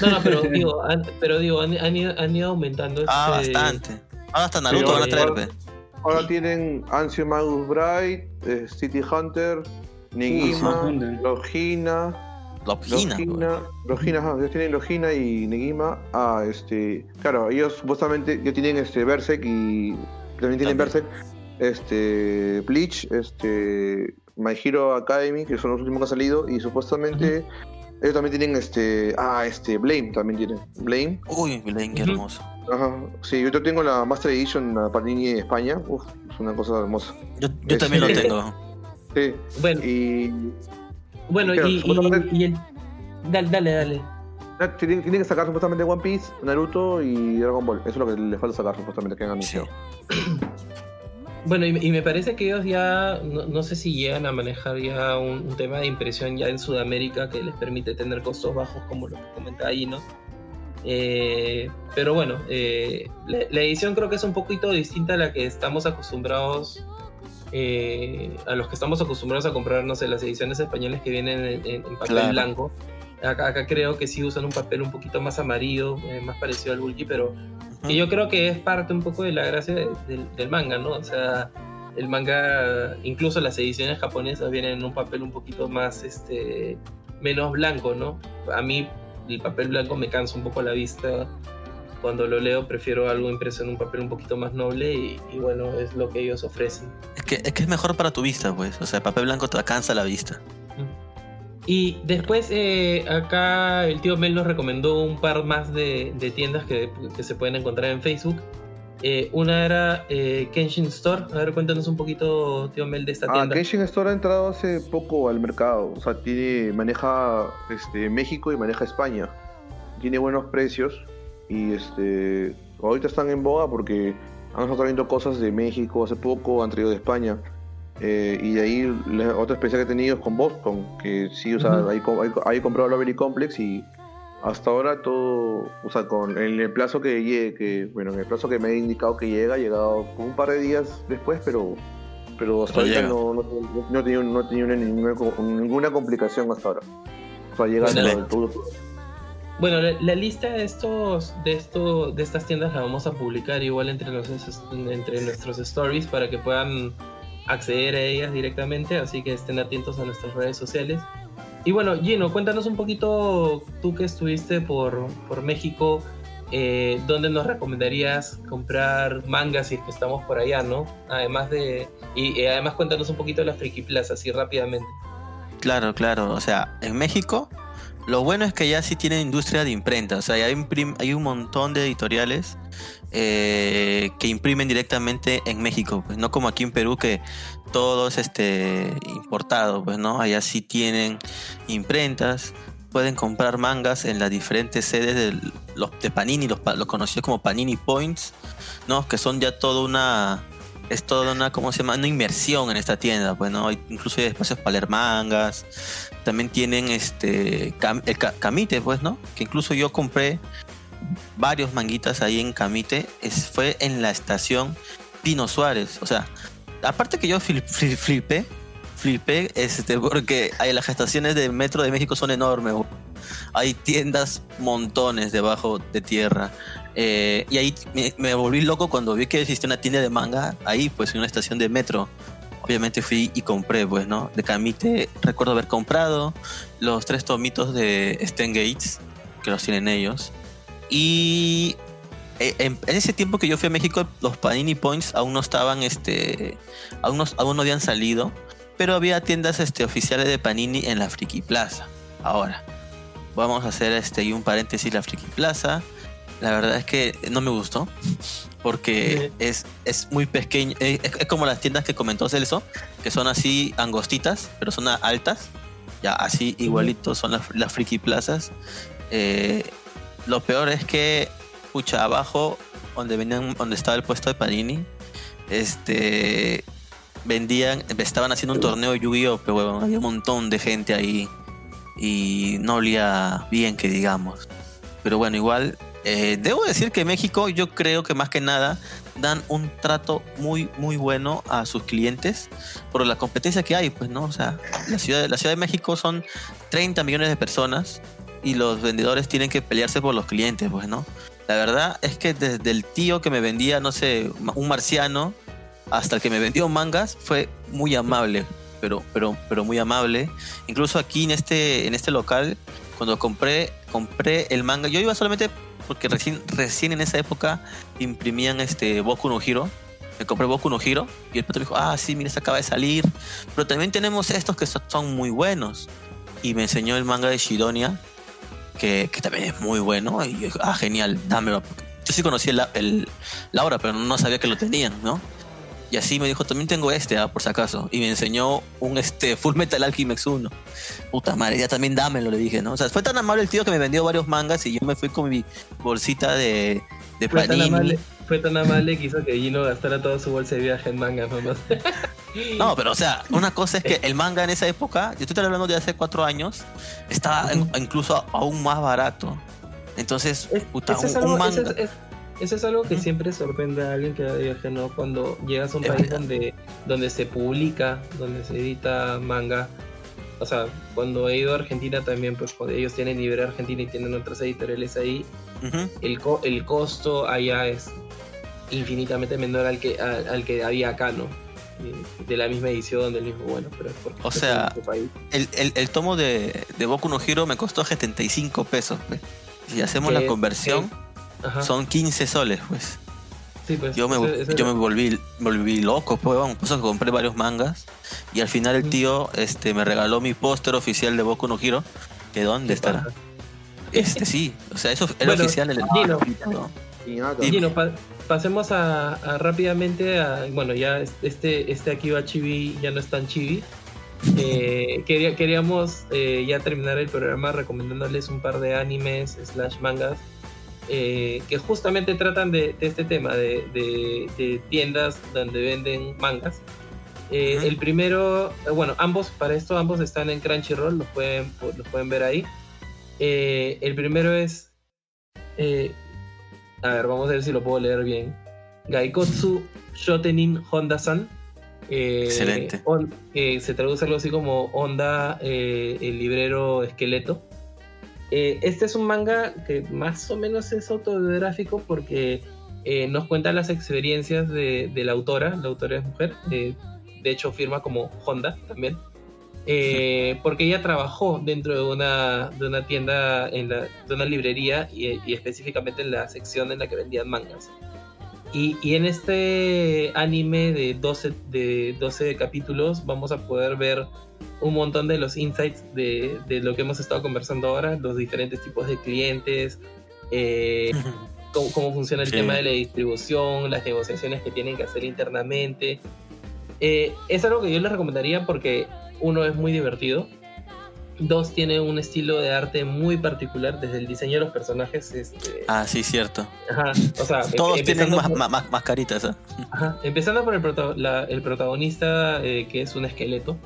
pero- No, no, pero digo, han, pero digo, han, han ido, han ido aumentando Ah, este- bastante. Ahora hasta Naruto van a traer, ahora- tienen Ancient Magus Bright, eh, City Hunter, Negima, Logina, Logina, Logina, Logina, ajá, ellos tienen Logina y Negima. Ah, este, claro, ellos supuestamente ya tienen este Berserk y también tienen También. Berserk, este, Bleach, este, My Hero Academy, que son los últimos que han salido y supuestamente ellos también tienen este, ah, este, Blame también tienen, Blame. Uy, Belén, qué hermoso. Ajá, sí, yo tengo la Master Edition, la Panini de España, Uf, es una cosa hermosa. Yo, yo también lo tengo. Sí, Bueno, y bueno Pero, y, y, y el... Dale, dale, dale. Ah, Tienen, tienen que sacar supuestamente One Piece, Naruto y Dragon Ball. Eso es lo que le falta sacar supuestamente que han Sí. Bueno, y, y me parece que ellos ya, no, no sé si llegan a manejar ya un, un tema de impresión ya en Sudamérica que les permite tener costos bajos, como lo que comentaba ahí, ¿no? Eh, pero bueno, eh, la, la edición creo que es un poquito distinta a la que estamos acostumbrados, eh, a los que estamos acostumbrados a comprar, no sé, las ediciones españolas que vienen en, en- en papel Claro. blanco. Acá, acá creo que sí usan un papel un poquito más amarillo, eh, más parecido al Bulky, pero Ujú. que yo creo que es parte un poco de la gracia de- del, del manga, ¿no? O sea, el manga, incluso las ediciones japonesas vienen en un papel un poquito más, este, menos blanco, ¿no? A mí el papel blanco me cansa un poco la vista. Cuando lo leo prefiero algo impreso en un papel un poquito más noble y, y bueno, es lo que ellos ofrecen. Es que, es que es mejor para tu vista, pues. O sea, el papel blanco te cansa la vista. Y después eh, acá el tío Mel nos recomendó un par más de, de tiendas que, que se pueden encontrar en Facebook. Eh, una era eh, Kenshin Store. A ver, cuéntanos un poquito, tío Mel, de esta Ah, tienda. Genshin Store ha entrado hace poco al mercado. O sea, tiene, maneja este, México y maneja España. Tiene buenos precios. Y este ahorita están en boga porque han estado trayendo cosas de México hace poco, han traído de España. Eh, y de ahí la otra experiencia que he tenido es con Boston, que sí, o sea, ahí, co- ahí, ahí he comprado Lovely Complex y hasta ahora todo, o sea, con en el plazo que llegue, que, bueno, en el plazo que me he indicado que llega, ha llegado un par de días después, pero, pero hasta Pero ahorita no, no, no he tenido, no he tenido ninguna, ninguna complicación hasta ahora. O sea, llega el producto. Bueno, la, la lista de estos, de esto, de estas tiendas la vamos a publicar igual entre, los, entre nuestros stories para que puedan acceder a ellas directamente, así que estén atentos a nuestras redes sociales. Y bueno, Gino, cuéntanos un poquito, tú que estuviste por, por México, eh, ¿dónde nos recomendarías comprar mangas si es que estamos por allá, no? Además de... Y además cuéntanos un poquito de la Friki Plaza, así rápidamente. Claro, claro. O sea, en México Lo bueno es que ya sí tienen industria de imprenta, o sea, ya imprim- hay un montón de editoriales eh, que imprimen directamente en México, pues no como aquí en Perú que todo es este importado, pues no, allá sí tienen imprentas, pueden comprar mangas en las diferentes sedes de los de Panini, los, los conocidos como Panini Points, no, que son ya toda una es toda una, ¿cómo se llama? Una inmersión en esta tienda, pues, ¿no? Incluso hay espacios para leer mangas. También tienen este el ca- Camite, pues, ¿no? Que incluso yo compré varios manguitas ahí en Camite. Fue en la estación Pino Suárez. O sea, aparte que yo fli- fli- flipé, flipé, este, porque hay, las estaciones de Metro de México son enormes. Hay tiendas montones debajo de tierra. Eh, y ahí me, me volví loco cuando vi que existía una tienda de manga ahí, pues en una estación de metro. Obviamente fui y compré, pues, ¿no? De Camite recuerdo haber comprado los tres tomitos de Stan Gates, que los tienen ellos. Y eh, en, en ese tiempo que yo fui a México, los Panini Points aún no estaban, este, aún no, aún no habían salido, pero había tiendas este, oficiales de Panini en la Friki Plaza. Ahora, vamos a hacer este un paréntesis la Friki Plaza. La verdad es que no me gustó porque es, es muy pequeño. Es, es como las tiendas que comentó Celso, que son así angostitas, pero son altas. Ya así igualitos son las, las Friki Plazas. Eh, lo peor es que, pucha, abajo, donde donde estaba el puesto de Panini, este vendían, estaban haciendo un torneo de Yu-Gi-Oh! Pero huevón, había un montón de gente ahí y no olía bien que digamos. Pero bueno, igual, eh, debo decir que México yo creo que más que nada dan un trato muy, muy bueno a sus clientes por la competencia que hay, pues, ¿no? O sea, la ciudad, la ciudad de México son 30 millones de personas y los vendedores tienen que pelearse por los clientes, pues, ¿no? La verdad es que desde el tío que me vendía, no sé, un marciano, hasta el que me vendió mangas, fue muy amable, pero, pero, pero muy amable. Incluso aquí en este, en este local, cuando compré, compré el manga, yo iba solamente porque recién, recién en esa época imprimían este Boku no Hero. Me compré Boku no Hero y el pato me dijo, ah, sí, mira, este acaba de salir. Pero también tenemos estos que so- son muy buenos. Y me enseñó el manga de Shidonia, que, que también es muy bueno. Y yo ah, genial, dámelo. Yo sí conocí el, el- la obra, pero no sabía que lo tenían, ¿no? Y así me dijo, también tengo este, ah, por si acaso. Y me enseñó un este Full Metal Alchemist 1. Puta madre, ya también dámelo, le dije, ¿no? O sea, fue tan amable el tío que me vendió varios mangas y yo me fui con mi bolsita de, de Fue tan, amable, fue tan amable que hizo que Gino gastara toda su bolsa de viaje en manga nomás. No, pero o sea, una cosa es que el manga en esa época, yo estoy hablando de hace cuatro años, estaba en- incluso aún más barato. Entonces, Es- puta, eso, es un, algo, un manga. eso es- es- eso es algo que siempre sorprende a alguien que va de viaje, ¿no? Cuando llegas a un Es país donde, donde se publica, donde se edita manga. O sea, cuando he ido a Argentina también, pues cuando ellos tienen Libre Argentina y tienen otras editoriales ahí, el, co- el costo allá es infinitamente menor al que, al, al que había acá, ¿no? De, la misma edición, del mismo, bueno, pero es porque O es sea, país. el, el- el tomo de, de Boku no Hero me costó 75 pesos. pues. Si hacemos Que- la conversión, Ajá. son 15 soles, pues. Sí, pues, Yo me, eso- eso- yo me volví, volví loco, pues, vamos, que compré varios mangas. Y al final el tío este, me regaló mi póster oficial de Boku no Hero. Que dónde estará? paja. Este sí, o sea, eso era Bueno, oficial en el Gino. ¿no? Gino, pa- pasemos a, a rápidamente a. Bueno, ya es- este, este aquí va chibi, ya no es tan chibi. Eh, quería, queríamos eh, ya terminar el programa recomendándoles un par de animes slash mangas eh, que justamente tratan de, de este tema, de, de- de tiendas donde venden mangas. Eh. El primero, bueno, ambos, para esto ambos están en Crunchyroll, los pueden, los pueden ver ahí. Eh, el primero es a ver, vamos a ver si lo puedo leer bien. Gaikotsu Shotenin Honda-san. Eh, Excelente. on- eh, se traduce algo así como Honda, eh, el librero esqueleto. Eh, este es un manga que más o menos es autobiográfico porque nos cuenta las experiencias de, de la autora. La autora es mujer. de hecho, firma como Honda también. Eh, porque ella trabajó dentro de una, de una tienda, en la, de una librería y, y específicamente en la sección en la que vendían mangas. Y, y en este anime de 12, de 12 capítulos vamos a poder ver un montón de los insights de, de lo que hemos estado conversando ahora, los diferentes tipos de clientes, eh, cómo, cómo funciona el Sí. tema de la distribución, las negociaciones que tienen que hacer internamente. Eh, es algo que yo les recomendaría porque uno es muy divertido, dos tiene un estilo de arte muy particular desde el diseño de los personajes. Este, Ah, sí, cierto. ajá, o sea, Todos em- tienen empezando más, por- más, más- caritas, ¿eh? Ajá, Empezando por el, prota- la- el protagonista, eh, que es un esqueleto.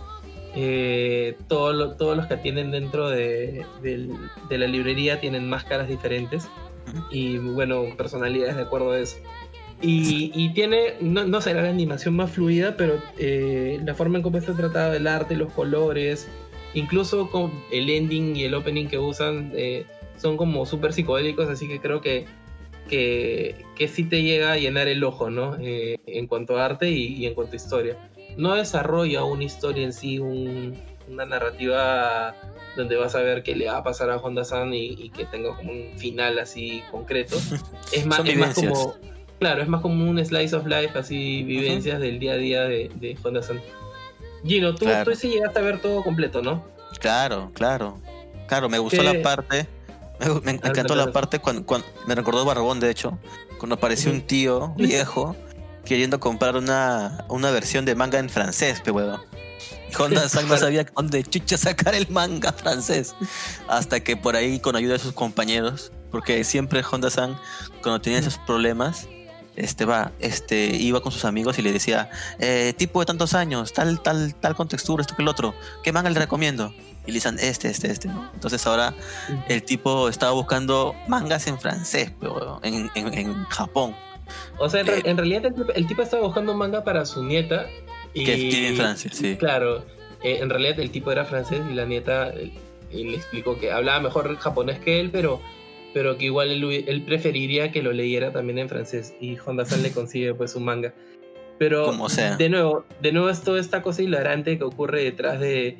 Eh, todo lo- todos los que atienden dentro de, de la librería tienen máscaras diferentes y, bueno, personalidades de acuerdo a eso. Y, y tiene, no, no será la animación más fluida, pero eh, la forma en cómo está tratado el arte, los colores, incluso con el ending y el opening que usan, eh, son como súper psicodélicos, así que creo que que, que sí te llega a llenar el ojo, ¿no? Eh, en cuanto a arte y, y en cuanto a historia. No desarrolla una historia en sí, un- una narrativa donde vas a ver qué le va a pasar a Honda San y, y que tenga como un final así concreto. Es más, es más como. Claro, es más como un slice of life, así, vivencias del día a día de, de Honda San. Gino, tú, Claro. tú sí llegaste a ver todo completo, ¿no? Claro, claro. Claro, me gustó ¿Qué? la parte. Me, me encantó la parte cuando, cuando- Me recordó Barbón, de hecho. Cuando apareció un tío viejo queriendo comprar una, una versión de manga en francés, pe Honda San no sabía dónde chucha sacar el manga francés. Hasta que por ahí, con ayuda de sus compañeros, porque siempre Honda San, cuando tenía esos problemas, este va, este, iba con sus amigos y le decía, eh, tipo de tantos años, tal, tal, tal contextura, esto que el otro, ¿qué manga le recomiendo? Y le dicen, este, este, este, ¿no? Entonces ahora el tipo estaba buscando mangas en francés, pero en, en, en Japón, O sea, en, re- en realidad el, tipo- el tipo estaba buscando manga para su nieta. Y, que vive en Francia, sí. Claro, eh, en realidad el tipo era francés y la nieta eh, y le explicó que hablaba mejor japonés que él, pero, pero que igual él, él preferiría que lo leyera también en francés. Y Honda San le consigue pues un manga. Pero Como sea. de nuevo, de nuevo es toda esta cosa hilarante que ocurre detrás de,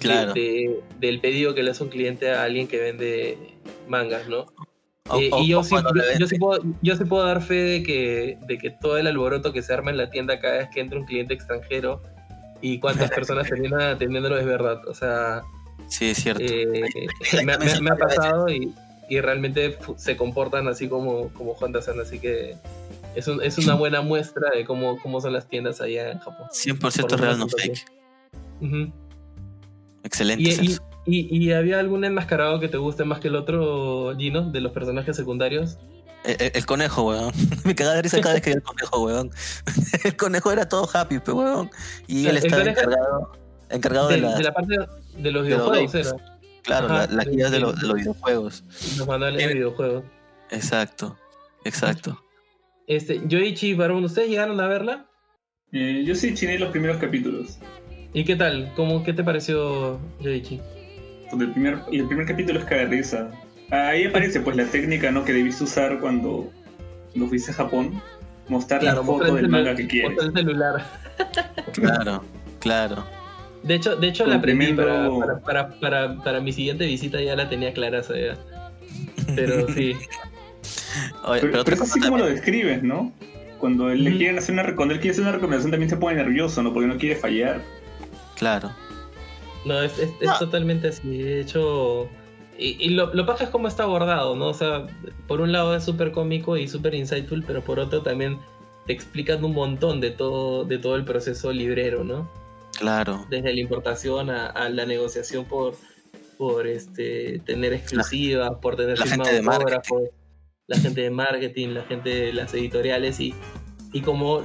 Claro. de- de- del pedido que le hace un cliente a alguien que vende mangas, ¿no? O- Eh, o- y yo sí, yo, sí puedo, yo sí puedo dar fe de que, de que todo el alboroto que se arma en la tienda cada vez que entra un cliente extranjero y cuántas personas terminan atendiéndolo es verdad. O sea, Sí, es cierto. eh, me, me- me ha pasado y, y realmente se comportan así como, como Honda San, así que es, un- es una buena muestra de cómo, cómo son las tiendas allá en Japón. 100% por real, no fake. Excelente. ¿Y, y, Celso. y- y había algún enmascarado que te guste más que el otro, Gino, de los personajes secundarios? El, el- el conejo, weón. Me cagaba de risa cada vez que veía el conejo, weón. El conejo era todo happy, pero weón. Y él El estaba encargado, encargado de, de, las, de la parte de los de los videojuegos, era. Claro, Ajá, la- guías de, de- los- de los videojuegos. Los manuales de videojuegos. Exacto, exacto. Este, Yoichi y Barón, ¿ustedes llegaron a verla? Eh, yo sí chiné los primeros capítulos. ¿Y qué tal? ¿Cómo, ¿Qué te pareció, Yoichi? Porque el primer, y el primer capítulo es caga de risa. Ahí aparece pues la técnica ¿no? que debiste usar cuando, cuando fuiste a Japón. Mostrar la foto el del manga que quieres. el celular. Claro, claro. De hecho, de hecho la aprendí para, para, para, para, para mi siguiente visita ya la tenía clara esa idea. Pero sí. Oye, Pero, pero otra pero es así como lo describes, ¿no? Cuando le Ujú. quieren hacer una, cuando él quiere hacer una recomendación también se pone nervioso, ¿no? Porque no quiere fallar. Claro. No, es, es, es No. totalmente así. De hecho, y, y lo, lo paja es cómo está abordado, ¿no? O sea, por un lado es súper cómico y súper insightful, pero por otro también te explican un montón de todo, de todo el proceso librero, ¿no? Claro. Desde la importación a, a la negociación por, por este, tener exclusivas, por tener la gente de la gente de marketing, la gente de las editoriales y, y cómo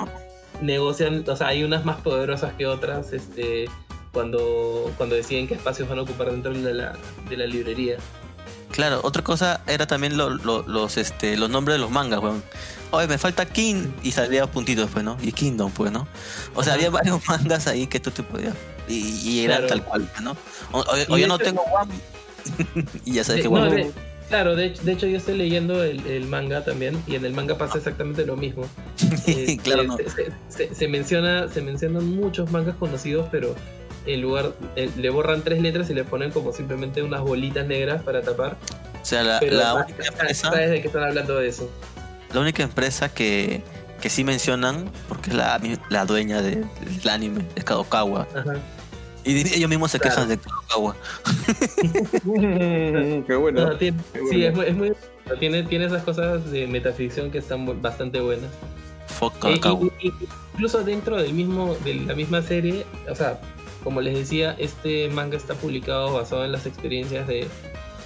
negocian, o sea, hay unas más poderosas que otras, este, cuando, cuando deciden qué espacios van a ocupar dentro de la, de la librería. Claro, otra cosa era también lo- lo- los este los nombres de los mangas, weón. Oye, me falta King y salía puntitos, pues, ¿no? Y Kingdom, pues, ¿no? O sea, había varios mangas ahí que tú te podías. Y, y Claro. tal cual, pues, ¿no? O, yo no tengo One. y ya sabes De- que no, One. de- claro, de, hecho- de hecho yo estoy leyendo el, el manga también y en el manga pasa exactamente lo mismo. Este, claro, no. se- se- se menciona, se mencionan muchos mangas conocidos, pero en lugar eh, le borran tres letras y le ponen como simplemente unas bolitas negras para tapar. O sea, la, Pero la única sa- empresa, sabes de qué están hablando de eso. la única empresa que, que sí mencionan, porque es la, la dueña de- del anime, es Kadokawa. Ajá. Y ellos mismos se quejan de Kadokawa. Qué bueno. No, tiene- Qué sí, bueno. es muy, es muy- tiene, tiene esas cosas de metaficción que están bastante buenas. Fuck Eh, Kadokawa. y- y incluso dentro del mismo, de la misma serie, o sea, como les decía, este manga está publicado basado en las experiencias de,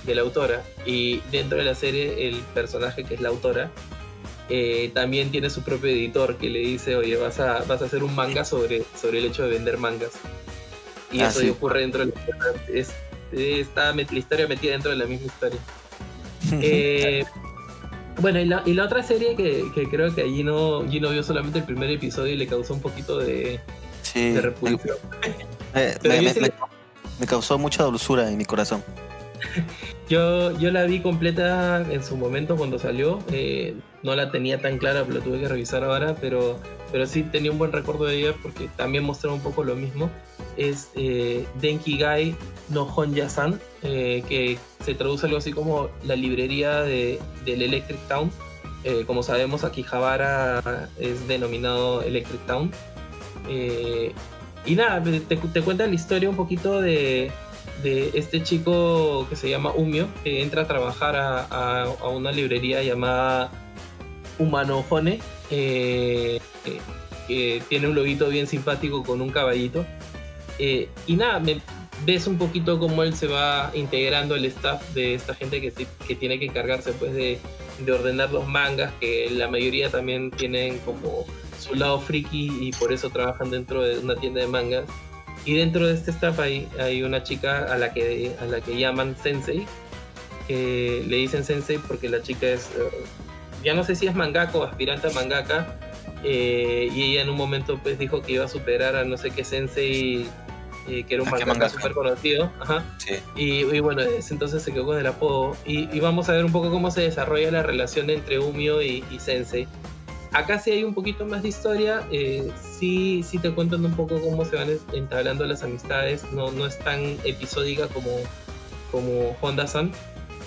de la autora. Y dentro de la serie, el personaje que es la autora eh, también tiene su propio editor que le dice, oye, vas a, vas a hacer un manga sobre, sobre el hecho de vender mangas. Y Ah, eso sí. ocurre dentro de la es, está la historia metida dentro de la misma historia. Eh, bueno, y la, y la otra serie que, que creo que allí no, Gino vio solamente el primer episodio y le causó un poquito de, sí, de repulsión. Me, Pero me- causó mucha dulzura en mi corazón. Yo, yo la vi completa en su momento cuando salió. eh, no la tenía tan clara, pero la tuve que revisar ahora. Pero, pero sí tenía un buen recuerdo de ella porque también mostraba un poco lo mismo. Es eh, Denki Gai no Honja-san, eh, que se traduce algo así como la librería de, del Electric Town. Eh, como sabemos, Akihabara es denominado Electric Town. Eh, y nada, te, te cuenta la historia un poquito de, este chico que se llama Umio, que entra a trabajar a, una librería llamada Humano Hone, eh, eh, que tiene un loguito bien simpático con un caballito. Eh, y nada, me, ves un poquito cómo él se va integrando el staff de esta gente que, tiene que encargarse pues de ordenar los mangas, que la mayoría también tienen como su lado friki y por eso trabajan dentro de una tienda de mangas. Y dentro de este staff hay, hay una chica a la que a la que llaman Sensei, que le dicen Sensei porque la chica es, eh, ya no sé si es mangaka o aspirante a mangaka, eh, y ella en un momento pues dijo que iba a superar a no sé qué Sensei, eh, que era un ¿A qué mangaka súper conocido, ajá, Sí. y, y bueno, entonces se quedó con el apodo. Y, y vamos a ver un poco cómo se desarrolla la relación entre Umio y, y Sensei. Acá sí hay un poquito más de historia, eh, sí, sí te cuentan un poco cómo se van entablando las amistades, no, no es tan episódica como, como Honda-san,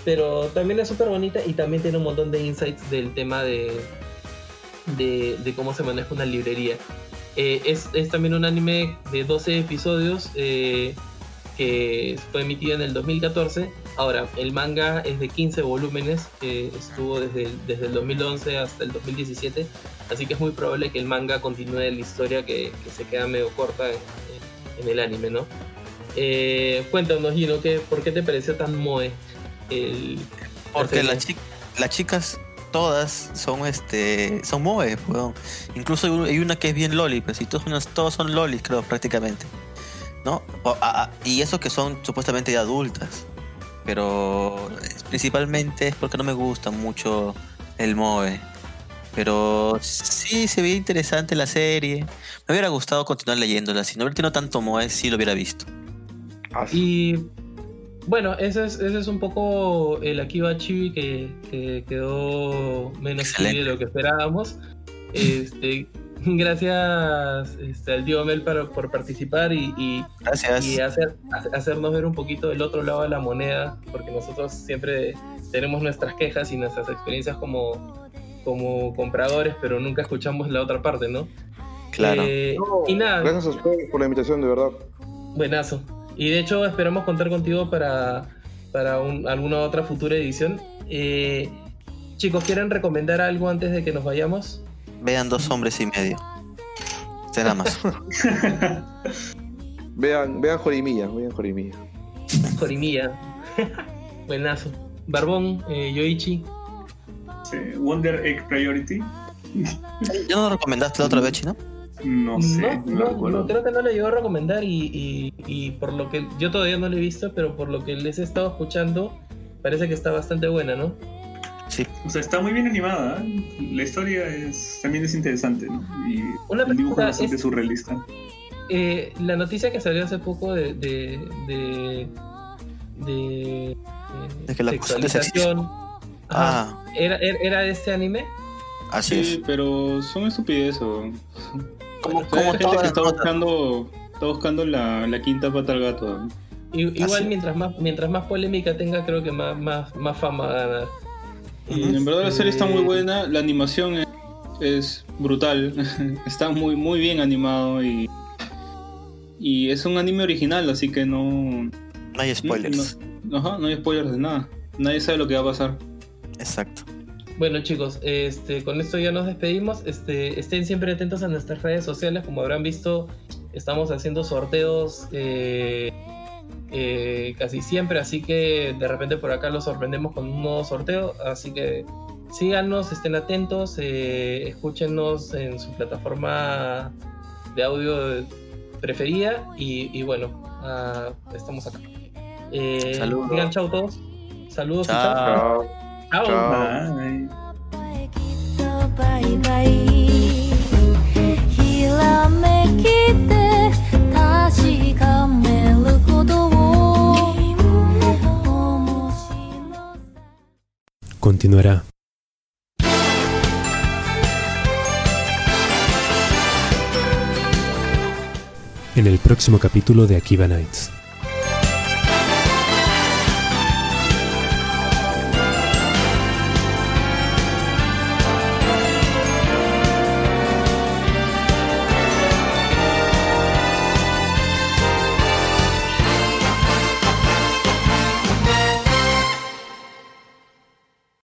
pero también es súper bonita y también tiene un montón de insights del tema de, de, de cómo se maneja una librería. Eh, es, es también un anime de 12 episodios eh, que fue emitido en el 2014. Ahora, el manga es de 15 volúmenes, que estuvo desde el, desde el 2011 hasta el 2017, así que es muy probable que el manga continúe la historia que, que se queda medio corta en, el anime, ¿no? Eh, cuéntanos, Gino, ¿qué, ¿por qué te pareció tan moe el, Porque las, chi- las chicas todas son este son moe, weón. Incluso hay un- hay una que es bien loli, pero si todos, todos son lolis, creo, prácticamente. ¿No? O- a- a- y eso que son supuestamente adultas. Pero principalmente es porque no me gusta mucho el moe. Pero sí se veía interesante la serie. Me hubiera gustado continuar leyéndola. Si no hubiera tenido tanto moe, sí lo hubiera visto. Y bueno, ese es, ese es un poco el Akiba Chibi que, que quedó menos chibi de lo que esperábamos. Este, gracias este, al tío Mel para- por participar y, y- Gracias. y hacer, ha- hacernos ver un poquito el otro lado de la moneda, porque nosotros siempre tenemos nuestras quejas y nuestras experiencias como, como compradores, pero nunca escuchamos la otra parte, ¿no? Claro. Eh, No, y nada, Gracias a ustedes por la invitación, de verdad. Buenazo. Y de hecho esperamos contar contigo para, para un- alguna otra futura edición. Eh, chicos, ¿quieren recomendar algo antes de que nos vayamos? Vean dos hombres y medio. Será más. Vean, vean Jorimilla, vean Jorimilla. Jorimilla. Buenazo. Barbón, eh, Yoichi. Sí, Wonder Egg Priority. ¿Ya no lo recomendaste la otra vez, Chino? No sé, no, no, no, creo que no le llegó a recomendar y, y- y por lo que yo todavía no lo he visto, pero por lo que les he estado escuchando, parece que está bastante buena, ¿no? Sí. O sea, está muy bien animada. ¿eh? La historia es, también es interesante, ¿no? Y Una el dibujo es bastante es- surrealista. Eh, la noticia que salió hace poco de. de. de. de, eh, De que la sexualización. Ajá. Ah, ¿Era, era, era de este anime? así Sí, pero son estupideces. o- Como, o sea, como gente que está buscando, está buscando la, la quinta pata al gato. Igual mientras más, mientras más polémica tenga, creo que más, más, más fama va En verdad la serie está muy Este, buena, la animación es es brutal. Está muy, muy bien animado y. Y es un anime original, así que no. No hay spoilers. No, ajá, no hay spoilers de nada. Nadie sabe lo que va a pasar. Exacto. Bueno chicos, este, con esto ya nos despedimos. Este, estén siempre atentos a nuestras redes sociales. Como habrán visto, estamos haciendo sorteos eh, eh, casi siempre. Así que de repente por acá los sorprendemos con un nuevo sorteo. Así que síganos, estén atentos, eh, escúchenos en su plataforma de audio preferida. Y, y bueno, ah, estamos acá. Eh, Saludos. Digan chao todos. Saludos y chao. Chao. Chao. Chao. Bye. Continuará. En el próximo capítulo de Akiba Nights.